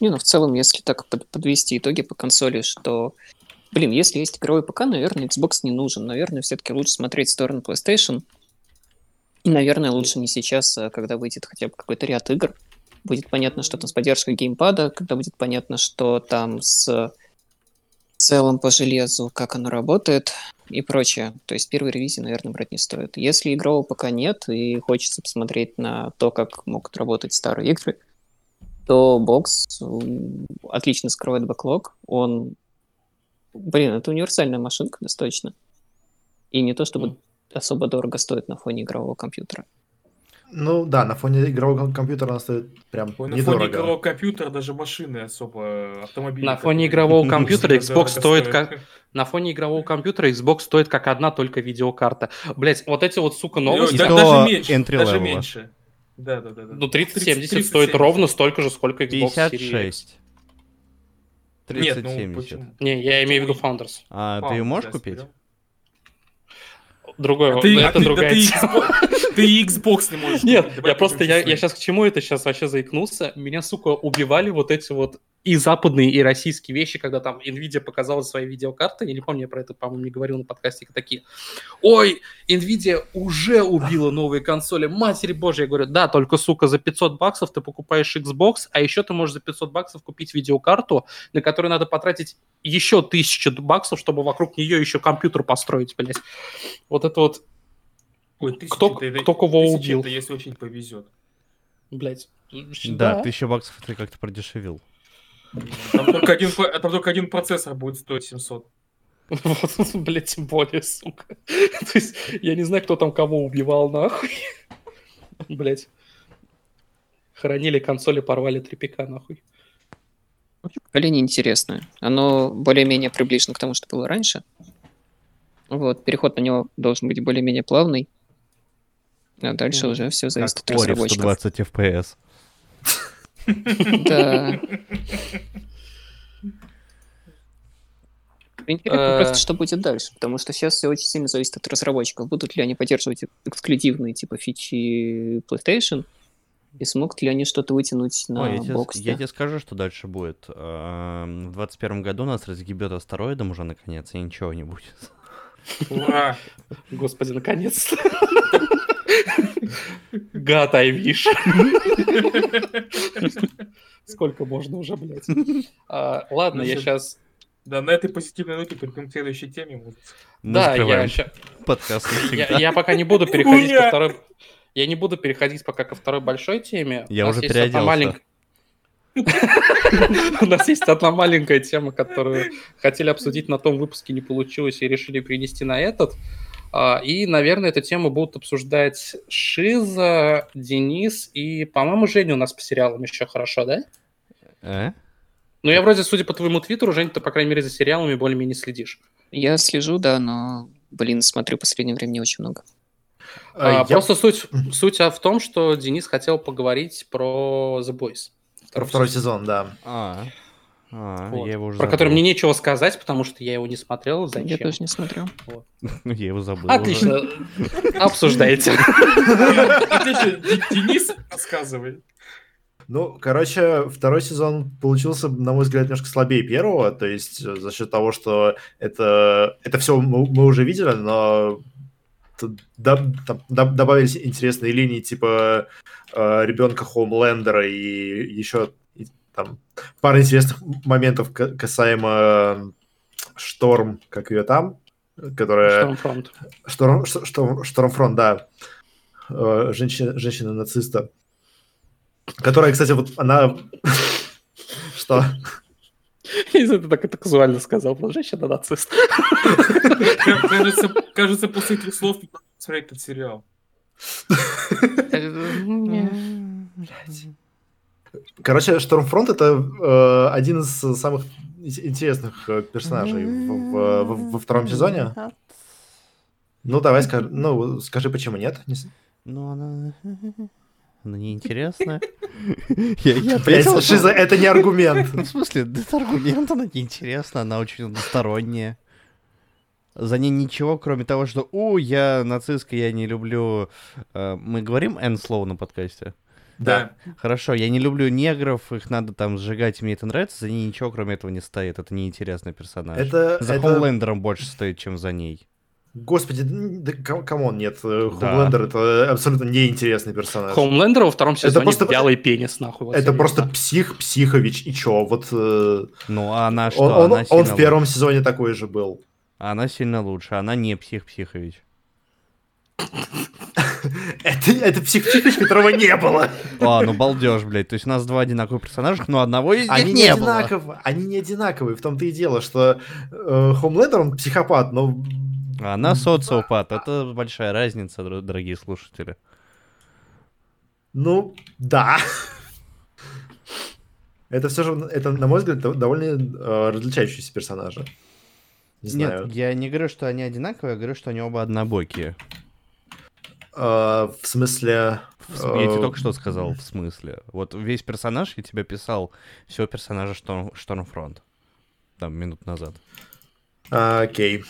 Не, ну в целом, если так под- подвести итоги по консоли, что, блин, если есть игровой ПК, наверное, Xbox не нужен. Наверное, все-таки лучше смотреть в сторону PlayStation. И, наверное, лучше не сейчас, а когда выйдет хотя бы какой-то ряд игр. Будет понятно, что там с поддержкой геймпада, когда будет понятно, что там с целым по железу, как оно работает и прочее. То есть первой ревизии, наверное, брать не стоит. Если игрового пока нет и хочется посмотреть на то, как могут работать старые игры, то бокс отлично скрывает бэклог. Он, блин, это универсальная машинка достаточно. И не то чтобы особо дорого стоит на фоне игрового компьютера. Ну да, на фоне игрового компьютера она стоит прям Ой, на фоне игрового компьютера даже машины особо автомобили. На фоне игрового компьютера Xbox стоит как... На фоне игрового компьютера Xbox стоит как одна только видеокарта. Блять, вот эти вот, сука, новости. Да- даже меньше. Даже меньше. Да, да, да. да. Ну, 3070 30, стоит 30, ровно столько же, сколько Xbox Series X. 56. Нет, ну 3070. почему? Не, я имею в виду Founders. А ты Паузу, ее можешь да, купить? Другой, А ты, а это ты- да другая ты тема. Xbox, ты Xbox не можешь Нет, я просто, я, я сейчас к чему это сейчас вообще заикнулся? Меня, сука, убивали вот эти вот и западные, и российские вещи, когда там Nvidia показала свои видеокарты, я не помню, я про это, по-моему, не говорил на подкасте, такие, ой, Nvidia уже убила новые консоли, матери божья, я говорю, да, только, сука, за 500 баксов ты покупаешь Xbox, а еще ты можешь за 500 баксов купить видеокарту, на которую надо потратить еще 1000 баксов, чтобы вокруг нее еще компьютер построить, блядь. Вот это вот, Ой, тысяча, кто- это- кто кого тысяча убил? это если очень повезет. блядь. Да, тысяча баксов ты как-то продешевил. Там только один, там только один процессор будет стоить 700. Вот, блядь, тем более, сука. То есть, я не знаю, кто там кого убивал, нахуй. Блядь. Хоронили консоли, порвали трепика, нахуй. Вообще, Поколение интересное. Оно более-менее приближено к тому, что было раньше. Вот, переход на него должен быть более-менее плавный. А дальше уже все зависит Как от разработчиков. 120 FPS. Да. Интересно Э. просто, что будет дальше, потому что сейчас все очень сильно зависит от разработчиков. Будут ли они поддерживать эксклюзивные типа фичи PlayStation, и смогут ли они что-то вытянуть на Ой, я тебе, боксе. я тебе скажу, что дальше будет. Эм, В 21 году нас разъебет астероидом уже наконец, и ничего не будет. Ура! Господи, наконец-то. God, I wish. Сколько можно уже, блядь? А, Ладно, я сейчас... Да, на этой позитивной ноте перейдем к следующей теме. Мы Да, я ща- подкаст Я, пока не буду переходить ко второй... Я не буду переходить пока ко второй большой теме. Я уже переоделся. малень- У нас есть одна маленькая тема, которую хотели обсудить на том выпуске, не получилось, и решили перенести на этот. А, И, наверное, эту тему будут обсуждать Шиза, Денис и, по-моему, Женя у нас по сериалам еще хорошо, да? Э? Ну, я вроде, судя по твоему твиттеру, Жень, ты, по крайней мере, за сериалами более-менее следишь. Я слежу, да, но, блин, смотрю в последнее время не очень много. А, А, я- Просто суть, суть а, в том, что Денис хотел поговорить про The Boys. Второй сезон, да. А, а, Вот. я его уже Про который забыл. мне нечего сказать, потому что я его не смотрел. Зачем? Я тоже не смотрю. Ну, я его забыл. Отлично. Д- Денис рассказывай. Ну, короче, второй сезон получился, на мой взгляд, немножко слабее первого, то есть э, за счет того, что это, это все мы, мы уже видели, но добавились интересные линии типа э, ребенка Хоумлендера и еще и там пара интересных моментов ка- касаемо э, Шторм, как ее там, которая... Stormfront. Шторм, Шторм- Штормфронт, да. Э, Женщина, женщина-нациста. Которая, кстати, вот она... Что? Если ты так это казуально сказал, потому что женщина нацист. Ка- Кажется, кажется, после этих слов смотреть этот сериал. Короче, Штормфронт — это э, один из самых ин- интересных э, персонажей в- в- в- во втором сезоне. Ну, давай скажи, ну, скажи, почему нет? Ну, она... Она неинтересная. Я, ответил, Шиза, это не аргумент. Ну, в смысле, это аргумент, она неинтересна, она очень односторонняя. За ней ничего, кроме того, что «У, я нацистка, я не люблю...» Э, Мы говорим N-слово на подкасте? Да. Хорошо, я не люблю негров, их надо там сжигать, мне это нравится, за ней ничего, кроме этого, не стоит. Это неинтересный персонаж. Это, За это... Homelander'ом больше стоит, чем за ней. Господи, да come- come on, нет. э, Да. Homelander — это абсолютно неинтересный персонаж. Homelander во втором сезоне просто- вялый пенис, нахуй. вот Это серьезно. просто псих, психович, и чё? Вот э, Ну, а она что? он, он- она, он сильно в первом сезоне такой же был. лучше. Она сильно лучше, она не псих-психович. Это, это псих-психович, которого не было. А, ну балдеж, блядь. То есть у нас два одинаковых персонажа, но одного из них Они не, не было. Они не одинаковые. В том-то и дело, что э, Хомлендер, он психопат, но... А Она социопат. Это большая разница, дор- дорогие слушатели. Ну, да. Это все же, это, на мой взгляд, дов- довольно э, различающиеся персонажи. Не знаю. Нет, я не говорю, что они одинаковые, я говорю, что они оба однобокие. Э, в смысле... См- Я тебе э, только что сказал, в смысле. Вот весь персонаж, я тебе писал всего персонажа Шторм, Штормфронт. Там, минут назад. а, Окей.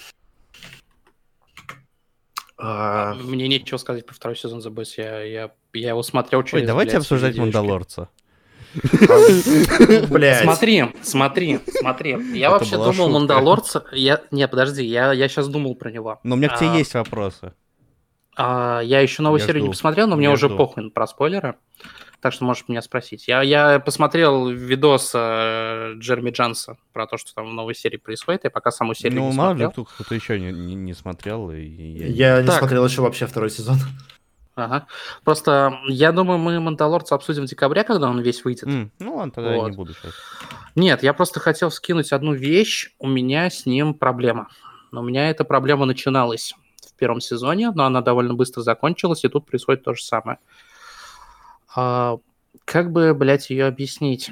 А, Мне нечего сказать про второй сезон The Boys. Я, я, я его смотрел через... Ой, давайте блядь, обсуждать. Мандалорца. Блядь. Смотри, смотри, смотри. Я вообще думал. Мандалорца... Я... Не, подожди, я, я сейчас думал про него. Но у меня к тебе А, есть вопросы. а, я еще новую серию не посмотрел, но мне уже похуй про спойлеры. Так что можешь меня спросить. Я, я посмотрел видос э, Джерми Джанса про то, что там в новой серии происходит. Я пока саму серию Ну, не мало ли, смотрел. кто- кто-то еще не, не- не смотрел. И, я- Я не Так. смотрел еще вообще второй сезон. Ага. Просто я думаю, мы Мандалорца обсудим в декабре, когда он весь выйдет. М, ну ладно, тогда я Вот. не буду сейчас. Нет, я просто хотел скинуть одну вещь. У меня с ним проблема. Но у меня эта проблема начиналась в первом сезоне, но она довольно быстро закончилась, и тут происходит то же самое. А, как бы, блядь, ее объяснить?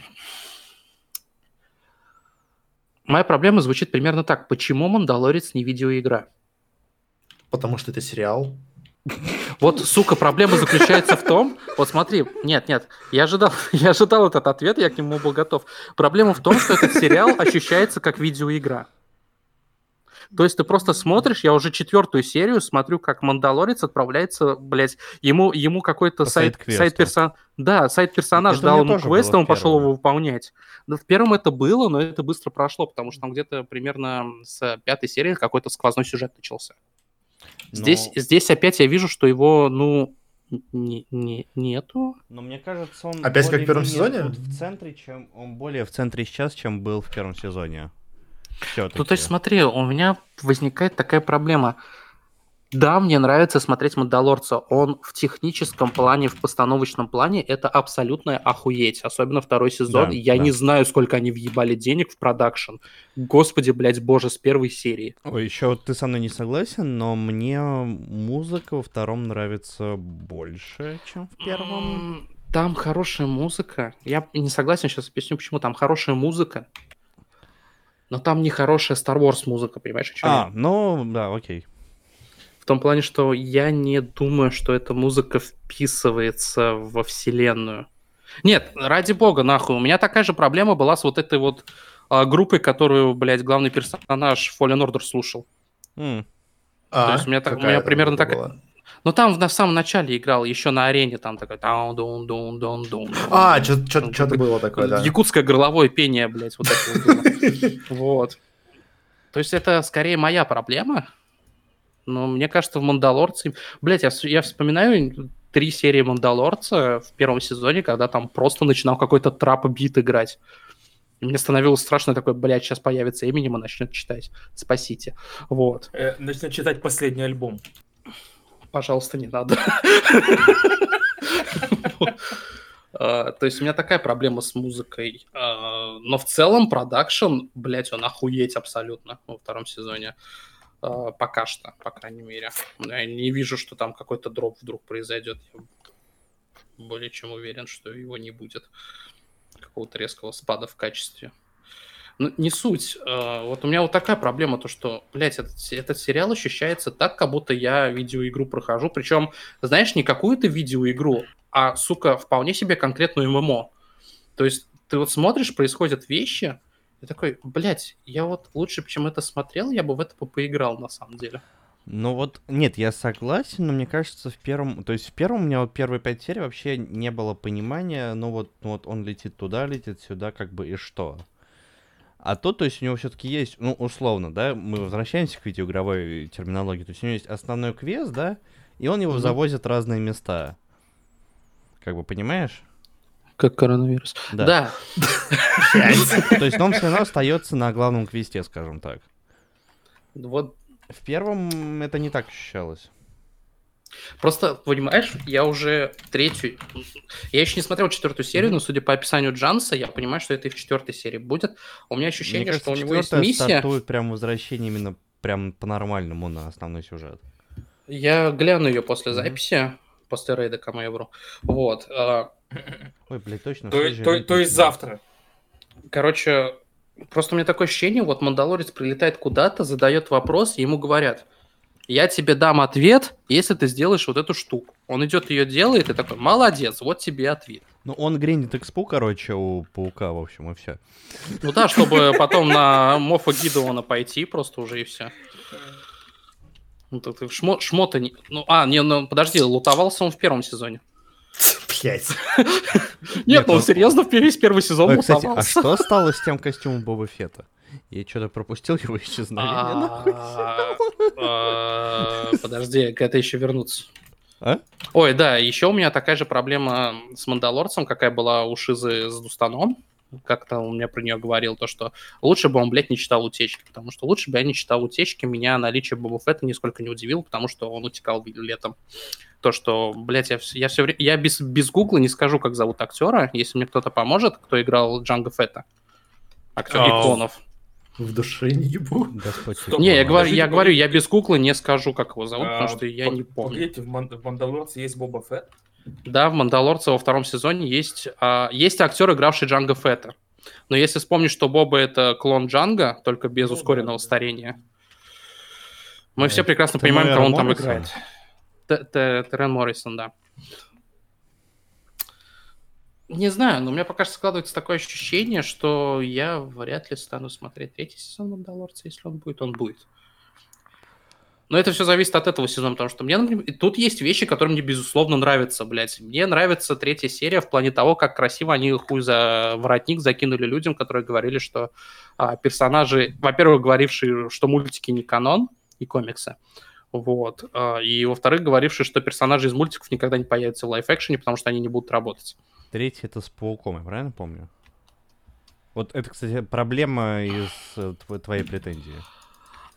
Моя проблема звучит примерно так. Почему Мандалорец не видеоигра? Потому что это сериал. Вот, сука, проблема заключается в том, вот смотри, нет, нет, я ожидал, я ожидал этот ответ, я к нему был готов. Проблема в том, что этот сериал ощущается как видеоигра. То есть ты просто смотришь, я уже четвертую серию смотрю, как Мандалорец отправляется, блядь, ему, ему какой-то сайт, сайт персон... Да, сайт-персонаж Это у дал ему квест, он пошел его выполнять. Да, в первом это было, но это быстро прошло, потому что там где-то примерно с пятой серии какой-то сквозной сюжет начался. Здесь, Но- здесь опять я вижу, что его, ну, не, не, нету. Но мне кажется, он Опять как в первом сезоне? в центре, чем он более в центре сейчас, чем был в первом сезоне. Все-таки. Ну, то есть, смотри, у меня возникает такая проблема. Да, мне нравится смотреть «Мандалорца». Он в техническом плане, в постановочном плане это абсолютная охуеть. Особенно второй сезон. Да, Я да. не знаю, сколько они въебали денег в продакшн. Господи, блядь, боже, с первой серии. Ой, еще ты со мной не согласен, но мне музыка во втором нравится больше, чем в первом. Там хорошая музыка. Я не согласен, сейчас объясню, почему. Там хорошая музыка. Но там не хорошая Star Wars музыка, понимаешь, о чём я? А, ну, да, окей. В том плане, что я не думаю, что эта музыка вписывается во вселенную. Нет, ради бога, нахуй. У меня такая же проблема была с вот этой вот а, группой, которую, блядь, главный персонаж Fallen Order слушал. М, А, То есть у меня так- у меня примерно такая-? Но там в, на самом начале играл, еще на арене, там такой... таун дун дун дун дун А, что-то было такое, да. Якутское горловое пение, блядь, вот это вот. То есть это скорее моя проблема. Но мне кажется, в «Мандалорце...» Блядь, я, я вспоминаю три серии «Мандалорца» в первом сезоне, когда там просто начинал какой-то трап-бит играть. И мне становилось страшно такой, блядь, сейчас появится Эминем и начнет читать. Спасите. Вот. Э, Начнет читать последний альбом. Пожалуйста, не надо. А, То есть у меня такая проблема с музыкой. А, Но в целом продакшн, блядь, он охуеть абсолютно во втором сезоне. А, Пока что, по крайней мере. Я не вижу, что там какой-то дроп вдруг произойдет. Я более чем уверен, что его не будет. Какого-то резкого спада в качестве. Ну, не суть. А, Вот у меня вот такая проблема, то что, блядь, этот, этот сериал ощущается так, как будто я видеоигру прохожу. Причем, знаешь, не какую-то видеоигру, а, сука, вполне себе конкретную ММО. То есть ты вот смотришь, происходят вещи, и такой, блядь, я вот лучше, чем это смотрел, я бы в это поиграл, на самом деле. Ну вот, нет, я согласен, но мне кажется, в первом, то есть в первом у меня вот первые пять серий вообще не было понимания, ну вот, ну вот он летит туда, летит сюда, как бы и что. А тут, то есть у него все-таки есть, ну условно, да, мы возвращаемся к видеоигровой терминологии, то есть у него есть основной квест, да, и он его Мгм. завозит в разные места. Как бы понимаешь? Как коронавирус. Да. То есть он все равно остается на главном квесте, скажем так. Вот В первом это не так ощущалось. Просто, понимаешь, я уже третью... Я еще не смотрел четвертую серию, но судя по описанию Джанса, я понимаю, что это и в четвертой серии будет. У меня ощущение, Мне кажется, что у него есть миссия. стартует прям возвращение именно прям по-нормальному на основной сюжет. Я гляну ее после Мгм. записи, после рейда Камэвру. Вот. а, Ой, блядь, точно. То, то- то есть завтра. Короче, просто у меня такое ощущение, вот Мандалорец прилетает куда-то, задает вопрос, и ему говорят, я тебе дам ответ, если ты сделаешь вот эту штуку. Он идет ее делает, и такой, молодец, вот тебе ответ. Ну, он гриндит экспу, короче, у паука, в общем, и все. Ну да, чтобы потом на Мофа Гидеона пойти просто уже и все. Ну, так ты шмо- шмота не... Ну, а, не, ну, подожди, лутовался он в первом сезоне. Блять. Нет, Нет, ну, он- серьезно, в весь первый сезон Ой, кстати, а лутовался. что стало с тем костюмом Боба Фета? Я что-то пропустил его исчезновение. А, а, Подожди, к это еще вернуться. А? Ой, да, еще у меня такая же проблема с Мандалорцем, какая была у Шизы с Дустаном. Как-то он мне про нее говорил, то, что лучше бы он, блядь, не читал утечки, потому что лучше бы я не читал утечки, меня наличие Боба Фетта нисколько не удивило, потому что он утекал летом. То, что, блядь, я, я все время... Я без, без гугла не скажу, как зовут актера, если мне кто-то поможет, кто играл Джанго Фетта. Актер А, Клонов. В душе не ебу. Господь. Стоп. Не, я говорю, я говорю, я без куклы не скажу, как его зовут, потому А, что я по- не помню. Погодите, в, Ман- в Мандалорце есть Боба Фетт? Да, в Мандалорце во втором сезоне есть, а, есть актер, игравший Джанго Фетта. Но если вспомнить, что Боба это клон Джанга, только без Ну, ускоренного да, старения, мы все прекрасно ты понимаем, кого он там играет. Террен Моррисон, да. Не знаю, но у меня пока что складывается такое ощущение, что я вряд ли стану смотреть третий сезон Мандалорца, если он будет, он будет. Но это все зависит от этого сезона, потому что мне, например, тут есть вещи, которые мне безусловно нравятся, блядь. Мне нравится третья серия в плане того, как красиво они хуй за воротник закинули людям, которые говорили, что а, персонажи, во-первых, говорившие, что мультики не канон и комиксы, вот, а, и во-вторых, говорившие, что персонажи из мультиков никогда не появятся в лайф-экшене, потому что они не будут работать. Третий это с пауком, я правильно помню? Вот это, кстати, проблема из э, тво- твоей претензии.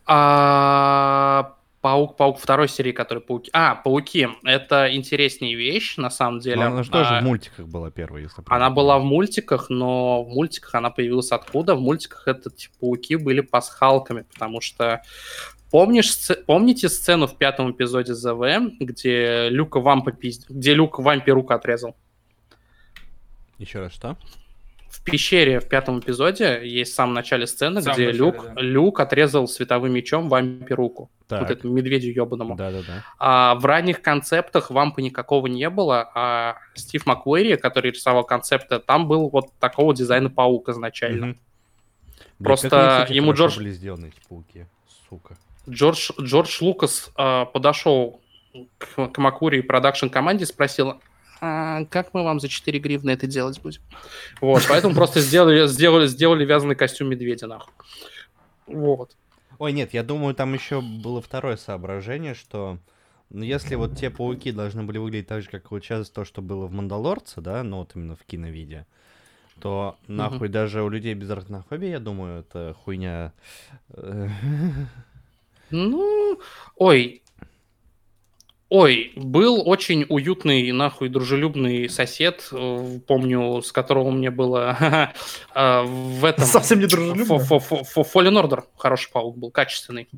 А, Паук, Паук второй серии, который пауки. А, пауки. Это интереснее вещь, на самом деле. Но она же тоже А, в мультиках была первая, если Она правильно была в мультиках, но в мультиках она появилась откуда? В мультиках это типа, пауки были пасхалками, потому что помнишь, помните сцену в пятом эпизоде ЗВ, где Люка Вампа пизд... где Люк Вампе руку отрезал? Еще раз что? В пещере в пятом эпизоде есть в самом начале сцены, где начале, Люк, да. Люк отрезал световым мечом Вампе руку. Так. Вот этому медведю ебаному. Да-да-да. А в ранних концептах вампа никакого не было, а Стив Маквери, который рисовал концепты, там был вот такого дизайна паук изначально. Блин, Просто как они, кстати, ему Джордж- были сделаны эти пауки, сука. Джордж, Джордж Лукас а, подошел к, к Макури и продакшн команде и спросил, «А как мы вам за 4 гривны это делать будем? Вот, поэтому просто сделали, сделали, сделали вязаный костюм медведя, нахуй. Вот. Ой, нет, я думаю, там еще было второе соображение, что ну, если вот те пауки должны были выглядеть так же, как вот сейчас то, что было в Мандалорце, да, ну вот именно в киновиде, то нахуй даже у людей без арахнофобии, я думаю, это хуйня. Ну, ой, ой, был очень уютный, нахуй, дружелюбный сосед, э, помню, с которого мне было э, в этом... Совсем не фо- Fallen Order хороший паук был, качественный.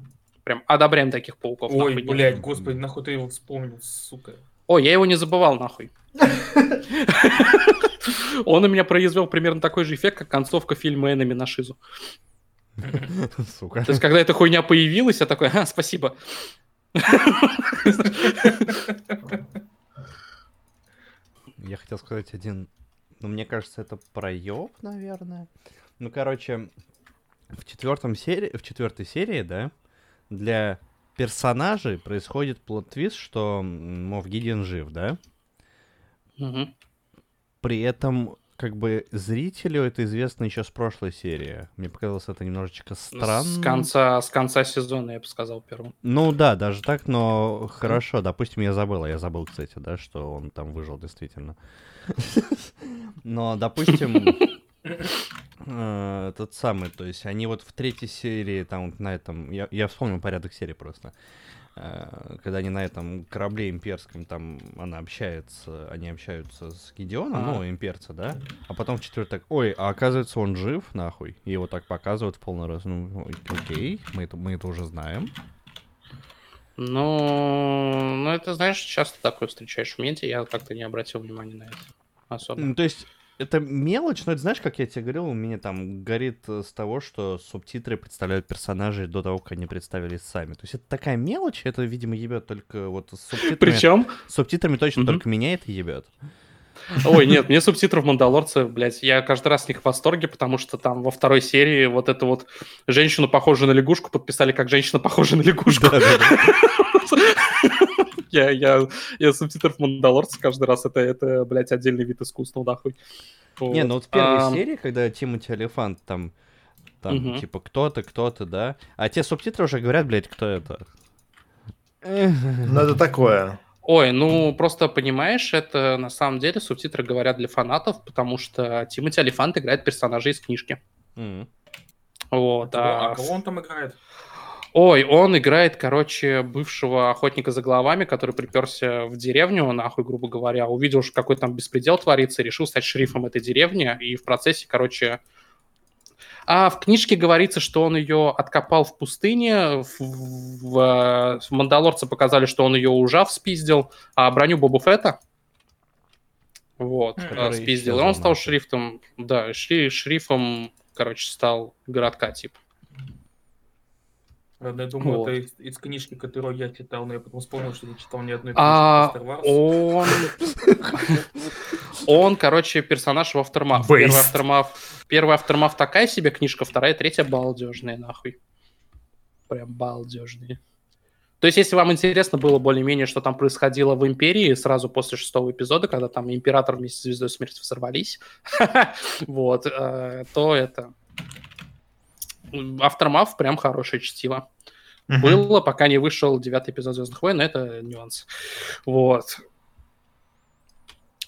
Прям одобряем таких пауков. Ой, нахуй. блядь, господи, нахуй ты его вспомнил, сука. Ой, я его не забывал, нахуй. Он у меня произвел примерно такой же эффект, как концовка фильма «Энеми» на Шизу. Сука. То есть, когда эта хуйня появилась, я такой, а, спасибо. Я хотел сказать один, ну, мне кажется, это проеб, наверное. Ну, короче, в четвертом серии, в четвертой серии, да, для персонажей происходит плот-твист, что Мов Гидиан жив, да? Мгм. При этом, как бы, зрителю это известно еще с прошлой серии. Мне показалось это немножечко странно. С конца, с конца сезона, я бы сказал, первым. Ну да, даже так, но хорошо, допустим, я забыл, я забыл, кстати, да, что он там выжил действительно. Но, допустим, э, тот самый, то есть они вот в третьей серии, там на этом, я, я вспомнил порядок серии просто, когда они на этом корабле имперском, там она общается, они общаются с Гедеоном, А. ну, имперца, да, а потом в четвертой так, ой, а оказывается он жив, нахуй, и его так показывают в полный раз, ну, окей, мы это, мы это уже знаем. Ну, ну, это, знаешь, часто такое встречаешь в медиа, я как-то не обратил внимания на это особо. Ну, то есть, это мелочь, но это знаешь, как я тебе говорил, у меня там горит э, с того, что субтитры представляют персонажей до того, как они представились сами. То есть это такая мелочь, это, видимо, ебет только вот с субтитрами. Причем, с субтитрами точно Мгм. только меня это ебет. ой, нет, мне субтитров Мандалорца, блядь, я каждый раз с них в восторге, потому что там во второй серии вот эту вот женщину, похожую на лягушку, подписали как женщина, похожая на лягушку. Я, я, я субтитров Мандалорца каждый раз, это, это, блядь, отдельный вид искусства, нахуй. Не, ну вот в первой Ам, серии, когда Тимати Алифант там, там, Мгм. типа, кто-то, кто-то, да, а те субтитры уже говорят, блядь, кто это. Ну, это такое. Ой, ну просто понимаешь, это на самом деле субтитры говорят для фанатов, потому что Тимоти Алифант играет персонажей из книжки. М. Вот, А а кого он там играет? Ой, он играет, короче, бывшего охотника за головами, который приперся в деревню, нахуй, грубо говоря, увидел, что какой там беспредел творится, решил стать шерифом этой деревни, и в процессе, короче... А в книжке говорится, что он ее откопал в пустыне, в, в, в Мандалорце показали, что он ее ужав спиздил, а броню Боба Фетта вот, э, Который спиздил. И он стал шрифтом, да, шри, шерифом, короче, стал городка, типа. Правда, я думаю, Вот. это из, из книжки, которую я читал, но я потом вспомнил, что не читал ни одной книжки А, про Star Wars. он... Он, короче, персонаж в Aftermath. Первый Aftermath, первый Aftermath такая себе книжка, вторая, третья балдежная, нахуй. Прям балдежные. То есть, если вам интересно было более-менее, что там происходило в Империи сразу после шестого эпизода, когда там Император вместе с Звездой Смерти взорвались, вот, э, то это... Aftermath прям хорошее чтиво. Мгм. Было, пока не вышел девятый эпизод Звездных войн, но это нюанс. Вот.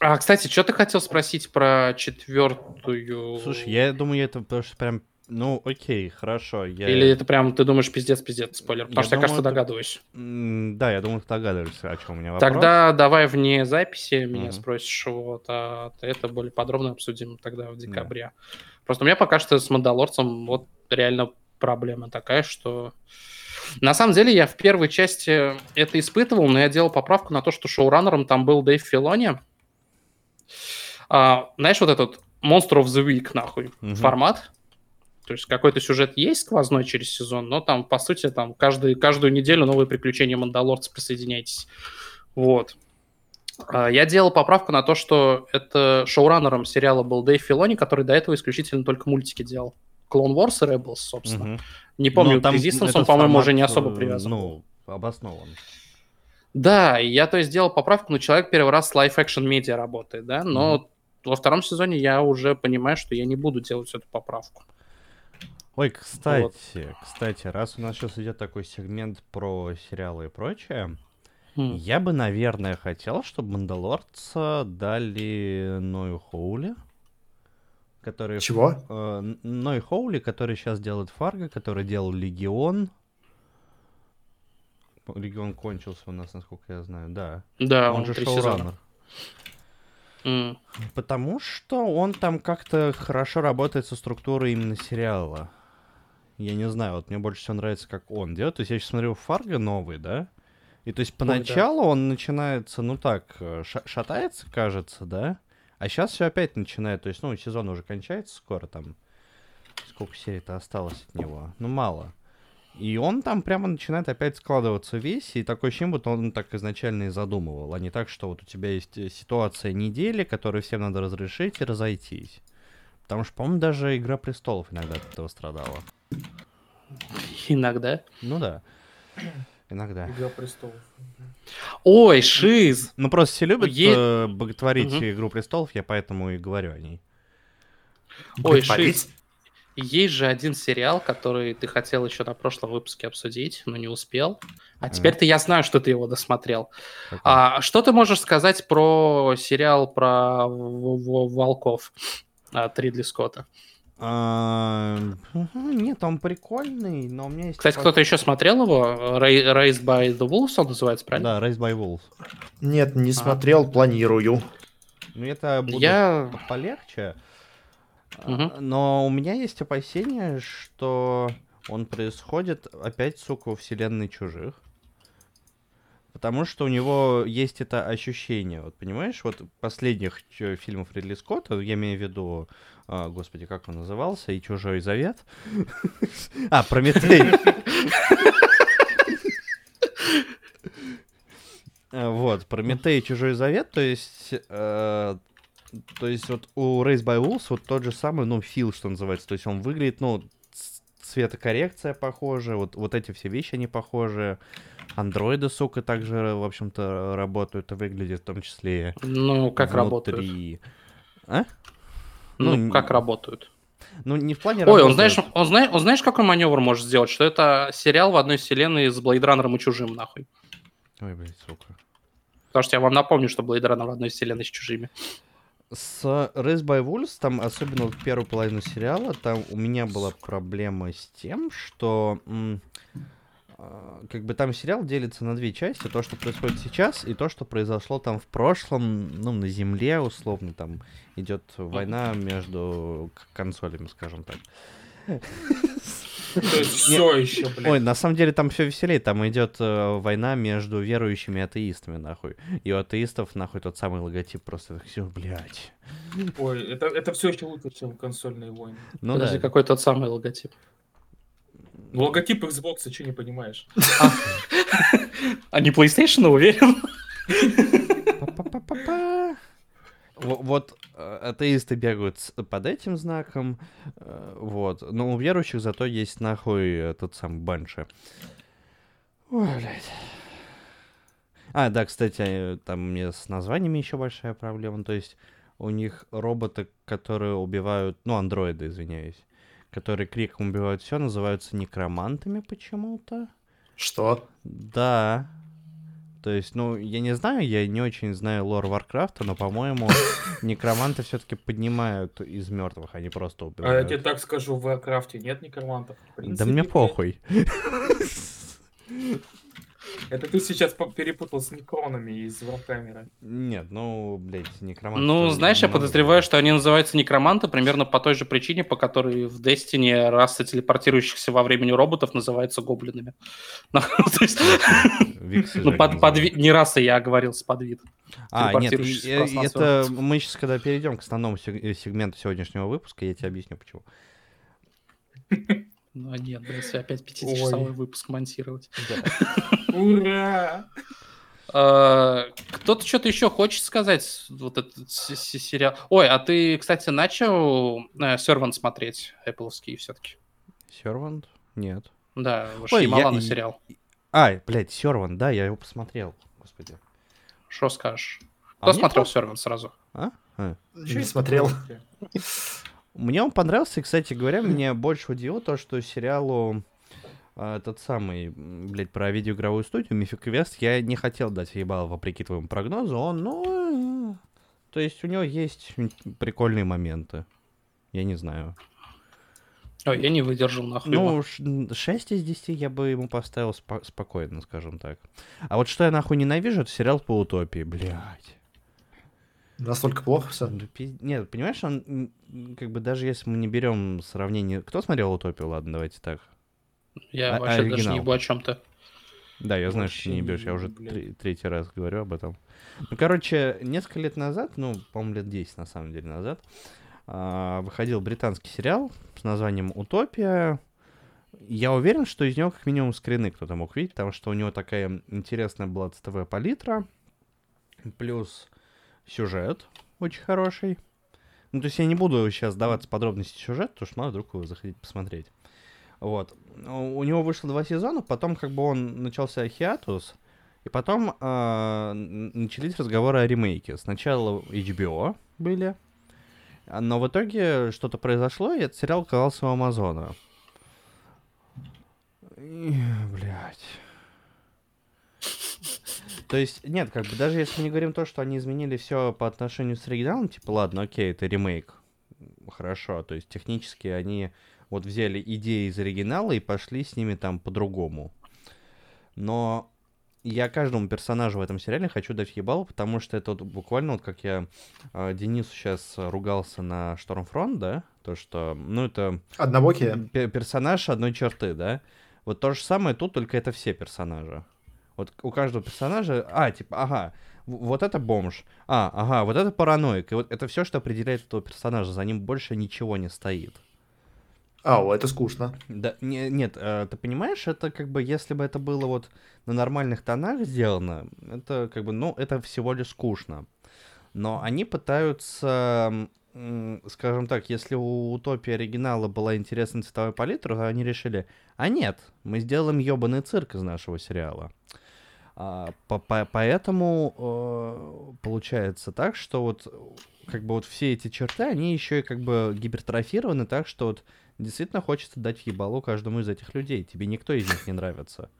А, кстати, что ты хотел спросить про четвертую? Слушай, я думаю, это потому что прям... Ну, окей, хорошо. Я... Или это прям, ты думаешь, пиздец-пиздец, спойлер? Потому Я что я, кажется, это- догадываюсь. Да, я думаю, ты догадываешься, о чем у меня вопрос. Тогда давай вне записи меня Мгм. спросишь, вот, а это более подробно обсудим тогда в декабре. Просто у меня пока что с Мандалорцем вот реально проблема такая, что... На самом деле я в первой части это испытывал, но я делал поправку на то, что шоураннером там был Дэйв Филони. А, знаешь, вот этот Monster of the Week, нахуй, Мгм. формат. То есть какой-то сюжет есть сквозной через сезон, но там, по сути, там каждый, каждую неделю новые приключения Мандалорца, присоединяйтесь. Вот. А, Я делал поправку на то, что это шоураннером сериала был Дэйв Филони, который до этого исключительно только мультики делал. Clone Wars и Rebels, собственно. Мгм. Не помню, Ну, там Resistance он, по-моему, уже не особо э, привязан. Ну, обоснован. Да, я то есть сделал поправку, но человек первый раз с live-action медиа работает, да, но во втором сезоне я уже понимаю, что я не буду делать эту поправку. Ой, кстати, кстати, раз у нас сейчас идет такой сегмент про сериалы и прочее, М. я бы, наверное, хотел, чтобы Мандалорца дали Ною Хоули, который... Чего? Э, Ной Хоули, который сейчас делает Фарго, который делал Легион. Легион кончился у нас, насколько я знаю, да. Да, он, он, же шоураннер. М. Потому что он там как-то хорошо работает со структурой именно сериала. Я не знаю, вот мне больше всего нравится, как он делает. То есть я сейчас смотрю Фарго новый, да? И то есть да. поначалу он начинается, ну так, э, ша- шатается, кажется, да? А сейчас все опять начинает. То есть, ну, сезон уже кончается скоро там. Сколько серий-то осталось от него? Ну, мало. И он там прямо начинает опять складываться весь, и такое ощущение, будто он так изначально и задумывал, а не так, что вот у тебя есть э, ситуация недели, которую всем надо разрешить и разойтись. Потому что, по-моему, даже Игра престолов иногда от этого страдала. Иногда. Ну да. Иногда. Игра престолов. Ой, Шиз! Ну просто все любят Е- э, боготворить Мгм. Игру престолов, я поэтому и говорю о ней. Ой? Шиз. Есть же один сериал, который ты хотел еще на прошлом выпуске обсудить, но не успел. А теперь-то я знаю, что ты его досмотрел. Какой? А что ты можешь сказать про сериал про в- в- волков от Ридли Скотта? А, Нет, он прикольный, но у меня есть... Кстати, кто-то еще смотрел его? Ra- Raised by the Wolves он называется, правильно? Да, Raised by Wolves. Нет, не смотрел, планирую. Ну это будет Я... полегче. А. Но у меня есть опасение, что он происходит опять, сука, у вселенной чужих. Потому что у него есть это ощущение, вот понимаешь, вот последних фильмов Ридли Скотта, я имею в виду, а, господи, как он назывался, и Чужой Завет. А, Прометей. Э, Вот, Прометей и Чужой Завет, то есть, э, то есть вот у Race by Wolves вот тот же самый, ну, фил, что называется, то есть он выглядит, ну, цветокоррекция похожа, вот, вот эти все вещи, они похожи, андроиды, сука, также, в общем-то, работают и выглядят в том числе Ну, как работают? внутри. А? Ну, Ну, как работают? Ну, не в плане Ой, он работают. знаешь, он, знает, он знаешь, какой маневр может сделать? Что это сериал в одной вселенной с Runner и Чужим, нахуй. Ой, блядь, сука. Потому что я вам напомню, что Runner в одной вселенной с Чужими. С Race by Wolves, там, особенно вот первую половину сериала, там у меня была проблема с тем, что м, как бы там сериал делится на две части, то, что происходит сейчас, и то, что произошло там в прошлом, ну, на Земле, условно, там идет война между консолями, скажем так. То есть все еще, Ой, блядь. на самом деле там все веселее, там идет э, война между верующими и атеистами, нахуй. И у атеистов, нахуй, тот самый логотип просто все, блядь. Ой, это, это все еще лучше, чем консольные войны. Ну Подожди, да. какой тот самый логотип? Логотип Xbox, что не понимаешь? А не PlayStation, уверен? Вот э, атеисты бегают под этим знаком, э, вот. Но у верующих зато есть нахуй этот сам банши. Ой, блядь. А, да, кстати, там мне с названиями еще большая проблема. То есть у них роботы, которые убивают, ну, андроиды, извиняюсь, которые криком убивают все, называются некромантами почему-то. Что? Да. То есть, ну, я не знаю, я не очень знаю лор Варкрафта, но, по-моему, некроманты все-таки поднимают из мертвых, они просто А я убивают. тебе так скажу, в Warcraft нет некромантов. В Да мне похуй. Это ты сейчас перепутал с некронами из Варкамера. Нет, ну, блядь, некроманты... Ну, знаешь, я подозреваю, что они называются некроманты примерно по той же причине, по которой в Destiny раса телепортирующихся во времени роботов называется гоблинами. Ну, Ну, под, называют. не раса, я говорил, с подвид. А, нет, пространство. это мы сейчас, когда перейдем к основному э, сегменту сегодняшнего выпуска, я тебе объясню, почему. Ну, а нет, да, если опять 50-часовой Ой. выпуск монтировать. Ура! Э, Кто-то что-то еще хочет сказать? Вот этот сериал. Ой, а ты, кстати, начал Сервант смотреть, Apple'овский все-таки? Сервант? Нет. Да, Шьямалана сериал. А, блядь, Сервант, да, я его посмотрел. Господи. Что скажешь? А Кто смотрел Сервант сразу? А? А. Чё Не смотрел. Мне он понравился, и, кстати говоря, мне больше удивило то, что сериалу а, этот самый, блядь, про видеоигровую студию Quest я не хотел дать ебало вопреки твоему прогнозу, он, ну, то есть у него есть прикольные моменты. Я не знаю. Ой, я не выдержал нахуй. Ну, ш- 6 из 10 я бы ему поставил спо- спокойно, скажем так. А вот что я нахуй ненавижу, это сериал по утопии, блядь. Настолько плохо все? Нет, понимаешь, он как бы даже если мы не берем сравнение... Кто смотрел утопию? Ладно, давайте так. я а- вообще даже оригинал. не ебу о чем-то. Да, я знаю, что ты не ебешь, я уже тре- третий раз говорю об этом. Ну, короче, несколько лет назад, ну, по-моему, лет 10 на самом деле назад, а, выходил британский сериал с названием «Утопия». Я уверен, что из него как минимум скрины кто-то мог видеть, потому что у него такая интересная была цветовая палитра, плюс сюжет очень хороший. Ну, то есть я не буду сейчас даваться подробности сюжета, потому что мало вдруг вы захотите посмотреть. Вот. У у него вышло два сезона, потом как бы он начался хиатус, и потом н- начались разговоры о ремейке. Сначала HBO были, но в итоге что-то произошло, и этот сериал оказался у Амазона. И, Блядь. То есть, нет, как бы даже если мы не говорим то, что они изменили все по отношению с оригиналом, типа, ладно, окей, это ремейк. Хорошо, то есть технически они вот взяли идеи из оригинала и пошли с ними там по-другому. Но я каждому персонажу в этом сериале хочу дать ебал, потому что это вот буквально вот как я э, Денису сейчас ругался на Штормфронт, да, то что, ну это Однобокие? пе- персонаж одной черты, да. Вот то же самое тут, только это все персонажи. Вот у каждого персонажа, а, типа, ага, вот это бомж, а, ага, вот это параноик. И вот это все, что определяет этого персонажа, за ним больше ничего не стоит. А, это скучно. Да, не- нет, э, ты понимаешь, это как бы, если бы это было вот на нормальных тонах сделано, это как бы, ну, это всего лишь скучно. Но они пытаются, скажем так, если у Утопии оригинала была интересная цветовая палитра, то они решили, а нет, мы сделаем ебаный цирк из нашего сериала. А, по- по- поэтому э, получается так, что вот как бы вот все эти черты, они еще и как бы гипертрофированы так, что вот действительно хочется дать ебалу каждому из этих людей. Тебе никто из них не нравится.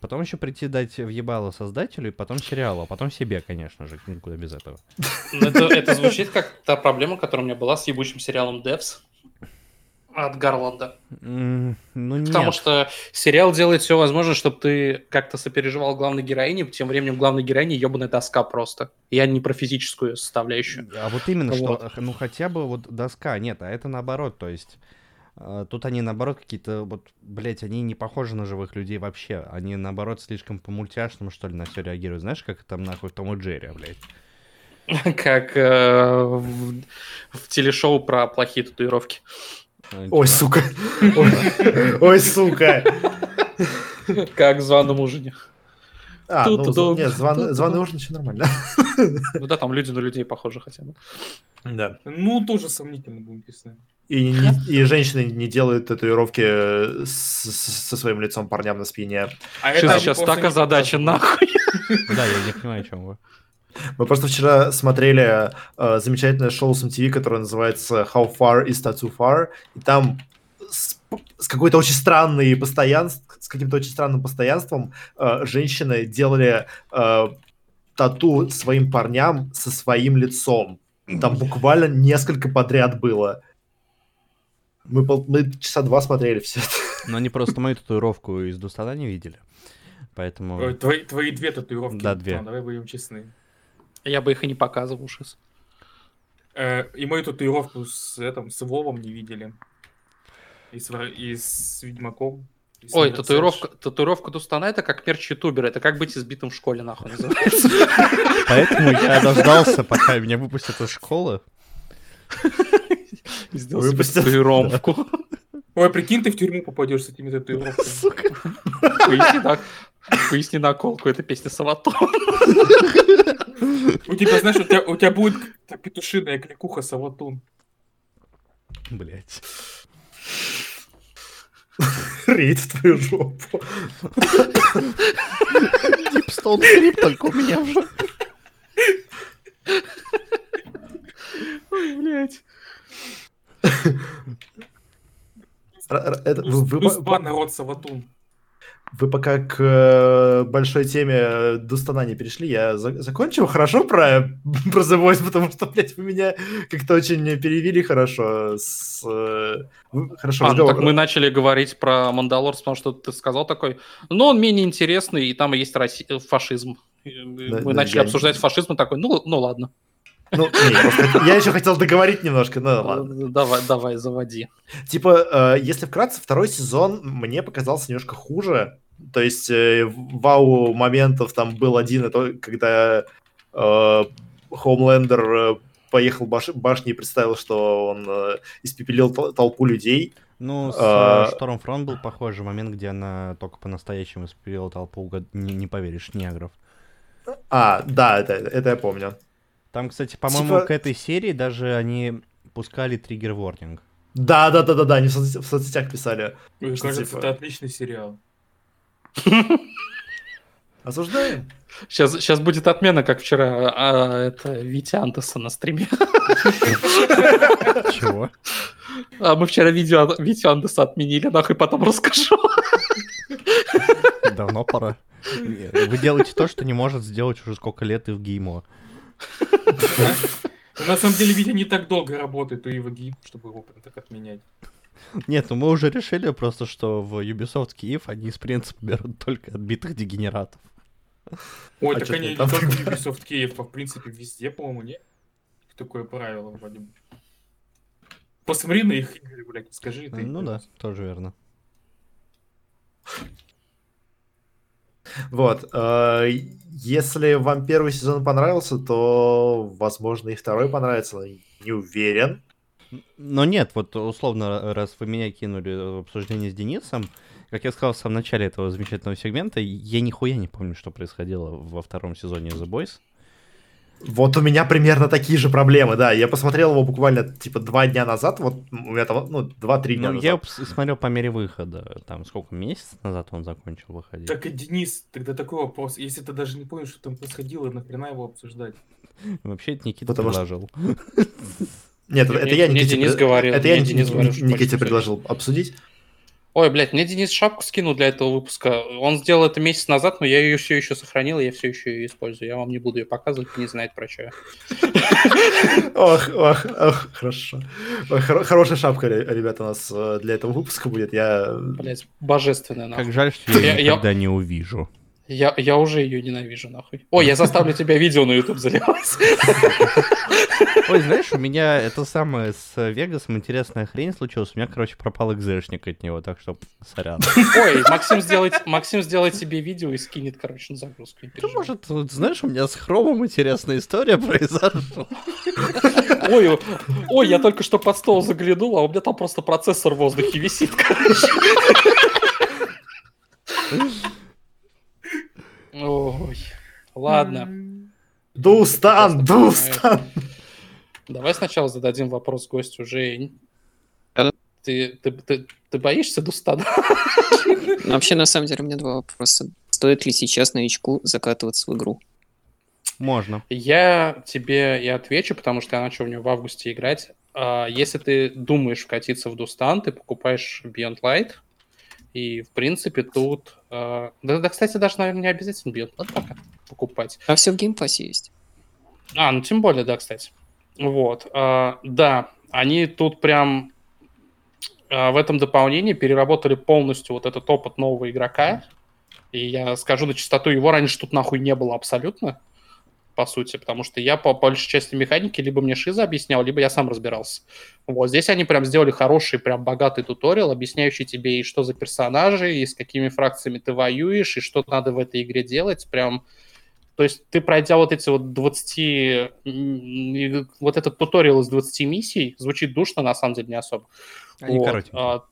Потом еще прийти дать в ебало создателю, и потом сериалу, а потом себе, конечно же, никуда без этого. Это, это звучит как та проблема, которая у меня была с ебучим сериалом Devs от Гарланда. Ну нет. Потому что сериал делает все возможное, чтобы ты как-то сопереживал главной героине, тем временем главной героине ебаная доска просто. Я не про физическую составляющую. А вот именно, что, Вот. х- ну хотя бы вот доска, нет, а это наоборот, то есть э, тут они наоборот какие-то, вот, блять, они не похожи на живых людей вообще, они наоборот слишком по-мультяшному, что ли, на все реагируют, знаешь, как там нахуй в Том и Джерри, блядь. Как э, в, в телешоу про плохие татуировки. Ой, сука. Ой, сука. Как в званом ужине. А, ну, нет, звон- ту-ту-ду. званый ужин еще нормально. Ну да, там люди на людей похожи хотя бы. Да. Ну, тоже сомнительно, будем честны. И, не- и женщины не делают татуировки э, с- с- со своим лицом парням на спине. А Сейчас, они сейчас так озадачен, нахуй. Да, я не понимаю, о чем вы. Мы просто вчера смотрели э, замечательное шоу с MTV, которое называется How Far is Tattoo Far, и там с, с какой-то очень странной постоянств, с каким-то очень странным постоянством э, женщины делали э, тату своим парням со своим лицом. Там буквально несколько подряд было. Мы, пол- мы часа два смотрели все это. Но они просто мою татуировку из Дустана не видели. Поэтому... Твои, твои две татуировки. Да, две. Антон, Давай будем честны. Я бы их и не показывал сейчас. Э, и мою татуировку с, этим, с Вовом не видели. И с, и с Ведьмаком. и с Ой, Never татуировка, Search. татуировка Дустана это как мерч ютубера. Это как быть избитым в школе, нахуй называется. Поэтому я дождался, пока меня выпустят из школы. Сделал татуировку. Ой, прикинь, ты в тюрьму попадешь с этими татуировками. Поясни на- Поясни наколку, это песня Саватон. У тебя, знаешь, у тебя, у тебя будет петушиная кликуха Саватун. Блять. Рейд в твою жопу. Дипстоун скрип только у меня уже. Ой, блядь. Р- это- вы- вы- народ Саватун. Вы пока к э, большой теме Дустана не перешли, я за- закончил хорошо про, про The Voice, потому что, блядь, вы меня как-то очень перевели хорошо. С, э, хорошо, А, ну разговор. так мы начали говорить про Мандалорс, потому что ты сказал такой, ну, он менее интересный, и там есть раси- э, фашизм. И Мы да, начали я- обсуждать фашизм, и такой, ну, ну ладно, Ну, не, я, еще хотел договорить немножко, ну ладно. Э, давай, давай, заводи. Типа, э, если вкратце, второй сезон мне показался немножко хуже. То есть, э, вау моментов там был один, это когда э, Хоумлендер э, поехал баш- башни и представил, что он э, испепелил тол- толпу людей. Ну, с А. э, Штормфронт был похожий момент, где она только по-настоящему испепелила толпу, не, не поверишь, негров. А, да, это, это я помню. Там, кстати, по-моему, Типа- к этой серии даже они пускали триггер-ворнинг. Да, да, да, да, да, они в, соц- в соцсетях писали. Мне кажется, типа? это отличный сериал. Осуждаем. Сейчас, сейчас будет отмена, как вчера, а, это Витя Андеса на стриме. Чего? А мы вчера видео Витю Андеса отменили, нахуй потом расскажу. Давно пора. Вы делаете то, что не может сделать уже сколько лет и в геймо. На самом деле, Витя не так долго работает у Иваги, чтобы его так отменять. Нет, ну мы уже решили просто, что в Ubisoft Киев они из принципа берут только отбитых дегенератов. Ой, А так они не только тогда? Ubisoft Киев, а в принципе везде, по-моему, нет? Такое правило вроде бы. Посмотри на их игры, блядь, и скажи. ты. Ну да, тоже верно. Вот. э, Если вам первый сезон понравился, то, возможно, и второй понравится. но Не уверен. Но нет, вот условно, раз вы меня кинули в обсуждение с Денисом, как я сказал в самом начале этого замечательного сегмента, я нихуя не помню, что происходило во втором сезоне The Boys. Вот у меня примерно такие же проблемы, да. Я посмотрел его буквально, типа, два дня назад. Вот у меня там, ну, два-три дня Ну, назад. я смотрел по мере выхода. Там сколько, месяц назад он закончил выходить? Так и Денис, тогда такой вопрос. Если ты даже не помнишь, что там происходило, нахрена его обсуждать? Вообще, это Никита Потому что- Нет, это я Мне Никите, Денис пред- говорил, это я мне Денис Ник- говорил, Никите предложил обсудить. Ой, блядь, мне Денис шапку скинул для этого выпуска. Он сделал это месяц назад, но я ее все еще сохранил, и я все еще ее использую. Я вам не буду ее показывать, не знает про что я. Ох, ох, ох, хорошо. Хорошая шапка, ре- ребята, у нас э, для этого выпуска будет. Я... Блядь, божественная, нахуй. Как жаль, что я ее я- никогда не увижу. Я, я уже ее ненавижу, нахуй. Ой, я заставлю тебя видео на YouTube заливать. Ой, знаешь, у меня это самое с Вегасом интересная хрень случилась. У меня, короче, пропал экзешник от него, так что сорян. Ой, Максим сделает, Максим сделает себе видео и скинет, короче, на загрузку. Ну, переживай. может, вот знаешь, у меня с хромом интересная история произошла. Ой, ой, я только что под стол заглянул, а у меня там просто процессор в воздухе висит, короче. Ой, ладно. Дустан, Дустан! Давай сначала зададим вопрос гостю Жень. Да-да. Ты, ты, ты, ты боишься Дустана? Ну, Вообще, на самом деле, у меня два вопроса. Стоит ли сейчас новичку закатываться в игру? Можно. Я тебе и отвечу, потому что я начал в нее в августе играть. А, Если ты думаешь вкатиться в Дустан, ты покупаешь Beyond Light. И, в принципе, тут... а, Да, да, кстати, даже, наверное, не обязательно Beyond Light пока покупать. А все в Game Pass'е есть. А, ну тем более, да, кстати. Вот. а, да, они тут прям а, в этом дополнении переработали полностью вот этот опыт нового игрока. И я скажу на чистоту, его раньше тут нахуй не было абсолютно, по сути, потому что я по большей части механики либо мне Шиза объяснял, либо я сам разбирался. Вот здесь они прям сделали хороший, прям богатый туториал, объясняющий тебе и что за персонажи, и с какими фракциями ты воюешь, и что надо в этой игре делать. Прям то есть ты, пройдя вот эти вот 20... м, и Вот этот туториал из 20 миссий, звучит душно, на самом деле, не особо. Они Вот, коротенькие. а,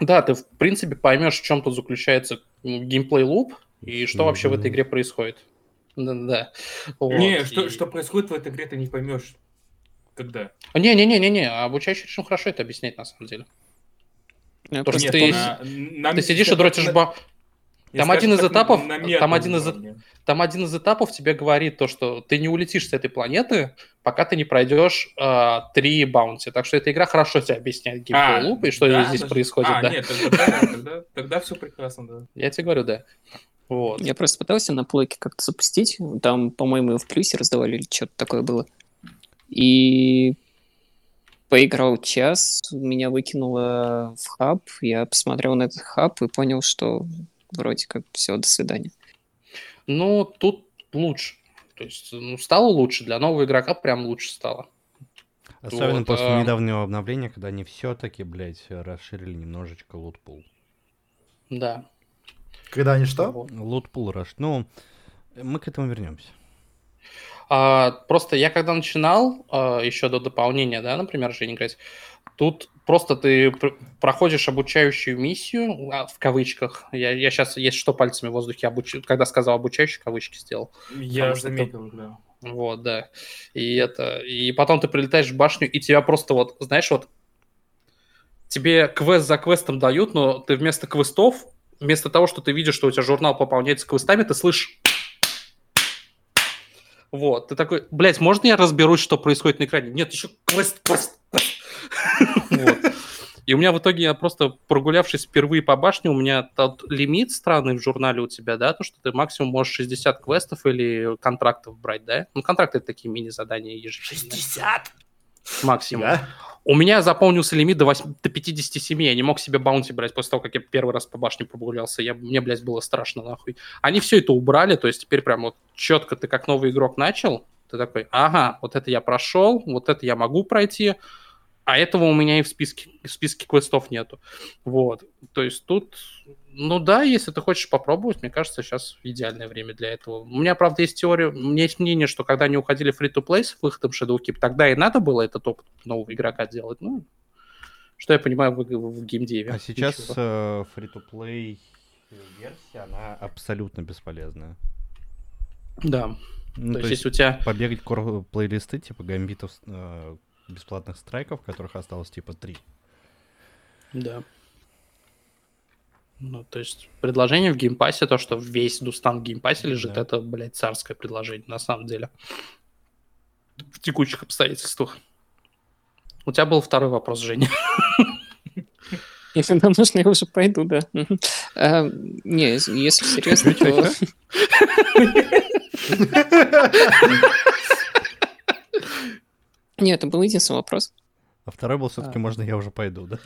Да, ты, в принципе, поймешь, в чем тут заключается м, геймплей луп и что вообще в этой игре происходит. Да-да. Вот, Не, что, и- что происходит в этой игре, ты не поймешь. Когда? Не-не-не-не-не, обучающий очень хорошо это объясняет, на самом деле. Я То, что ты- на- на- Ты сидишь и на- дротишь на- ба... Там один из этапов- на там один из- уровне. Там один из этапов тебе говорит то, что ты не улетишь с этой планеты, пока ты не пройдешь а, три баунти. Так что эта игра хорошо тебе объясняет геймплей А, луп и что да, здесь даже- происходит. А, да. нет, тогда, да, тогда, тогда все прекрасно, да. Я тебе говорю, да. Вот. Я просто пытался на плойке как-то запустить. Там, по-моему, в плюсе раздавали или что-то такое было. И поиграл час, меня выкинуло в хаб. Я посмотрел на этот хаб и понял, что вроде как все, до свидания. Ну, тут лучше. То есть, ну, стало лучше. Для нового игрока прям лучше стало. Особенно Вот, после а- недавнего обновления, когда они все-таки, блядь, расширили немножечко лутпул. Да. Когда они что? Лутпул раш. Ну, мы к этому вернемся. А, просто я когда начинал, еще до дополнения, да, например, же играть, тут просто ты пр- проходишь обучающую миссию, а, в кавычках. Я, я сейчас, есть что пальцами в воздухе, обуч... когда сказал обучающий, кавычки сделал. Я заметил, да. Вот, да. И это. И потом ты прилетаешь в башню, и тебя просто вот, знаешь, вот тебе квест за квестом дают, но ты вместо квестов, вместо того, что ты видишь, что у тебя журнал пополняется квестами, ты слышишь. Вот, ты такой, блядь, можно я разберусь, что происходит на экране? Нет, еще квест, квест, квест. Вот. И у меня в итоге, я просто прогулявшись впервые по башне, у меня тот лимит странный в журнале у тебя, да, то, что ты максимум можешь 60 квестов или контрактов брать, да? Ну, контракты — это такие мини-задания ежедневные. 60! Максимум. Да? У меня заполнился лимит до, 8 до 57, я не мог себе баунти брать после того, как я первый раз по башне прогулялся. Я, мне, блядь, было страшно, нахуй. Они все это убрали, то есть теперь прям вот четко ты как новый игрок начал, ты такой, ага, вот это я прошел, вот это я могу пройти, а этого у меня и в списке, в списке квестов нету. Вот, то есть тут, ну да, если ты хочешь попробовать, мне кажется, сейчас идеальное время для этого. У меня, правда, есть теория, у меня есть мнение, что когда они уходили free-to-play с выходом Shadowkeep, тогда и надо было этот опыт нового игрока делать, ну, что я понимаю в, в геймдеве. А сейчас э, free-to-play версия, она абсолютно бесполезная. Да, Ну, то, есть, если у тебя... побегать кор- плейлисты типа гамбитов э, бесплатных страйков, которых осталось типа три. Да. Ну, то есть предложение в геймпассе, то, что весь Дустан в Game Pass'е лежит, Да. это, блядь, царское предложение, на самом деле. В текущих обстоятельствах. У тебя был второй вопрос, Женя. Если нам нужно, я уже пойду, да. А, Не, если если серьезно, то... Нет, это был единственный вопрос. А второй был все-таки, А. можно я уже пойду, да?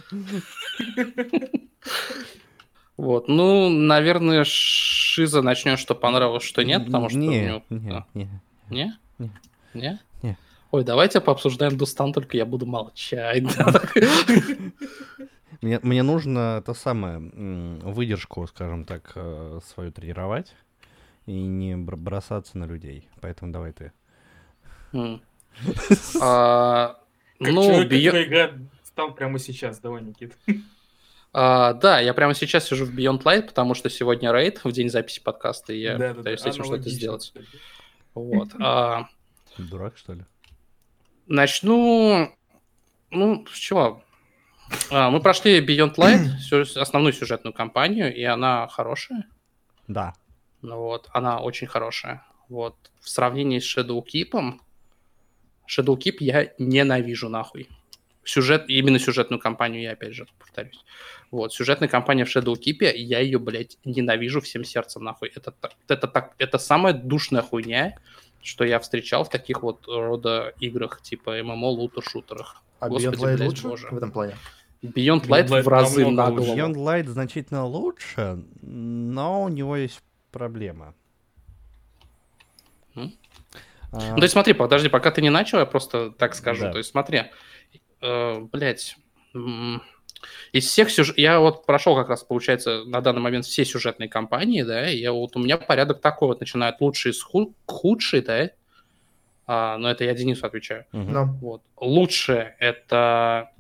Вот, ну, наверное, Шиза начнет, что понравилось, что нет, потому что у не, него- не, а, не. Не? Не. Ой, давайте пообсуждаем Дустан, только я буду молчать. Мне, мне нужно то самое, выдержку, скажем так, э, свою тренировать и не бр- бросаться на людей. Поэтому давай ты. А, Как Ну, человек, Био- который играет там прямо сейчас. Давай, Никит. а, да, я прямо сейчас сижу в Beyond Light, потому что сегодня рейд в день записи подкаста, и я Да-да-да, пытаюсь с этим что-то сделать. Вот. А, Дурак, что ли? Начну... Ну, с чего? А, мы прошли Beyond Light, основную сюжетную кампанию, и она хорошая. Да. Ну вот, она очень хорошая. Вот. В сравнении с Shadow Keep, Shadow Keep я ненавижу нахуй. Сюжет, именно сюжетную кампанию я опять же повторюсь. Вот, сюжетная кампания в Shadow Keep, я ее, блядь, ненавижу всем сердцем нахуй. Это, это, так, это самая душная хуйня, что я встречал в таких вот рода играх, типа ММО, лутер-шутерах. А Господи, Beyond Light блядь, лучше боже. в этом плане? Beyond Beyond Light Light в разы на голову. Beyond Light значительно лучше, но у него есть проблема. М? А, Ну, то есть смотри, подожди, пока ты не начал, я просто так скажу. Да. То есть смотри, э, блядь, из всех сюжетов... Я вот прошел как раз, получается, на данный момент все сюжетные кампании, да, и я вот у меня порядок такой вот, начиная от лучшей с ху- к худшей, да, А, но это я Денису отвечаю. Да. Вот. Лучшее это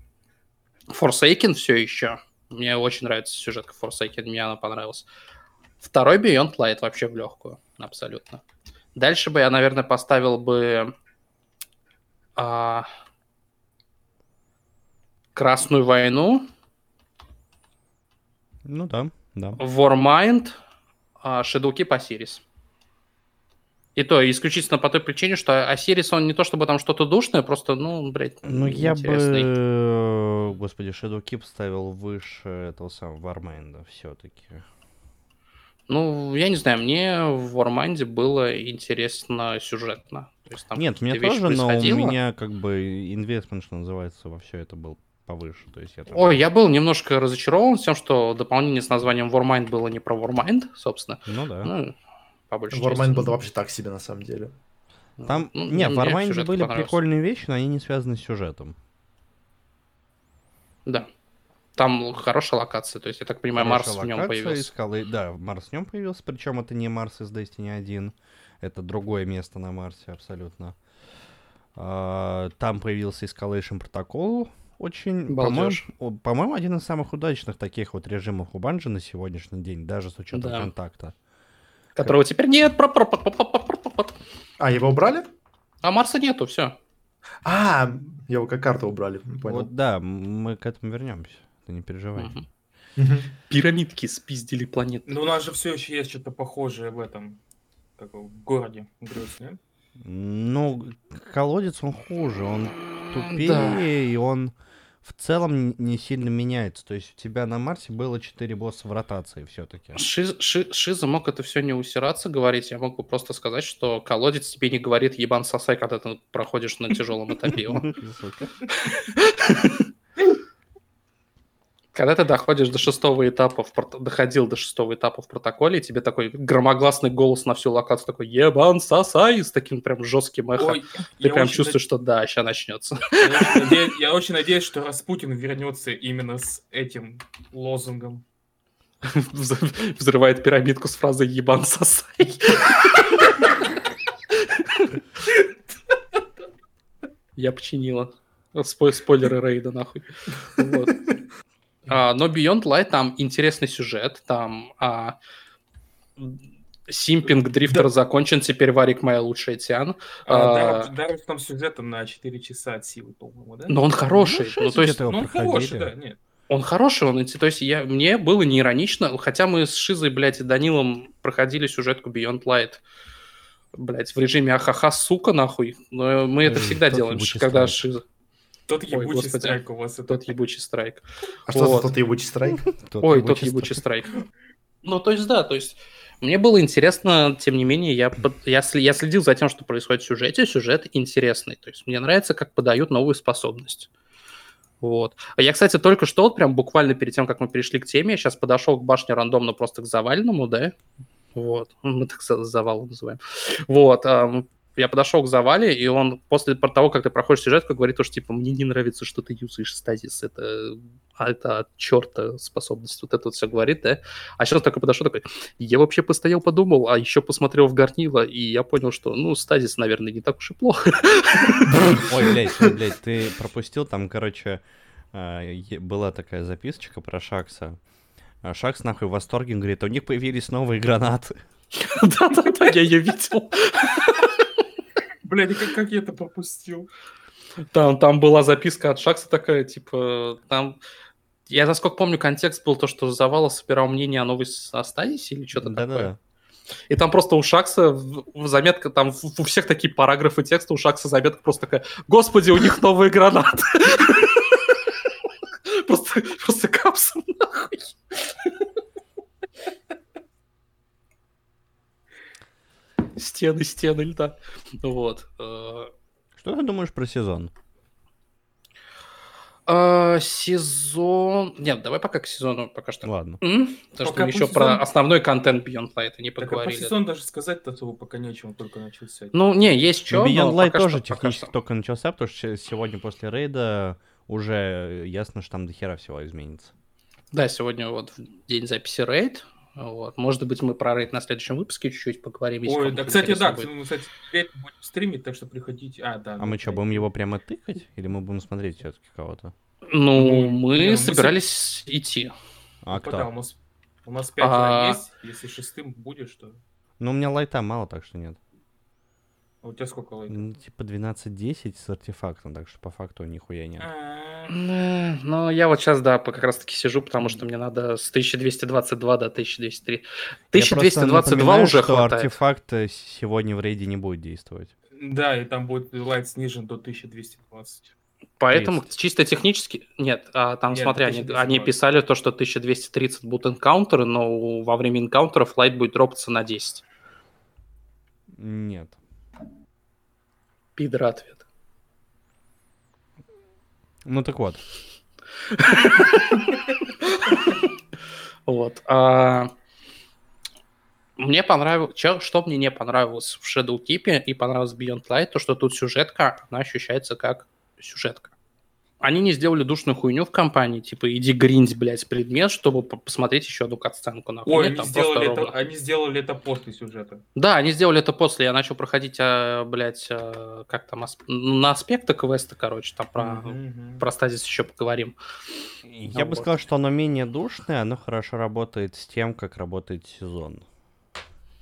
Forsaken все еще. Мне очень нравится сюжетка Forsaken, мне она понравилась. Второй Beyond Light вообще в легкую, абсолютно. Дальше бы я, наверное, поставил бы а, Красную войну, Ну да, да. Warmind, а, Shadowkeep, Osiris. И то исключительно по той причине, что Осирис, он не то чтобы там что-то душное, просто, ну, блядь, Ну, я бы, господи, Shadow Keep ставил выше этого самого Вармайнда все-таки. Ну, я не знаю, мне в Ворманде было интересно сюжетно. То есть там Нет, мне тоже, но у меня как бы инвестмент, что называется, во все это был повыше. То есть я там... Ой, я был немножко разочарован тем, что дополнение с названием Warmind было не про Warmind, собственно. Ну да. Ну, по большей Warmind части. был вообще так себе на самом деле. Там, Ну, не, в сюжет были прикольные вещи, но они не связаны с сюжетом. Да. Там хорошая локация, то есть, я так понимаю, Хорошая Марс в нем появился. скалы- Да, Марс в нем появился, причем это не Марс из Destiny 1, это другое место на Марсе абсолютно. А, Там появился Escalation Protocol, очень, по-моему, по-моему, один из самых удачных таких вот режимов у Банжи на сегодняшний день, даже с учетом Да. контакта. Которого теперь нет. А, его убрали? А Марса нету, все. А, его как карту убрали, понял. Вот да, мы к этому вернемся, ты не переживай. Пирамидки спиздили планету. Ну, у нас же все еще есть что-то похожее в этом как в городе нет? Ну, колодец он хуже, он тупее, Да. и он в целом не сильно меняется. То есть у тебя на Марсе было 4 босса в ротации все-таки. Шиз- Ши- Шиза мог это все не усираться говорить, я мог бы просто сказать, что колодец тебе не говорит ебан сосай, когда ты проходишь на тяжелом этапе. Когда ты доходишь до шестого этапа, в доходил до шестого этапа в протоколе, и тебе такой громогласный голос на всю локацию такой «Ебан сосай!» с таким прям жестким эхо. Ой, Ты прям чувствуешь, что да, сейчас начнется. над- я очень надеюсь- Я очень надеюсь, что Распутин вернется именно с этим лозунгом. Взрыв- Взрывает пирамидку с фразой «Ебан сосай!» Я починила. Спой- спойлеры рейда, нахуй. Вот. А, но Beyond Light там интересный сюжет, там а, Симпинг Дрифтер закончен, теперь Варик моя лучшая Тиан. А, А, Дарвиш там сюжета на 4 часа от силы, по-моему, да? Но он хороший. Ну, Ну, то есть Ну, он хороший, да, нет. Он хороший, он, то есть я, мне было не иронично, хотя мы с Шизой, блядь, и Данилом проходили сюжетку Beyond Light, блядь, в режиме ахаха, сука, нахуй, но мы это всегда делаем, когда. Шиза, Тот Ой, ебучий господи. страйк у вас. тот ебучий страйк. А что за тот ебучий страйк? Тот Ой, ебучий тот ебучий страйк. Ну, то есть, да, то есть, мне было интересно, тем не менее, я, под- я, я следил за тем, что происходит в сюжете, сюжет интересный, то есть, мне нравится, как подают новую способность. Вот. А я, кстати, только что, вот прям буквально перед тем, как мы перешли к теме, я сейчас подошел к башне рандомно просто к завальному, да, вот, мы так за- завал называем. Вот, ам, я подошел к завале, и он после того, как ты проходишь сюжетку, говорит, что типа мне не нравится, что ты юзаешь стазис, это, а это от черта способность, вот это вот все говорит, да? А сейчас такой подошел, такой, я вообще постоял, подумал, а еще посмотрел в горнило, и я понял, что, ну, стазис, наверное, не так уж и плохо. Ой, блядь, ой, блядь, ты пропустил там, короче, а, была такая записочка про Шакса. А Шакс нахуй в восторге, он говорит, у них появились новые гранаты. Да-да-да, я ее видел. Блядь, как, как я это пропустил? Там, там была записка от Шакса такая, типа, там... Я, насколько помню, контекст был то, что Завала собирал мнение о новой с- о стадисе или что-то такое. Да-да-да. И там просто у Шакса заметка, там у всех такие параграфы текста, у Шакса заметка просто такая, господи, у них новые гранаты. Просто, просто капсом нахуй. Стены, стены льда. Вот. э, Что ты думаешь про сезон? А, сезон... Нет, давай пока к сезону пока что. Ладно. М? Потому что Пока мы по еще сезону- про основной контент Beyond Light не Так, а по поговорили. сезону даже сказать-то особо пока нечего, только начался. Ну, не, есть что, Ну, Beyond Light пока тоже что- пока технически что. только начался, потому что се- сегодня после рейда уже ясно, что там дохера всего изменится. Да, сегодня вот в день записи рейд. Вот. Может быть, мы про рейд на следующем выпуске чуть-чуть поговорим. Ой, да, кстати, да, будет. мы, кстати, рейд будем стримить, так что приходите. А, да. А ну, мы что, да. будем его прямо тыкать? Или мы будем смотреть все-таки кого-то? Ну, Ну, мы не, ну, мы собирались идти. А Ну, да, у кто? нас, у нас пятеро А. есть, если шестым будешь, то... Ну, у меня лайта мало, так что нет. А у тебя сколько лайков? Ну, типа 12-10 с артефактом, так что по факту нихуя нет. Ну, я вот сейчас, да, по- как раз-таки сижу, потому что мне надо с 1222 до 1203. Я просто 1222 напоминаю, уже что хватает. артефакт э, сегодня в рейде не будет действовать. Да, и там будет лайт снижен до 1220. Поэтому Есть. чисто технически... Нет, а там, Нет, смотри, они, 1220. они писали то, что 1230 будут энкаунтеры, но во время энкаунтеров лайт будет дропаться на 10. Нет. Пидор ответ. Ну так вот. Вот. а, Мне понравилось... Что мне не понравилось в Shadow Keep и понравилось Beyond Light, то, что тут сюжетка, она ощущается как сюжетка. Они не сделали душную хуйню в компании, типа, иди гриндь, блядь, предмет, чтобы по- посмотреть еще одну катсценку. нахуй. Ой, Нет, они там сделали, это, ровно. они сделали это после сюжета. Да, они сделали это после. Я начал проходить, а, блядь, а, как там, асп- ну, на аспекты квеста, короче, там про, мгм. про стазис еще поговорим. Я бы вот. сказал, что оно менее душное, оно хорошо работает с тем, как работает сезон.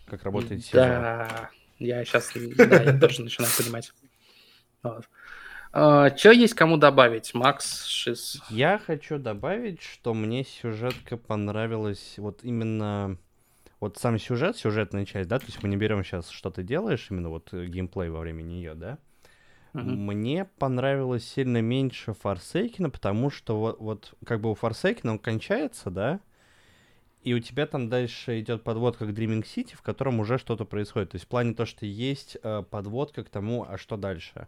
Как работает сезон. Да, я сейчас, да, я тоже начинаю понимать. Что есть кому добавить? Макс, Шиз. Я хочу добавить, что мне сюжетка понравилась вот именно вот сам сюжет, сюжетная часть, да, то есть мы не берем сейчас, что ты делаешь, именно вот э, геймплей во время нее, да. Мгм. Мне понравилось сильно меньше Форсейкина, потому что вот, вот как бы у Форсейкина он кончается, да, и у тебя там дальше идет подводка к Dreaming City, в котором уже что-то происходит. То есть в плане то, что есть э, подводка к тому, а что дальше.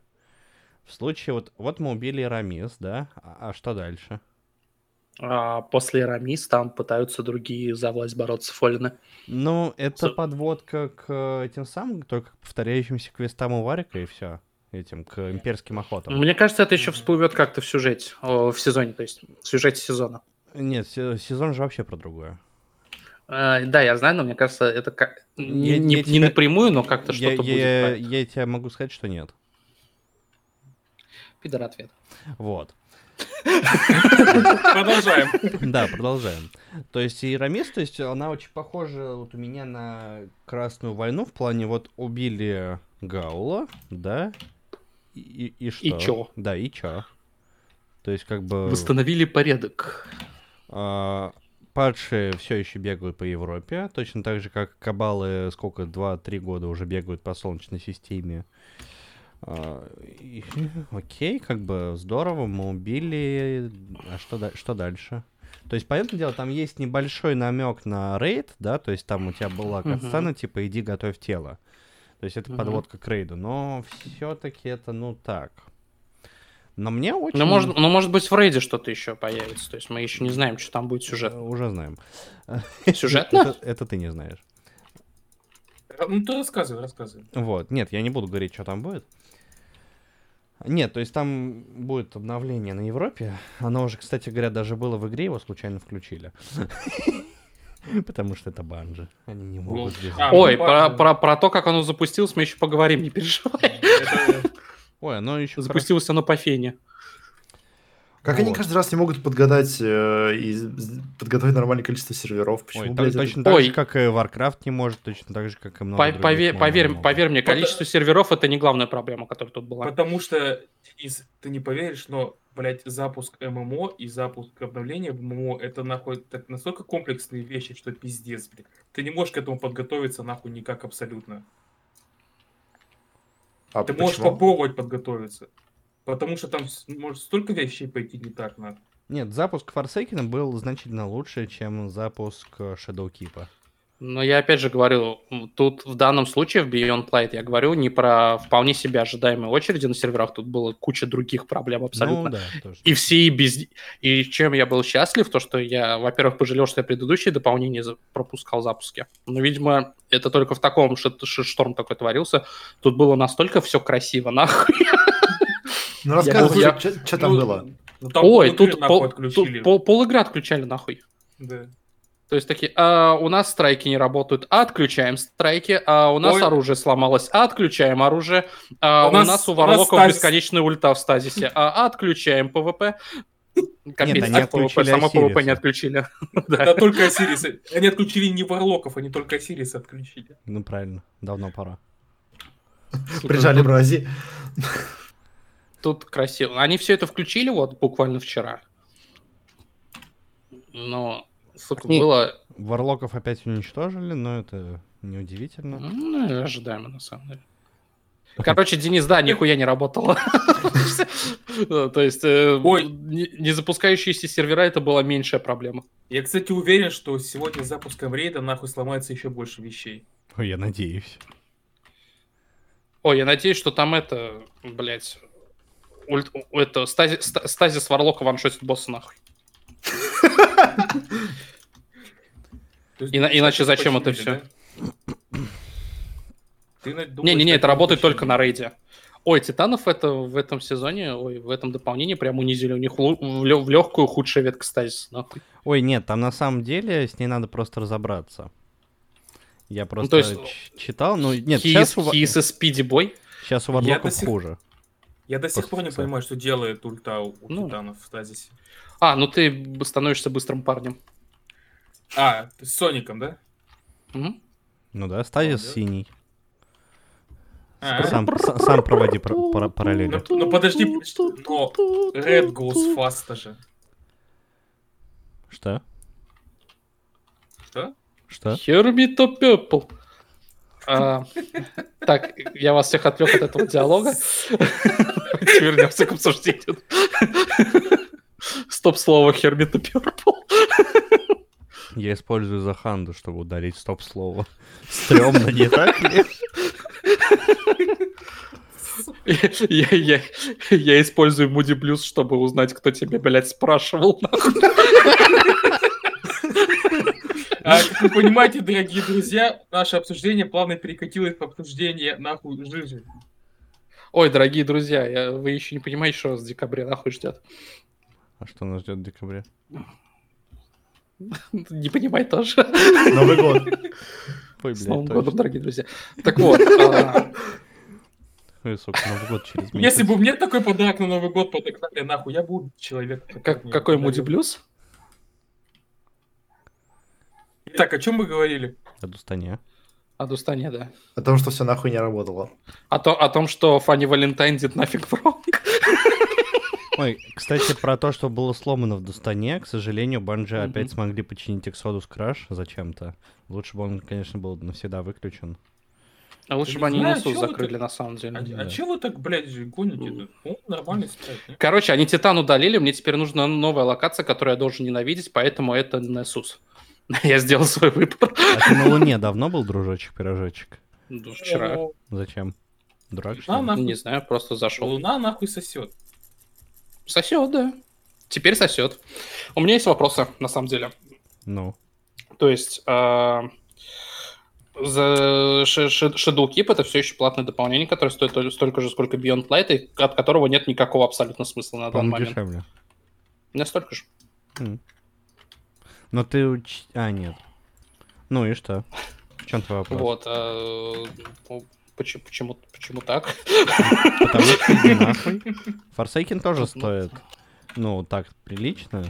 В случае вот, вот мы убили Рамис, да, а, а что дальше? А после Рамис там пытаются другие за власть бороться Фолины. Ну, это Со- подводка к э, этим самым, только к повторяющимся квестам у Варика и все. Этим, к имперским охотам. Мне кажется, это еще всплывет как-то в сюжете, в сезоне, то есть в сюжете сезона. Нет, се- сезон же вообще про другое. А, да, я знаю, но мне кажется, это как не, Я- не- я не тебе- напрямую, но как-то Я, что-то будет. я, про это. я тебе могу сказать, что нет. Пидор ответ. Вот. Продолжаем. Да, продолжаем. То есть и Рамис, то есть она очень похожа вот у меня на Красную войну в плане вот убили Гаула, да, и, и, что? И чё? Да, и чё? То есть как бы... Восстановили порядок. А, падшие все еще бегают по Европе, точно так же, как кабалы сколько, 2-3 года уже бегают по Солнечной системе. А, и- окей, как бы здорово, мы убили. А что, что дальше? То есть, понятное дело, там есть небольшой намек на рейд, да, то есть там у тебя была катсцена, типа, иди готовь тело. То есть это Мгм. подводка к рейду, но все-таки это, ну, так. Но мне очень... Ну, может, ну, может быть, в рейде что-то еще появится. То есть мы еще не знаем, что там будет сюжет. Э, Уже знаем. Сюжетно? Это, это ты не знаешь. Ну, ты рассказывай, рассказывай. Вот, нет, я не буду говорить, что там будет. Нет, то есть там будет обновление на Европе. Оно уже, кстати говоря, даже было в игре, его случайно включили. Потому что это банжи. Они не могут без... А, Ой, ну, про, важно. про, про то, как оно запустилось, мы еще поговорим, не переживай. Ой, оно еще... Запустилось оно по фене. Как они Вот. каждый раз не могут подгадать э, и подготовить нормальное количество серверов? Почему, Ой, блядь, так- это- точно так Ой. же, как и Warcraft не может, точно так же, как и много По- других Поверь, поверь, могут. поверь мне, количество серверов это не главная проблема, которая тут была. Потому что, Денис, ты не поверишь, но, блядь, запуск ММО и запуск обновления в ММО это нахуй так настолько комплексные вещи, что пиздец, блядь. Ты не можешь к этому подготовиться нахуй никак абсолютно. А Ты можешь почему? попробовать подготовиться. Потому что там может столько вещей пойти не так, нахуй. Нет, запуск Forsaken был значительно лучше, чем запуск э, Shadowkeep. Но я опять же говорю, тут в данном случае в Beyond Light я говорю не про вполне себе ожидаемые очереди на серверах, тут было куча других проблем абсолютно. Ну да, тоже. И все и без... И чем я был счастлив, то что я, во-первых, пожалел, что я предыдущие дополнения пропускал запуски. Но, видимо, это только в таком shit- шторм такой творился. Тут было настолько все красиво, нахуй. Ну рассказывай, я- что там Ну, было? ну, там Ой, тут, пол, тут пол, полигры отключали нахуй. Да. То есть такие, «А, у нас страйки не работают, а отключаем страйки, а у нас Ой. оружие сломалось, а отключаем оружие, а У у, нас- нас, у у нас варлоков стазис. бесконечная ульта в стазисе, а отключаем PvP. Капец, они так отключили PvP, само PvP не отключили. Да только Осириса. Они отключили не варлоков, они только Осириса отключили. Ну правильно, давно пора. Прижали мрази. Тут красиво. Они все это включили вот буквально вчера. Но, сука, Не- было Варлоков опять уничтожили, но это неудивительно. ну, ожидаемо, на самом деле. Короче, Денис, да, нихуя не работало. То есть, э, Ой. не не запускающиеся сервера это была меньшая проблема. Я, кстати, уверен, что сегодня с запуском рейда нахуй сломается еще больше вещей. Ой, я надеюсь. Ой, я надеюсь, что там это, блядь, ульт- это стази- ста- стазис Варлока ваншотит босса нахуй. Иначе зачем это думаешь, Не-не-не, это работает только на рейде. Ой, Титанов это в этом сезоне, ой, в этом дополнении прям унизили. У них в, легкую худшая ветка стазиса, нахуй. Ой, нет, там на самом деле с ней надо просто разобраться. Я просто то есть- читал, ну нет, He сейчас is a speedy boy. щас у Варлоков сих- хуже. Я до сих пор не понимаю, что делает ульта у Ну. титанов в стазисе. А, ну ты становишься быстрым парнем. А, с Соником, да? Мгм. Ну да, стадис да. синий. А, Сам, сам проводи пар- пара- Ну, параллели. ну подожди, но Red goes fast же. Что? Что? Что? Hermito Purple. А, так, я вас всех отвлек от этого диалога. Давайте вернемся к обсуждению. Стоп-слово Hermito Purple. Я использую заханду, чтобы ударить стоп-слово. Стремно, не так ли? Я, я, я использую Moody Blues, чтобы узнать, кто тебя, блядь, спрашивал. нахуй. А, как вы понимаете, дорогие друзья, наше обсуждение плавно перекатилось в обсуждение нахуй жижи. Ой, дорогие друзья, я- вы еще не понимаете, что вас в декабре нахуй ждет. А что нас ждет в декабре? Не понимай тоже. Новый год. Ой, С блядь, Новым точно. годом, дорогие друзья. Так вот, а, Новый год через месяц. Если бы мне такой подарок на Новый год подогнали, нахуй, я буду человек. как- какой Moody Blues? Так, о чем мы говорили? О Дустане. О Дустане, да. О том, что все нахуй не работало. О, то- о том, что Фанни Валентайн did nothing wrong. Ой, кстати, про то, что было сломано в Дустане, к сожалению, Банжи Мгм. опять смогли починить Exodus Crash зачем-то. Лучше бы он, конечно, был навсегда выключен. А лучше бы они знаю, вы закрыли так- на самом деле. А, Да. а че вы так, блядь, гоните? Он нормальный не? Короче, они Титан удалили, мне теперь нужна новая локация, которую я должен ненавидеть, поэтому это Несус. Я сделал свой выбор. А ты на Луне давно был, дружочек-пирожочек? Ну, Вчера. О, Зачем? Дурак, что ли? нахуй. Не знаю, просто зашел. Луна нахуй сосет. Сосет, да. Теперь сосет. У меня есть вопросы, на самом деле. Ну, То есть, а, За Sh- Sh- Shadow Keep это все еще платное дополнение, которое стоит то- столько же, сколько Beyond Light, и от которого нет никакого абсолютно смысла на данный По-моему, момент. дешевле. У меня столько же. Но ты... уч- А, нет. Ну и что? В чем твой вопрос? Вот. а, ну, почему, почему, почему так? Потому что иди нахуй. Forsaken тоже стоит, ну, так, прилично.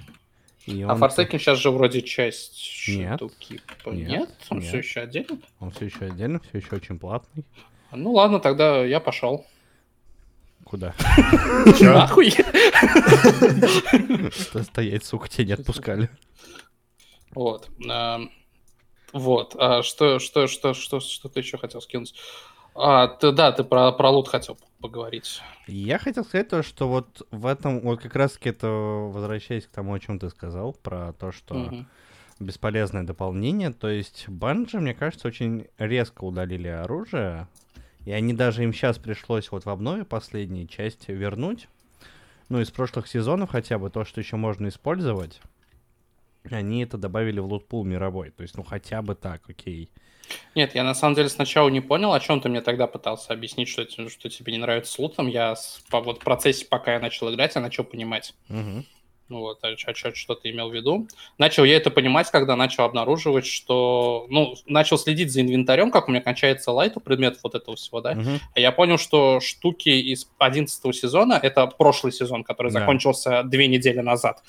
И А Forsaken сейчас же вроде часть Нет. Shadow Keep. Нет, Нет? Он нет. все еще отдельно? он все еще отдельно, все еще очень платный. Ну ладно, тогда я пошел. Куда? Нахуй! Стоять, сука, тебя не отпускали. Вот. а, Вот. а Что, что, что, что, что ты еще хотел скинуть? А, ты, да, ты про, про лут хотел поговорить. Я хотел сказать то, что вот в этом, вот как раз таки это, возвращаясь к тому, о чем ты сказал, про то, что Мгм. бесполезное дополнение, то есть Банжи, мне кажется, очень резко удалили оружие, и они даже им сейчас пришлось вот в обнове последней части вернуть, ну, из прошлых сезонов хотя бы, то, что еще можно использовать, они это добавили в лутпул мировой, то есть, ну, хотя бы так, окей. Нет, я на самом деле сначала не понял, о чем ты мне тогда пытался объяснить, что, что тебе не нравится с лутом. Я по, вот, в процессе, пока я начал играть, я начал понимать. Мгм. Ну Вот, а что ты имел в виду. Начал я это понимать, когда начал обнаруживать, что... Ну, начал следить за инвентарем, как у меня кончается лайт у предметов вот этого всего, да. Мгм. И Я понял, что штуки из 11 сезона, это прошлый сезон, который Да. закончился две недели назад,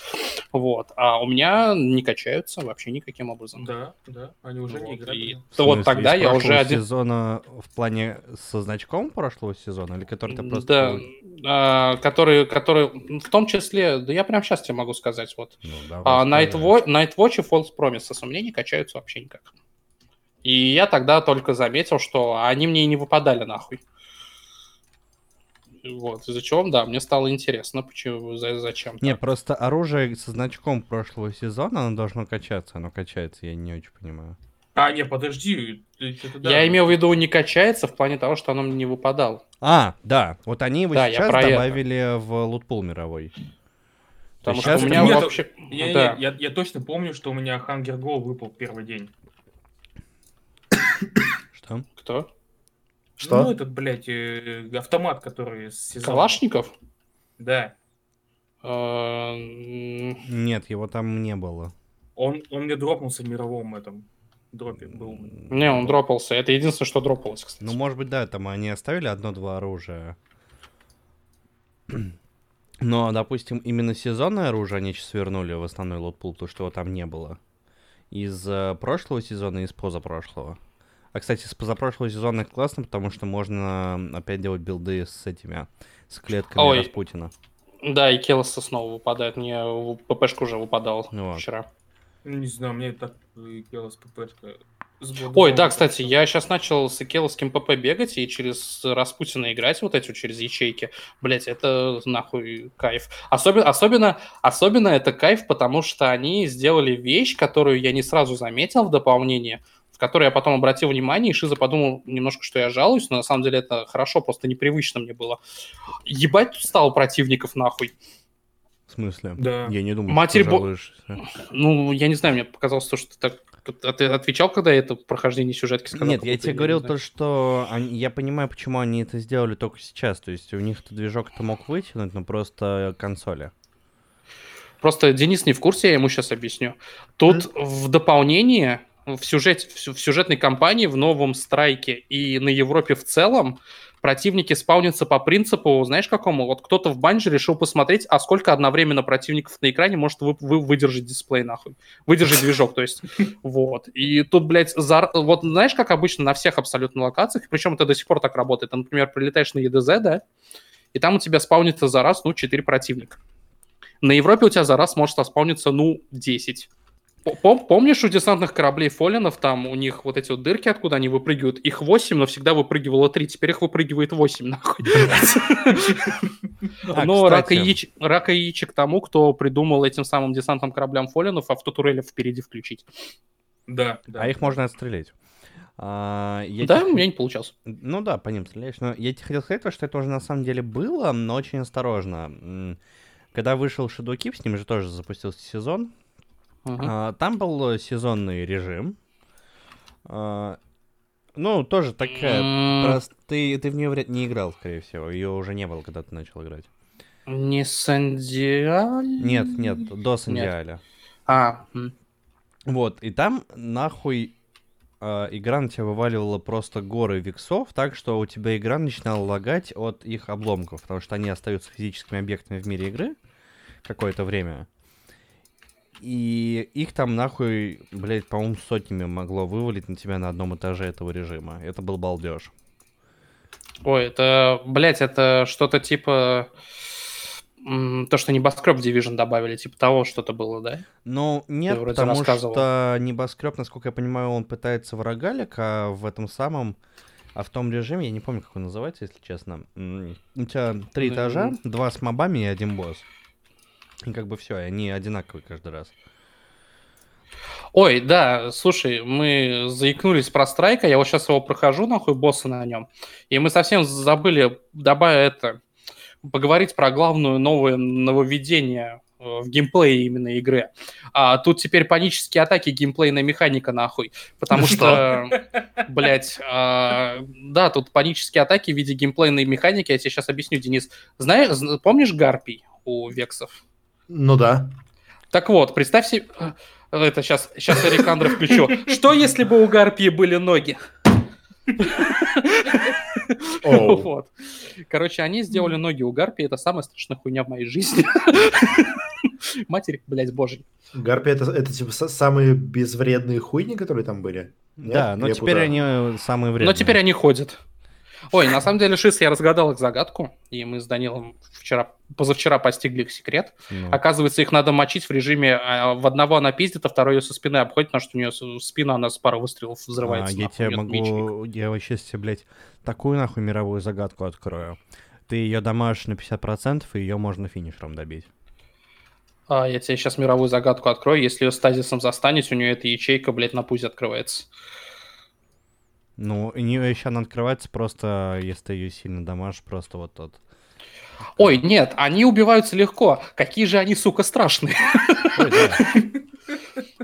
вот, а у меня не качаются вообще никаким образом. Да, да, они уже не Вот, играли. и В то вот смысле, тогда я уже один... сезона в плане со значком прошлого сезона, или который ты просто... Да, был- а, который, который, в том числе, да я прям сейчас тебе могу сказать, вот, Ну, давай, а. Nightwatch, Nightwatch и False Promises у меня не качаются вообще никак. И я тогда только заметил, что они мне и не выпадали нахуй. Вот, из-за чего, да, мне стало интересно, почему, за- зачем. Не, просто оружие со значком прошлого сезона, оно должно качаться. Оно качается, я не очень понимаю. А, не, подожди. что-то да. Я имел в виду не качается в плане того, что оно мне не выпадало. А, да, вот они его Да, я сейчас про это. добавили в лутпул мировой. То Потому есть что у меня нет, вообще... Не, не, да. я, я точно помню, что у меня Hunger Go выпал первый день. Что? Кто? Что? Ну, этот, блядь, э, автомат, который с сезона. Калашников? Да. М, Нет, его там не было. Он, он мне дропнулся в мировом этом дропе. Был. Не, он дропался. Это единственное, что дропалось, кстати. Ну, может быть, да, там они оставили одно-два оружия. Но, допустим, именно сезонное оружие они сейчас вернули в основной лотпул, то, что его там не было. Из э, прошлого сезона и из позапрошлого. А, кстати, с позапрошлого сезона это классно, потому что можно опять делать билды с этими, с клетками Ой. Распутина. Да, и Келоса снова выпадает. Мне в ППшку уже выпадал вот. вчера. Ну, Не знаю, мне так с ППшка. Ой, да, кстати, я сейчас начал с Экеловским ПП бегать и через Распутина играть, вот эти вот через ячейки. Блять, это нахуй кайф. Особенно, особенно, особенно это кайф, потому что они сделали вещь, которую я не сразу заметил в дополнении, в которой я потом обратил внимание, и Шиза подумал немножко, что я жалуюсь, но на самом деле это хорошо, просто непривычно мне было. Ебать тут стало противников нахуй. В смысле? Да. Я не думаю, Матерь что ты бо-. Ну, я не знаю, мне показалось, то, что ты так... А ты отвечал, когда я это прохождение сюжетки сказал? Нет, я тебе говорил то, что они- я понимаю, почему они это сделали только сейчас. То есть у них то движок-то мог вытянуть, но просто консоли. Просто Денис не в курсе, я ему сейчас объясню. Тут в дополнение, в, сюжет, в сю- в сюжетной кампании, в новом страйке и на Европе в целом противники спаунятся по принципу, знаешь какому? Вот кто-то в банже решил посмотреть, а сколько одновременно противников на экране может вы, вы- выдержать дисплей, нахуй. Выдержать движок, то есть. Вот. И тут, блядь, зар- вот знаешь, как обычно на всех абсолютно локациях, причем это до сих пор так работает. Ты, например, прилетаешь на ЕДЗ, да, и там у тебя спаунится за раз, ну, 4 противника. На Европе у тебя за раз может спауниться, ну, 10. Пом- Помнишь, у десантных кораблей Фолинов там у них вот эти вот дырки, откуда они выпрыгивают? Их 8, но всегда выпрыгивало 3, теперь их выпрыгивает 8, нахуй. А, Но рака яичек тому, кто придумал этим самым десантным кораблям Фолинов автотурели впереди включить. Да. А их можно отстрелять. А, я Да, тебе- у меня не получалось. Ну да, по ним стреляешь. Но я тебе хотел сказать, то, что это уже на самом деле было, но очень осторожно. Когда вышел Shadow Keep, с ним же тоже запустился сезон. А, Там был сезонный режим. А, Ну, тоже такая. М, Просто ты, ты в нее не играл, скорее всего. Ее уже не было, когда ты начал играть. Не Сандиаль? Нет, нет, до Сандиаля. А. Вот, и там нахуй а, игра на тебя вываливала просто горы виксов, так что у тебя игра начинала лагать от их обломков, потому что они остаются физическими объектами в мире игры какое-то время. И их там нахуй, блядь, по-моему, сотнями могло вывалить на тебя на одном этаже этого режима. Это был балдеж. Ой, это, блядь, это что-то типа... То, что небоскреб Division добавили, типа того что-то было, да? Ну, нет, потому что небоскреб, насколько я понимаю, он пытается в рогалик, а в этом самом, а в том режиме, я не помню, как он называется, если честно. У тебя три Ну, этажа, м. два с мобами и один босс. И как бы все, они одинаковые каждый раз. Ой, да, слушай, мы заикнулись про страйка, я вот сейчас его прохожу, нахуй, босса на нем, и мы совсем забыли, добавить это, поговорить про главное новое нововведение э, в геймплее именно игры. А тут теперь панические атаки, геймплейная механика, нахуй. Потому Ну что, блядь, а, да, тут панические атаки в виде геймплейной механики, я тебе сейчас объясню, Денис. Знаешь, зн- помнишь гарпий у вексов? Ну да. Так вот, представь себе... Это сейчас, сейчас я Рикандра включу. Что, если бы у Гарпии были ноги? Оу. Вот. Короче, они сделали ноги у Гарпии. Это самая страшная хуйня в моей жизни. Матерь, блядь, божий. Гарпи это, это типа са- самые безвредные хуйни, которые там были? Нет? Да, но Я теперь путаю. они э, самые вредные. Но теперь они ходят. Ой, на самом деле, Шис, я разгадал их загадку, и мы с Данилом вчера, позавчера постигли их секрет. Ну, Оказывается, их надо мочить в режиме а, в одного она пиздит, а второй ее со спины обходит, потому что у нее спина, она с пары выстрелов а, взрывается. я нахуй, тебе у неё мечник. могу... Я вообще себе, блядь, такую нахуй мировую загадку открою. Ты ее дамажишь на 50%, и ее можно финишером добить. А, я тебе сейчас мировую загадку открою. Если ее стазисом застанете, у нее эта ячейка, блядь, на пузе открывается. Ну, у нее еще она открывается просто, если ты ее сильно дамажишь, просто вот тот. Ой, нет, они убиваются легко. Какие же они, сука, страшные. Ой, да.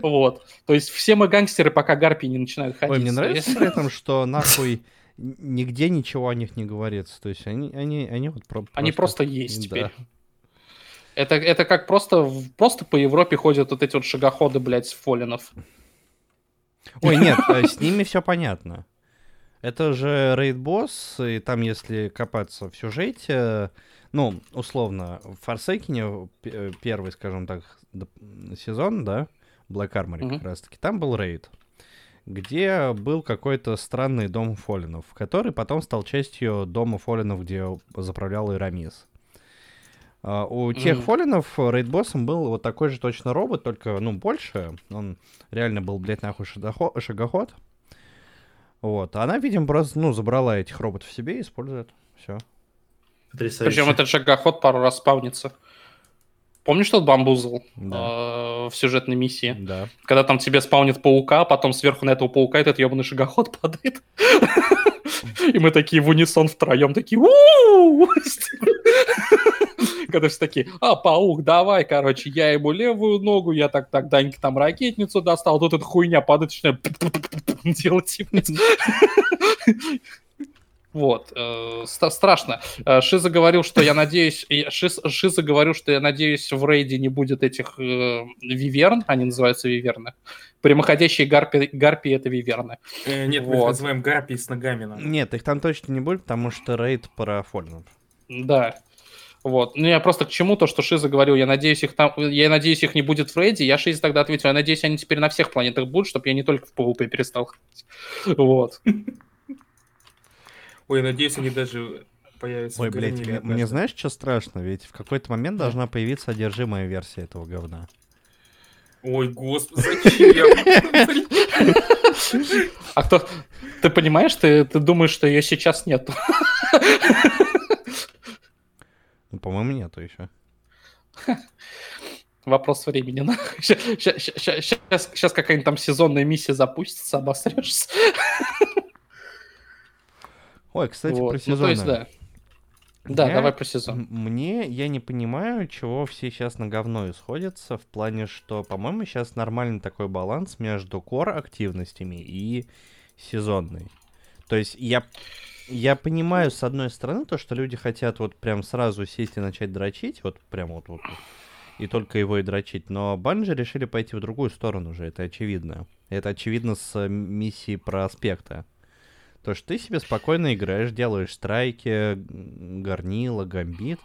Вот. То есть все мы гангстеры, пока гарпии не начинают ходить. Ой, мне нравится при этом, что нахуй нигде ничего о них не говорится. То есть они, они, они вот про- Они просто есть да. теперь. Это, это как просто, просто по Европе ходят вот эти вот шагоходы, блядь, фолинов. Ой, нет, э, с ними все понятно. Это же рейд-босс, и там, если копаться в сюжете, ну, условно, в Форсейкине п- первый, скажем так, сезон, да, Black Armory Мгм. как раз-таки, там был рейд, где был какой-то странный дом Фолинов, который потом стал частью дома Фолинов, где заправлял Ирамис. А, У тех Мгм. Фолинов рейд-боссом был вот такой же точно робот, только, ну, больше. Он реально был, блядь, нахуй шагоход. Вот. Она, видимо, просто, ну, забрала этих роботов себе и использует. Все. Потрясающе. Причем этот шагоход пару раз спавнится. Помнишь тот бамбузл Да. э, в сюжетной миссии? Да. Когда там тебе спаунит паука, а потом сверху на этого паука этот ебаный шагоход падает. И мы такие в унисон втроем такие «У-у-у!» Когда все такие, а, паук, давай, короче, я ему левую ногу, я так, так, Данька там ракетницу достал, тут эта хуйня падает, начинает делать. Вот, э, страшно. Э, Шиза говорил, что я надеюсь, Шиз- Шиза говорил, что я надеюсь, в рейде не будет этих э, виверн, они называются виверны. Прямоходящие гарпи, гарпи это виверны. Э, Нет, мы их называем гарпии с ногами. надо. Нет, их там точно не будет, потому что рейд про. Да. Вот. Ну, я просто к чему то, что Шиза говорил, я надеюсь, их там, я надеюсь, их не будет в рейде. Я Шизе тогда ответил, я надеюсь, они теперь на всех планетах будут, чтобы я не только в PvP перестал ходить. Вот. Ой, надеюсь, они даже появятся Ой, блядь, мне, знаешь, что страшно? Ведь в какой-то момент должна появиться одержимая версия этого говна. Ой, господи, зачем? А кто... Ты понимаешь, ты, ты думаешь, что ее сейчас нет. Ну, по-моему, нету еще. Вопрос времени. Сейчас, какая-нибудь там сезонная миссия запустится, обосрешься. Ой, кстати, Вот. про Ну, то есть, да. Да, Я- давай про сезон. Мне, я не понимаю, чего все сейчас на говно исходятся, в плане, что, по-моему, сейчас нормальный такой баланс между кор активностями и сезонной. То есть я, я понимаю, с одной стороны, то, что люди хотят вот прям сразу сесть и начать дрочить, вот прям вот, вот, вот, и только его и дрочить, но Банжи решили пойти в другую сторону уже, это очевидно. Это очевидно с миссии про аспекта. То, что ты себе спокойно играешь, делаешь страйки, горнила, гамбит,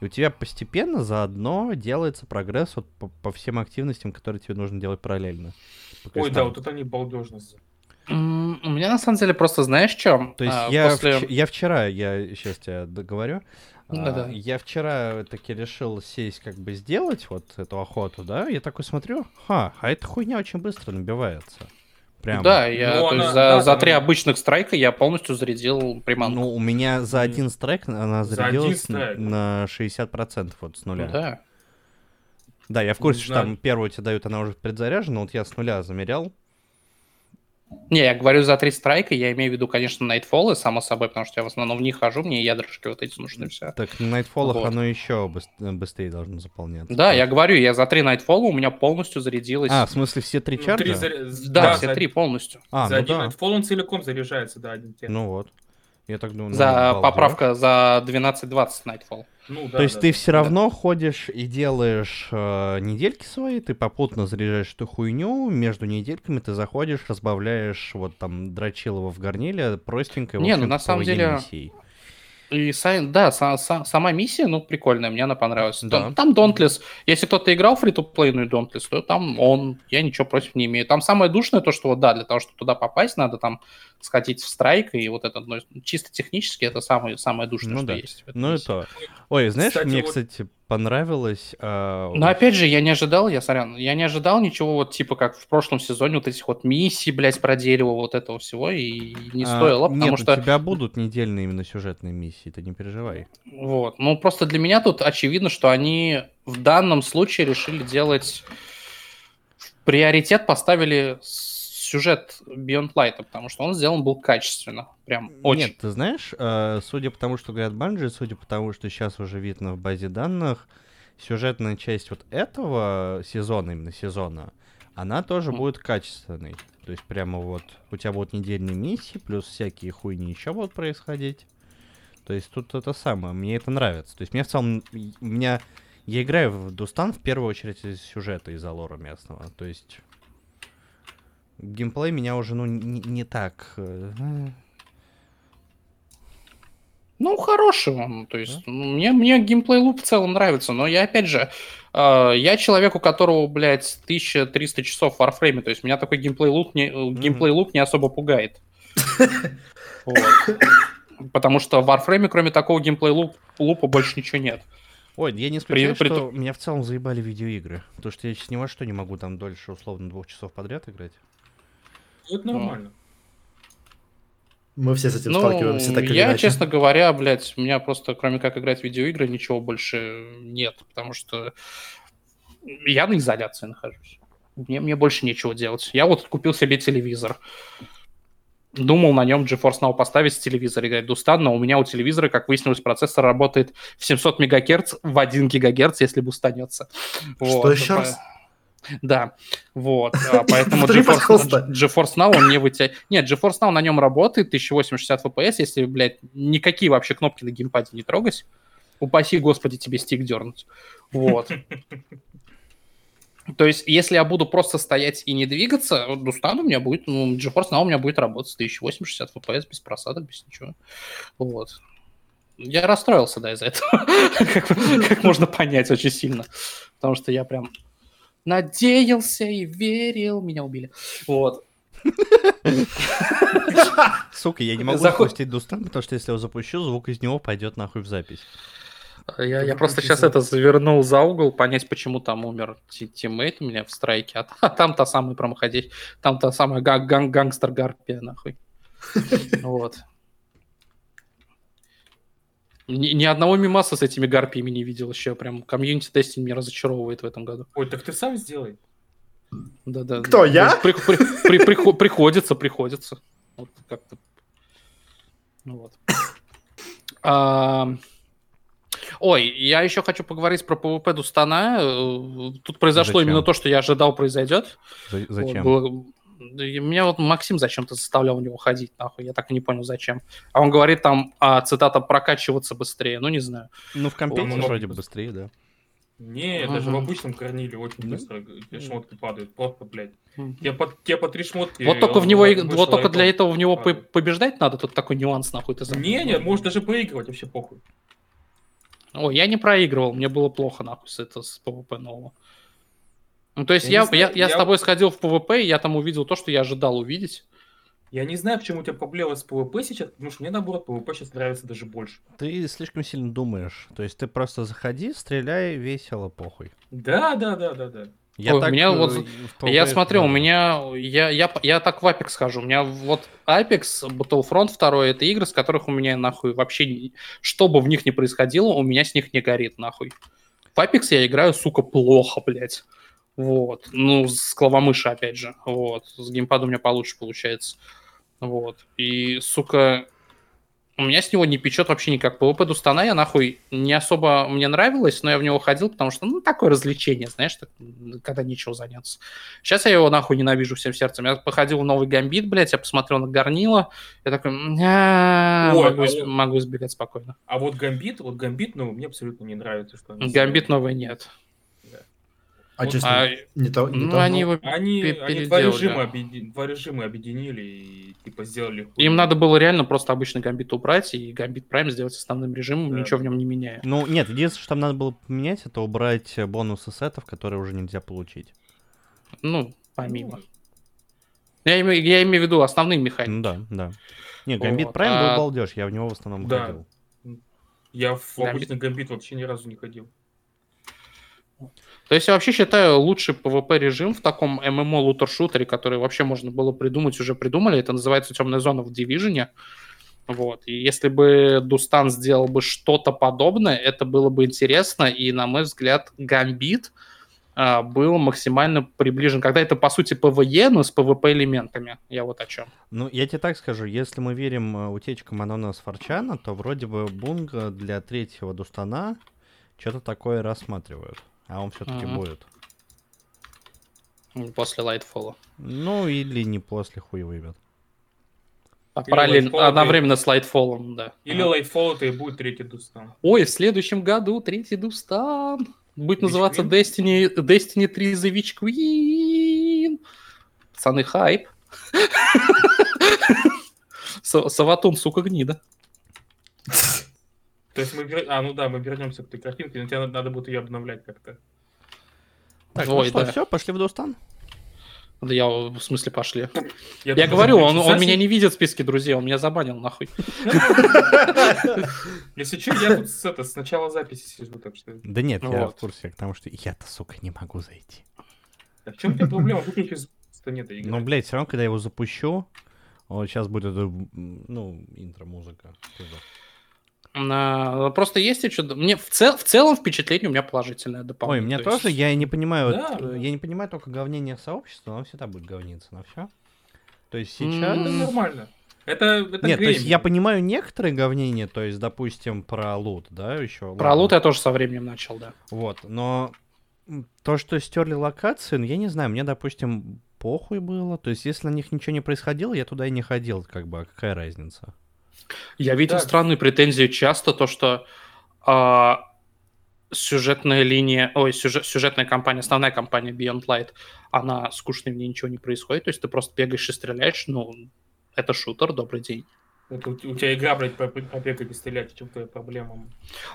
и у тебя постепенно заодно делается прогресс вот по, по всем активностям, которые тебе нужно делать параллельно. Ой, да, вот это они балдежно. У меня на самом деле просто знаешь что? То есть А, я, после- вч- я вчера, я сейчас тебя договорю, а, Да-да. я вчера таки решил сесть как бы сделать вот эту охоту, да, я такой смотрю, ха, а эта хуйня очень быстро набивается. Прям. Да, я Ну, то есть она- за, да, за она- три обычных страйка я полностью зарядил приманку. Ну, у меня за один страйк она зарядилась страйк? на 60% вот с нуля. Ну да. Да, я в курсе, Не что знаю. там первую тебе дают, она уже предзаряжена, вот я с нуля замерял. Не, я говорю за три страйка, я имею в виду, конечно, Nightfall, само собой, потому что я в основном в них хожу, мне ядрышки вот эти нужны все. Так на Найтфоллах Вот. оно еще быстрее должно заполняться. Да, я говорю, я за три Nightfall у меня полностью зарядилось. А, в смысле все три Ну, чарджа? три заря- да, да, все за- три полностью. А, за ну один да. Nightfall он целиком заряжается, да, один тем. Ну вот. Я так думаю, За балдеж. поправка за 12-20 Nightfall. Ну, да, То есть да, ты да. все равно ходишь и делаешь э, недельки свои, ты попутно заряжаешь эту хуйню, между недельками ты заходишь, разбавляешь вот там дрочилово в горниле, простенько. Не, ну, на самом деле, миссией. И са- да, са- са- сама миссия, ну, прикольная, мне она понравилась. Да. Там, там Dauntless, если кто-то играл в фри-то-плейную Dauntless, то там он, я ничего против не имею. Там самое душное то, что вот, да, для того, чтобы туда попасть, надо там сходить в страйк, и вот это, ну, чисто технически, это самое, самое душное, Ну что да. есть. Ну и то. Ой, знаешь, Кстати, мне, вот- кстати, понравилось... э, Но опять же, я не ожидал, я сорян, я не ожидал ничего вот типа как в прошлом сезоне вот этих вот миссий, блядь, про дерево, вот этого всего, и не а, стоило, потому Нет, что... у тебя будут недельные именно сюжетные миссии, ты не переживай. Вот. Ну, просто для меня тут очевидно, что они в данном случае решили делать... Приоритет поставили с- сюжет Beyond Light, потому что он сделан был качественно. Прям очень. Нет, ты знаешь, э, судя по тому, что говорят Банжи, судя по тому, что сейчас уже видно в базе данных, сюжетная часть вот этого сезона, именно сезона, она тоже Мгм. будет качественной. То есть прямо вот у тебя будут недельные миссии, плюс всякие хуйни еще будут происходить. То есть тут это самое, мне это нравится. То есть мне в целом, меня, я играю в Дустан в первую очередь из сюжета, из-за лора местного. То есть геймплей меня уже, ну, не, не так... э, Ну, хороший он. То есть, ну, мне, мне геймплей луп в целом нравится, но я, опять же, э, я человек, у которого, блядь, 1300 часов в Warframe, то есть меня такой геймплей луп не, э, геймплей луп не особо пугает. Вот. Потому что в Warframe, кроме такого геймплей луп, лупа, больше ничего нет. Ой, я не исключаю, при что меня в целом заебали видеоигры. Потому что я сейчас ни во что не могу там дольше, условно, двух часов подряд играть. Ну, Это нормально. Мы все с этим Ну, сталкиваемся так или я, иначе. честно говоря, блядь, у меня просто, кроме как играть в видеоигры, ничего больше нет, потому что я на изоляции нахожусь. Мне, мне больше нечего делать. Я вот купил себе телевизор. Думал на нем GeForce Now поставить с телевизора, играть Дустан, но у меня у телевизора, как выяснилось, процессор работает в 700 МГц в 1 ГГц, если бустанется. Что еще раз? Да, вот, а, поэтому GeForce. GeForce Now он не вытягивает. Нет, GeForce Now на нем работает, 1080 FPS, если, блядь, никакие вообще кнопки на геймпаде не трогать. Упаси, господи, тебе стик дернуть. Вот. То есть, если я буду просто стоять и не двигаться, вот Дустан у меня будет, ну, GeForce Now у меня будет работать 1080 FPS без просадок, без ничего. Вот. Я расстроился, да, из-за этого. как можно понять очень сильно. Потому что я прям надеялся и верил. Меня убили. Вот. Сука, я не могу Заход- запустить Дустан, потому что если я его запущу, звук из него пойдет нахуй в запись. Я, я просто сейчас это завернул за угол, понять, почему там умер ти- тиммейт у меня в страйке, а, та- там та самая промоходить, там та самая га- ган- гангстер гарпия, нахуй. Вот. Ни, ни одного мимаса с этими гарпиями не видел еще. Прям комьюнити тестинг меня разочаровывает в этом году. Ой, так ты сам сделай. Да, да. Кто, я? При- при- при- прихо- приходится, приходится. Вот как-то. Ну вот. А, Ой, я еще хочу поговорить про PvP Дустана. Э, Тут произошло Зачем? именно то, что я ожидал произойдет. За- Вот, Зачем? было- Да Меня вот Максим зачем-то заставлял в него ходить, нахуй. Я так и не понял, зачем. А он говорит там, а, цитата, прокачиваться быстрее. Ну, не знаю. Ну, в компьютере много вроде быс- быстрее, да. Не, даже в обычном корниле очень быстро э, шмотки падают. Просто, блядь. Тебе по, тебе по три шмотки... Вот только в него, вот только для этого в него по- падает. побеждать надо, тут такой нюанс, нахуй, ты забыл. Не, не, можешь даже проигрывать, вообще похуй. Ой, я не проигрывал, мне было плохо, нахуй, с, это, с PvP нового. Ну, то есть Я я, знаю, я, я с я- тобой сходил в PvP, и я там увидел то, что я ожидал увидеть. Я не знаю, почему у тебя проблема с PvP сейчас, потому что мне, наоборот, PvP сейчас нравится даже больше. Ты слишком сильно думаешь. То есть ты просто заходи, стреляй, весело, похуй. Да, да, да, да, да. Я Ой, у так, меня э, вот Я PvP смотрел, у меня, я, я, я так в Apex хожу, у меня вот Apex, Battlefront 2, это игры, с которых у меня нахуй вообще, что бы в них ни происходило, у меня с них не горит нахуй. В Apex я играю, сука, плохо, блядь. Вот. Ну, с клавомыши, опять же. Вот. С геймпадом у меня получше получается. Вот. И, сука, у меня с него не печет вообще никак. PvP Дустана я нахуй не особо мне нравилось, но я в него ходил, потому что, ну, такое развлечение, знаешь, так, когда нечего заняться. Сейчас я его нахуй ненавижу всем сердцем. Я походил в новый гамбит, блядь, я посмотрел на горнило, я такой, «Ня, Ой, могу, а могу избегать спокойно. А вот Гамбит, вот Гамбит, ну, мне абсолютно не нравится, что Гамбит новый нет. А честно, А, не то, не ну, то, они ну, его Они, они два, переделали. режима объеди- два режима объединили и типа сделали... хуй. Им надо было реально просто обычный гамбит убрать и гамбит прайм сделать основным режимом, Да. ничего в нем не меняя. Ну, нет, единственное, что там надо было поменять, это убрать бонусы сетов, которые уже нельзя получить. Ну, помимо. Я имею, я имею в виду основные механики. Ну да, да. Не, Гамбит Вот, Прайм а- был балдеж, я в него в основном Да. ходил. Я в Гамбит. обычный Гамбит вообще ни разу не ходил. То есть я вообще считаю лучший PvP режим в таком ММО лутер-шутере, который вообще можно было придумать, уже придумали. Это называется темная зона в Division. Вот. И если бы Дустан сделал бы что-то подобное, это было бы интересно. И, на мой взгляд, Гамбит а, был максимально приближен. Когда это, по сути, PvE, но с PvP-элементами. Я вот о чем. Ну, я тебе так скажу, если мы верим э, утечкам Анона с Форчана, то вроде бы Бунга для третьего Дустана что-то такое рассматривают. А он все-таки Мгм. будет. После Lightfall. Ну, или не после хуй выбьет. А Или параллельно, Lightfall, одновременно с Lightfall, да. Или Ага. Lightfall это и будет третий Дустан. Ой, в следующем году третий Дустан. Будет Witch называться Queen? Destiny, Destiny 3 The Witch Queen. Пацаны, хайп. Са- Саватун, сука, гнида. То есть мы вер- А, ну да, мы вернемся к той картинке, но тебе надо, надо будет ее обновлять как-то. Так, Ой, ну что, да. все, пошли в Дустан? Да я в смысле пошли. Я думаю, говорю, он, он меня не видит в списке друзей, он меня забанил нахуй. Если что, я тут с, это, с начала записи сижу, так что... Да нет, я в курсе, потому что я-то, сука, не могу зайти. А в чем проблема? Тут еще нет игры. Ну, блядь, все равно, когда я его запущу, вот сейчас будет, это, м, ну, интро-музыка. На- Просто есть еще... Мне в, цел- в целом впечатление у меня положительное Ой, дополнение. меня То тоже, есть- я не понимаю, Да, вот, э, да. я не понимаю только говнение сообщества, но всегда будет говниться на все. То есть М, сейчас... Это нормально. Это, это Нет, то есть я понимаю некоторые говнения, то есть, допустим, про лут, да, еще. Про лут я тоже со временем начал, да. Вот, но то, что стерли локации, ну, я не знаю, мне, допустим, похуй было. То есть, если на них ничего не происходило, я туда и не ходил, как бы, а какая разница? Я видел Да. странные претензии часто, то что а, сюжетная линия, ой, сюжет, сюжетная кампания, основная кампания Beyond Light, она скучная, в ней ничего не происходит, то есть ты просто бегаешь и стреляешь, ну, это шутер, добрый день. Это у, у тебя игра, блядь, по- по- побегать и стрелять, в чем твоя проблема?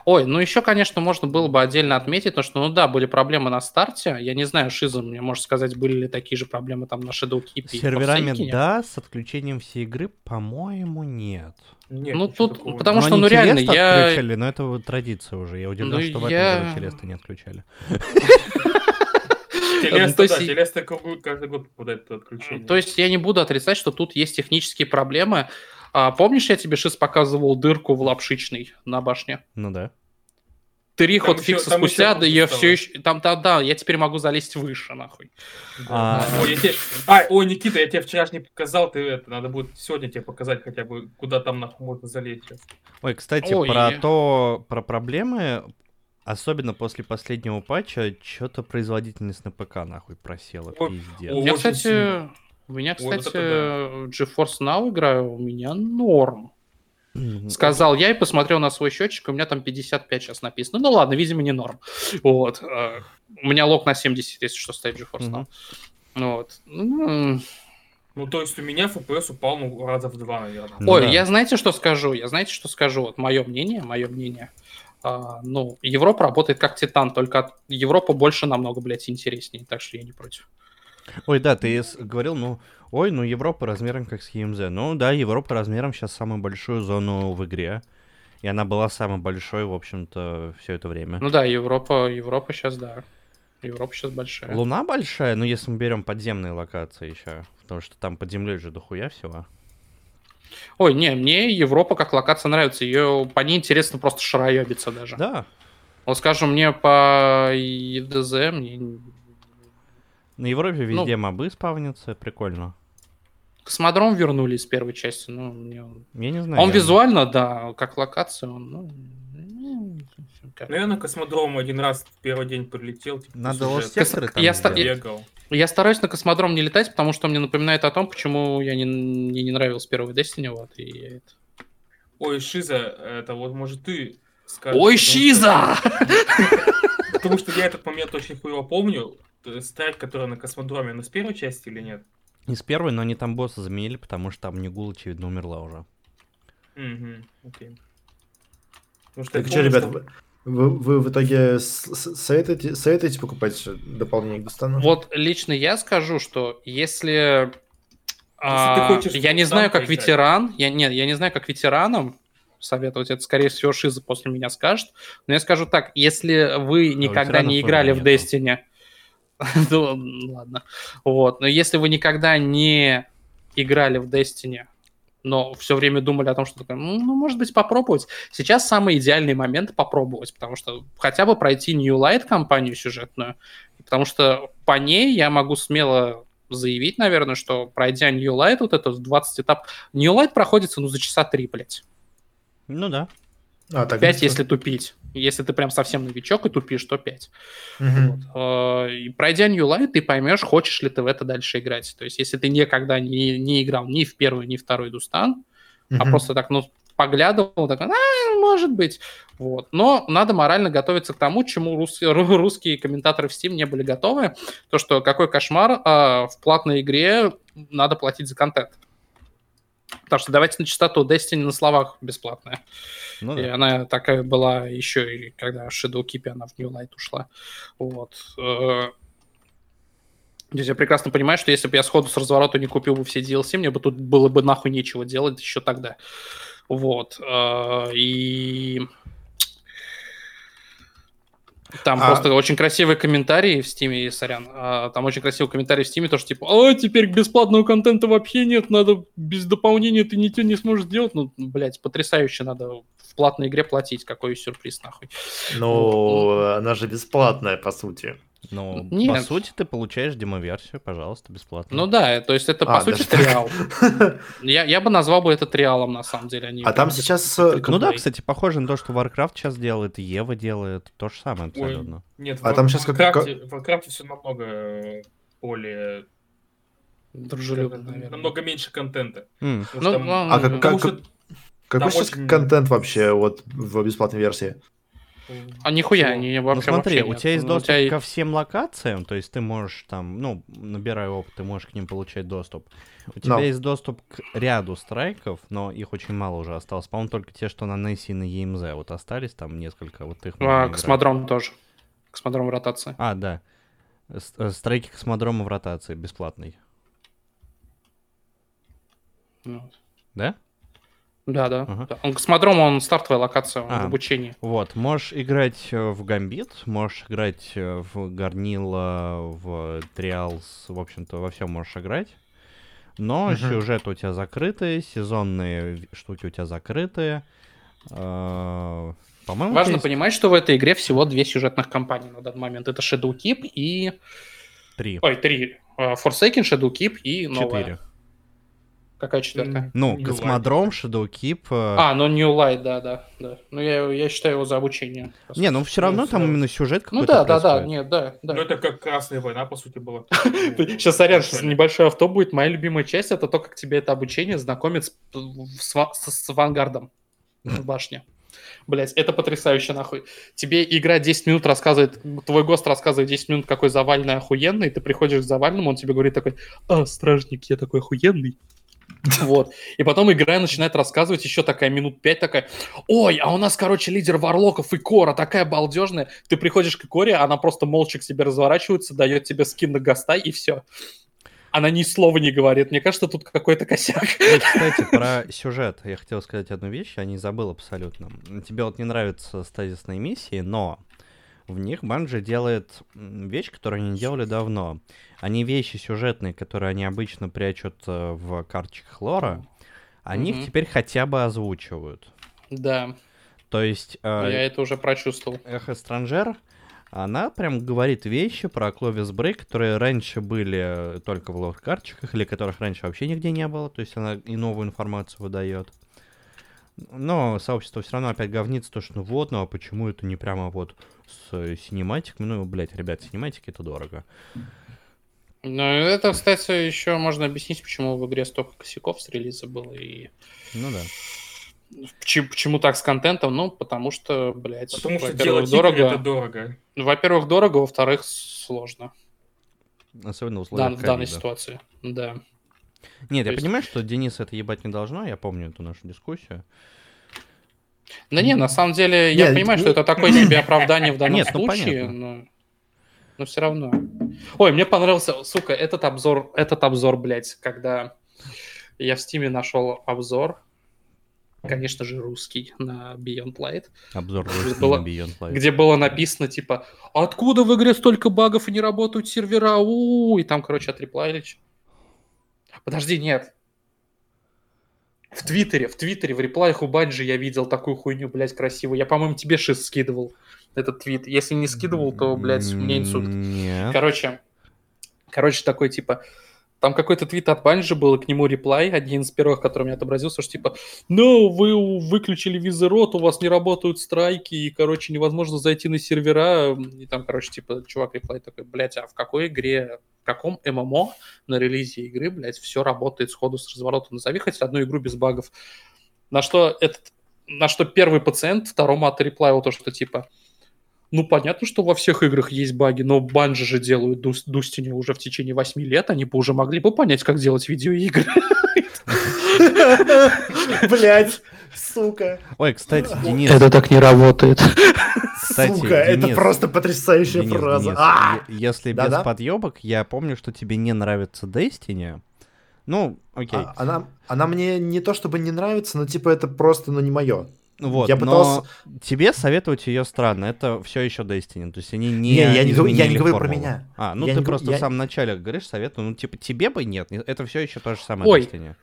Ой, ну еще, конечно, можно было бы отдельно отметить, то, что, ну да, были проблемы на старте, я не знаю, Шиза мне может сказать, были ли такие же проблемы там на Shadowkeep С и серверами да, с отключением всей игры, по-моему, нет. Нет, Ну, тут- такого потому нет. что, ну, реально, я- отключали, но это вот традиция уже. Я удивлен, Ну, что в я- этом году Телеста не отключали. Телеста, то есть да, Телеста каждый год попадает это отключение. То есть я не буду отрицать, что тут есть технические проблемы. А, помнишь, я тебе сейчас показывал дырку в лапшичной на башне? Ну да. Три Там ход еще- спустя, еще да я все еще... Там, да, да, я теперь могу залезть выше, нахуй. А, Ой, я тебе- А, ой, Никита, я тебе вчера не показал, ты это, надо будет сегодня тебе показать хотя бы, куда там нахуй можно залезть сейчас. Ой, кстати, Ой. про то, про проблемы, особенно после последнего патча, что-то производительность на ПК нахуй просела, Ой, пиздец. ой. Я, кстати, сильно. У меня, Ой, вот кстати, это GeForce Now играю, у меня норм. Сказал я и посмотрел на свой счетчик, у меня там 55 сейчас написано. Ну ладно, видимо, не норм. Вот. э, У меня лог на 70, если что, стоит GeForce Now. Вот. Ну, Ну, то есть у меня FPS упал, ну, раза в два, наверное. Ну Ой, да. я знаете, что скажу? Я знаете, что скажу? Вот мое мнение, мое мнение. А, ну, Европа работает как Титан, только Европа больше намного, блядь, интереснее, так что я не против. Ой, да, ты говорил, ну, ой, ну Европа размером как с ЕМЗ. Ну да, Европа размером сейчас самую большую зону в игре. И она была самой большой, в общем-то, все это время. Ну да, Европа, Европа сейчас, да. Европа сейчас большая. Луна большая, но если мы берем подземные локации еще, потому что там под землей же дохуя всего. Ой, не, мне Европа как локация нравится. Ее по ней интересно просто шароебиться даже. Да, Вот скажем, мне по ЕДЗ, мне на Европе Ну, везде мобы спавнятся, прикольно. Космодром вернули из первой части. Ну, мне он... Я не знаю. он я- визуально, да, как локация, он, ну, ну, Наверное, космодром один раз в первый день прилетел. Типа, Надо лос секторы там Я ста-. Бегал. Я стараюсь на космодром не летать, потому что он мне напоминает о том, почему я не, мне не нравился первый Destiny, вот, и я это... Ой, Шиза, это вот, может, ты скажешь. Ой, потому что- Щиза! Потому что я этот момент очень хуево помню. Страйк, который на космодроме, она с первой части или нет? Не с первой, но они там босса заменили, потому что там Нигул, очевидно, умерла уже. Угу, окей. Потому что Так что, ребят, что- вы, вы, вы в итоге советуете, советуете покупать дополнение к Дустану? Вот лично я скажу, что если... а, ты хочешь я не знаю, как поиграть. ветеран, я, нет, я не знаю, как ветеранам советовать, это, скорее всего, Шиза после меня скажет, но я скажу так, если вы никогда ветеранов не играли в нету. Destiny, ну, ладно, вот, но если вы никогда не играли в Destiny, но все время думали о том, что такое, ну, ну, может быть, попробовать. Сейчас самый идеальный момент попробовать, потому что хотя бы пройти New Light кампанию сюжетную, потому что по ней я могу смело заявить, наверное, что пройдя New Light, вот это 20 этап, New Light проходится, ну, за часа три, блядь. Ну да. А, так 5, быстро? если тупить. Если ты прям совсем новичок и тупишь, то 5. Мгм. И пройдя New Light, ты поймешь, хочешь ли ты в это дальше играть. То есть, если ты никогда не, не играл ни в первый, ни в второй Дустан, а Мгм. просто так, ну, поглядывал, так, а, может быть. Вот. Но надо морально готовиться к тому, чему рус- ру- русские комментаторы в Steam не были готовы. То, что какой кошмар, а, в платной игре надо платить за контент. Потому что давайте на чистоту, Destiny на словах бесплатная. Ну И да. она такая была еще и когда Shadow Keep, она в New Light ушла. Вот. Э, Здесь я прекрасно понимаю, что если бы я сходу с разворота не купил бы все DLC, мне бы тут было бы нахуй нечего делать еще тогда. Вот. Э, И там А- просто очень красивые комментарии в Стиме, сорян. а, Там очень красивый комментарий в Стиме, то что типа, а, теперь бесплатного контента вообще нет, надо без дополнения ты ничего не сможешь сделать. Ну, блядь, потрясающе, надо в платной игре платить, какой сюрприз нахуй. Ну, она же бесплатная, по сути. Ну, Нет. по сути, ты получаешь демоверсию, пожалуйста, бесплатно. Ну да, то есть это, по А, сути, даже так. trial. Я, я бы назвал бы это trial ом, на самом деле. а не А там сейчас, э, Ну да, кстати, похоже на то, что Warcraft сейчас делает, и Ева делает то же самое Ой, абсолютно. нет, А в, там щас как- в Warcraft е все намного более... Дружелюбно, наверное. намного меньше контента. Потому Ну, там- А как- как- что, Какой сейчас очень- контент вообще вот в бесплатной версии? А нихуя, Всего. не Ну вообще смотри, вообще у нет. тебя есть Ну, у доступ тебя ко всем локациям, то есть ты можешь там, ну, набирая опыт, ты можешь к ним получать доступ. У тебя Но. есть доступ к ряду страйков, но их очень мало уже осталось. По-моему, только те, что на Несси и на ЕМЗ вот остались, там несколько, вот их А, играть. космодром тоже. Космодром в ротации. А, да. Э, Страйки космодрома в ротации, бесплатный. Вот. Да? Да, да. Ага. да. Он космодром, он стартовая локация, он А. в обучении. Вот, можешь играть э, в Гамбит, можешь играть э, в Гарнила, в Триалс, в общем-то, во всем можешь играть. Но Мгм. сюжет у тебя закрытый, сезонные штуки у тебя закрытые. Э, По-моему, Важно есть понимать, что в этой игре всего две сюжетных кампании на данный момент. Это Shadowkeep и... три, Ой, три. А, Forsaken, Shadowkeep и новая. четыре. Какая четвертая? Ну, New Light. Космодром, Shadowkeep... э, А, ну New Light, да, да, да. Ну, я, я считаю его за обучение. Не, ну все равно Ну, там именно сюжет Ну какой-то да, да, да, происходит. нет, да, да. Ну, это как Красная война, по сути, была. Сейчас, сорян, сейчас небольшой авто будет. Моя любимая часть это то, как тебе это обучение знакомит с, с- с авангардом в башне. Блять, это потрясающе, нахуй. Тебе игра 10 минут рассказывает, твой гост рассказывает 10 минут, какой завальный охуенный, ты приходишь к завальному, он тебе говорит такой, а, стражник, я такой охуенный. Вот. И потом игра начинает рассказывать еще такая минут пять такая, ой, а у нас, короче, лидер Варлоков и Кора такая балдежная. Ты приходишь к Коре, она просто молча к тебе разворачивается, дает тебе скин на госта и все. Она ни слова не говорит. Мне кажется, тут какой-то косяк. Ну, кстати, про сюжет я хотел сказать одну вещь, я не забыл абсолютно. Тебе вот не нравятся стазисные миссии, но в них Банжи делает вещь, которую они не делали давно. Они вещи сюжетные, которые они обычно прячут э, в карточках лора, они Мгм. их теперь хотя бы озвучивают. Да, То есть э, я это уже прочувствовал. Эхо Странжер, она прям говорит вещи про Кловис Брейк, которые раньше были только в лор-карточках, или которых раньше вообще нигде не было, то есть она и новую информацию выдает. Но сообщество все равно опять говнится, то что ну вот, ну а почему это не прямо вот с э, синематиками? Ну, блядь, ребят, синематики это дорого. Но это, кстати, еще можно объяснить, почему в игре столько косяков с релиза было и Ну да. почему, почему так с контентом. Ну, потому что, блядь, Потому что во-первых, делать дорого. это дорого. Ну, Во-первых, дорого, во-вторых, сложно. Особенно в Да, условиях в данной ситуации. Да. Нет, То я есть- понимаю, что Денис это ебать не должно, я помню эту нашу дискуссию. Да не, на самом деле, я Нет, понимаю, ну- что это такое себе оправдание в данном Нет, ну, случае, понятно. но... но все равно. Ой, мне понравился, сука, этот обзор, этот обзор, блядь, когда я в Стиме нашел обзор, конечно же, русский на Beyond Light, Обзор Где русский было- на Beyond Light. где было написано, типа, откуда в игре столько багов и не работают сервера, у и там, короче, отреплайли. Подожди, нет. В Твиттере, в Твиттере, в реплаях у Банджи я видел такую хуйню, блядь, красивую. Я, по-моему, тебе шиз скидывал этот твит. Если не скидывал, то, блядь, мне инсульт. Нет. Короче, короче, такой, типа, там какой-то твит от Банжи был, и к нему реплай, один из первых, который у меня отобразился, что типа, ну, вы выключили визерот, у вас не работают страйки, и, короче, невозможно зайти на сервера, и там, короче, типа, чувак реплай такой, блядь, а в какой игре, в каком ММО на релизе игры, блядь, все работает сходу с разворота, назови хоть одну игру без багов. На что этот, на что первый пациент второму отреплавил то, что типа, ну, понятно, что во всех играх есть баги, но банжи же делают Дус- Дустине уже в течение 8 лет, они бы уже могли бы понять, как делать видеоигры. Блять, сука. Ой, кстати, Денис, так не работает. Кстати, Сука, это Денис, просто потрясающая Денис, фраза. Денис, А! если без Да-да? подъебок, я помню, что тебе не нравится Destiny. Ну, окей. А, Она, она мне не то чтобы не нравится, но типа это просто, ну, не мое. Ну вот, я но пытался- тебе советовать ее странно. Это все еще Destiny. То есть они не. Не, я не говорю- я не говорю про меня. А, ну Я ты не говорю- просто я- в самом начале говоришь советую. Ну, типа, тебе бы нет. не- Это все еще то же самое Ой, Destiny.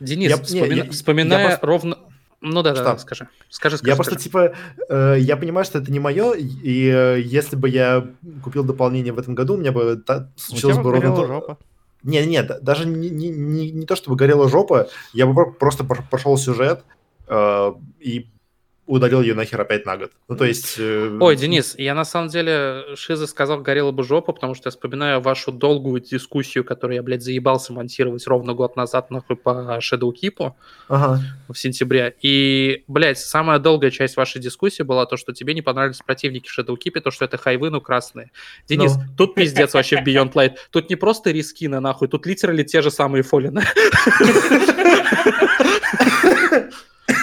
Денис, Я- не, вспомина- я- я вспоминая просто- ровно... Ну да, да, да, скажи. Скажи, скажи. Я просто скажи. типа, э, я понимаю, что это не мое, и э, если бы я купил дополнение в этом году, у меня бы та- случилось бы ровно то. жопа. Не, не, да- даже не, не, не, не то, чтобы горела жопа, я бы про- просто прош- прошел сюжет э, и удалил ее нахер опять на год. Ну, то есть... э, Ой, Денис, я на самом деле Шиза сказал, горела бы жопа, потому что я вспоминаю вашу долгую дискуссию, которую я, блядь, заебался монтировать ровно год назад, нахуй, по Shadowkeep Ага. в сентябре. И, блядь, самая долгая часть вашей дискуссии была то, что тебе не понравились противники в Shadowkeep, то, что это хайвы, ну, красные. Денис, Ну. тут пиздец вообще в Beyond Light. Тут не просто рискины, нахуй, тут литерали те же самые фолины.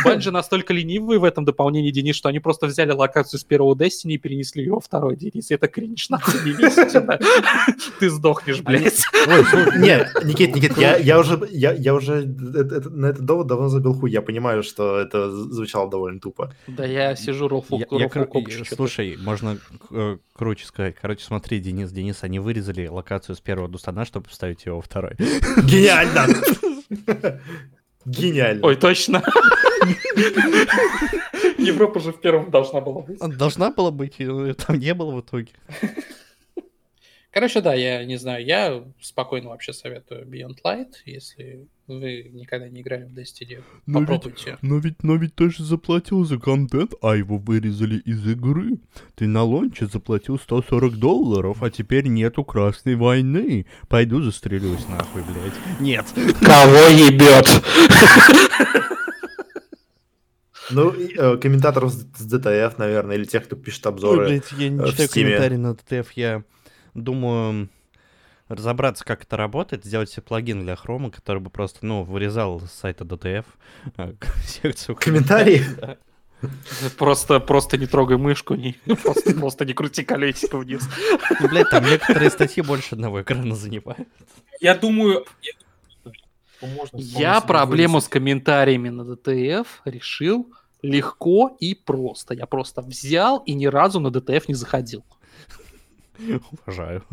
Банжи настолько ленивые в этом дополнении, Денис, что они просто взяли локацию с первого Destiny и перенесли ее во второй, Денис. Это кринж, да. Ты сдохнешь, блядь. Ой, слушай, Не, Никит, Никит, я, уже, я, я уже это- это- на этот довод давно забил хуй. Я понимаю, что это звучало довольно тупо. Да я сижу, что-то. Слушай, можно э, круче сказать. Короче, смотри, Денис, Денис, они вырезали локацию с первого Дустана, чтобы вставить его во второй. Гениально! Гениально. Ой, точно. Европа же в первом должна была быть. Должна была быть, и там не было в итоге. Короче, да, я не знаю, я спокойно вообще советую Beyond Light, если вы никогда не играли в Destiny, Но ведь- попробуйте. Но ведь, но ведь ты же заплатил за контент, а его вырезали из игры. Ты на лонче заплатил 140 долларов, а теперь нету Красной войны. Пойду застрелюсь нахуй, блядь. Нет. Кого ебет? Ну, э, комментаторов с DTF, наверное, или тех, кто пишет Ой, обзоры. блядь, я не э, читаю Стиме. комментарии на ТТФ, я думаю разобраться, как это работает, сделать себе плагин для хрома, который бы просто, ну, вырезал с сайта DTF э, секцию Комментарии? Просто, просто не трогай мышку, не, просто, просто не крути колесико вниз. Ну, блядь, там некоторые статьи больше одного экрана занимают. Я думаю... я проблему с комментариями на DTF решил легко и просто. Я просто взял и ни разу на DTF не заходил. Уважаю.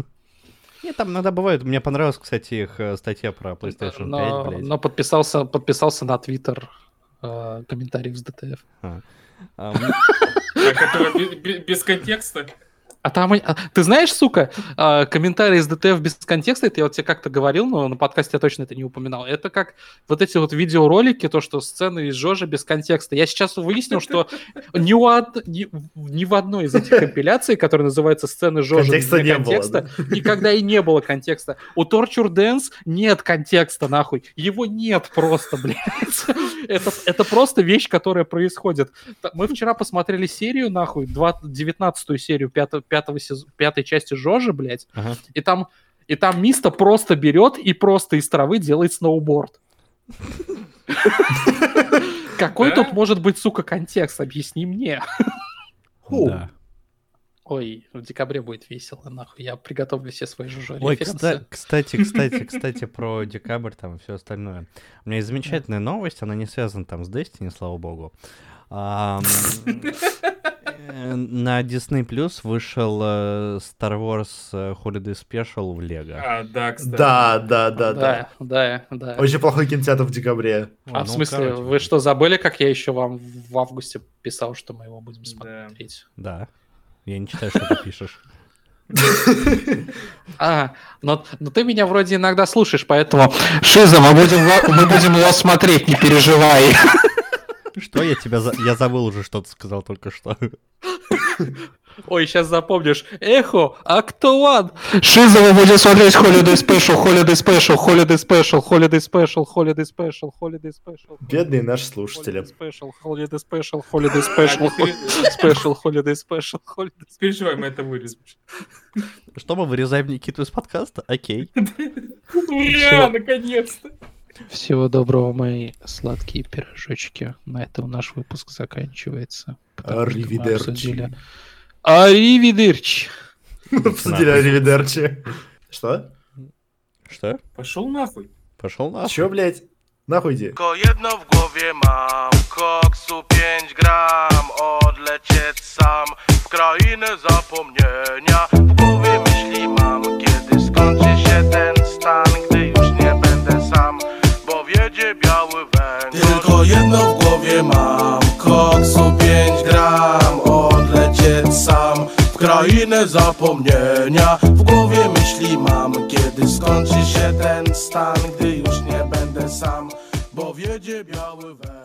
Нет, там иногда бывает. Мне понравилась, кстати, их э, статья про PlayStation 5, но, блядь. но подписался, подписался на Твиттер э, комментариев с DTF. А бе- без контекста. А там, а, ты знаешь, сука, а, комментарии из DTF без контекста, это я вот тебе как-то говорил, но на подкасте я точно это не упоминал. Это как вот эти вот видеоролики, то, что сцены из Жожи без контекста. Я сейчас выяснил, что ни, у од- ни, ни в одной из этих компиляций, которая называется «Сцены Жожи Контекста без не было, контекста», никогда и не было контекста. У Torture Dance нет контекста, нахуй. Его нет просто, блядь. Это, это просто вещь, которая происходит. Мы вчера посмотрели серию, нахуй, 19 серию пятого, пятого сез- пятой части Жожи, блядь, ага. и там, и там Миста просто берет и просто из травы делает сноуборд. Какой тут может быть, сука, контекст? Объясни мне. Да. Ой, в декабре будет весело, нахуй. Я приготовлю все свои жужжи Ой, кста- кстати, кстати, кстати, про декабрь там все остальное. У меня есть замечательная новость, она не связана там с Destiny, слава богу. Э, На Disney Plus вышел э, Star Wars э, Holiday Special в Лего. А, да, кстати. Да, да, да, да. да, да, да. Очень плохой кинотеатр в декабре. А Ну, в смысле, короче, вы что, забыли, как я еще вам в августе писал, что мы его будем смотреть? Да. Я не читаю, что ты пишешь. А, но, но ты меня вроде иногда слушаешь, поэтому... Шиза, мы будем, мы будем его смотреть, не переживай. Что я тебя... за- Я забыл уже, что ты сказал только что. Ой, сейчас запомнишь. Эхо, Актуан. Шиза, мы будем смотреть Holiday Special, Holiday Special, Holiday Special, Holiday Special, Holiday Special, Holiday Special. Бедные наши слушатели. Holiday Special, Holiday Special, Holiday Special, Special, Holiday Special, Holiday Не переживай, мы это вырежем. Что мы вырезаем Никиту из подкаста? Окей. Ура, наконец-то! Всего доброго, мои сладкие пирожочки. На этом наш выпуск заканчивается. Аривидерчи. обсудили- Аривидерчи. Обсудили Аривидерчи. Что? Что? Пошел нахуй. Пошел на. Чё, блядь? Нахуй иди. Tylko jedno w głowie mam Koksu 5 gram Odlecieć sam W krainę zapomnienia W głowie myśli mam Biały węgiel Tylko jedno w głowie mam. Koksu 5 gram. Odlecieć sam W krainę zapomnienia. W głowie myśli mam Kiedy skończy się ten stan Gdy już nie będę sam Bo wiedzie biały węgiel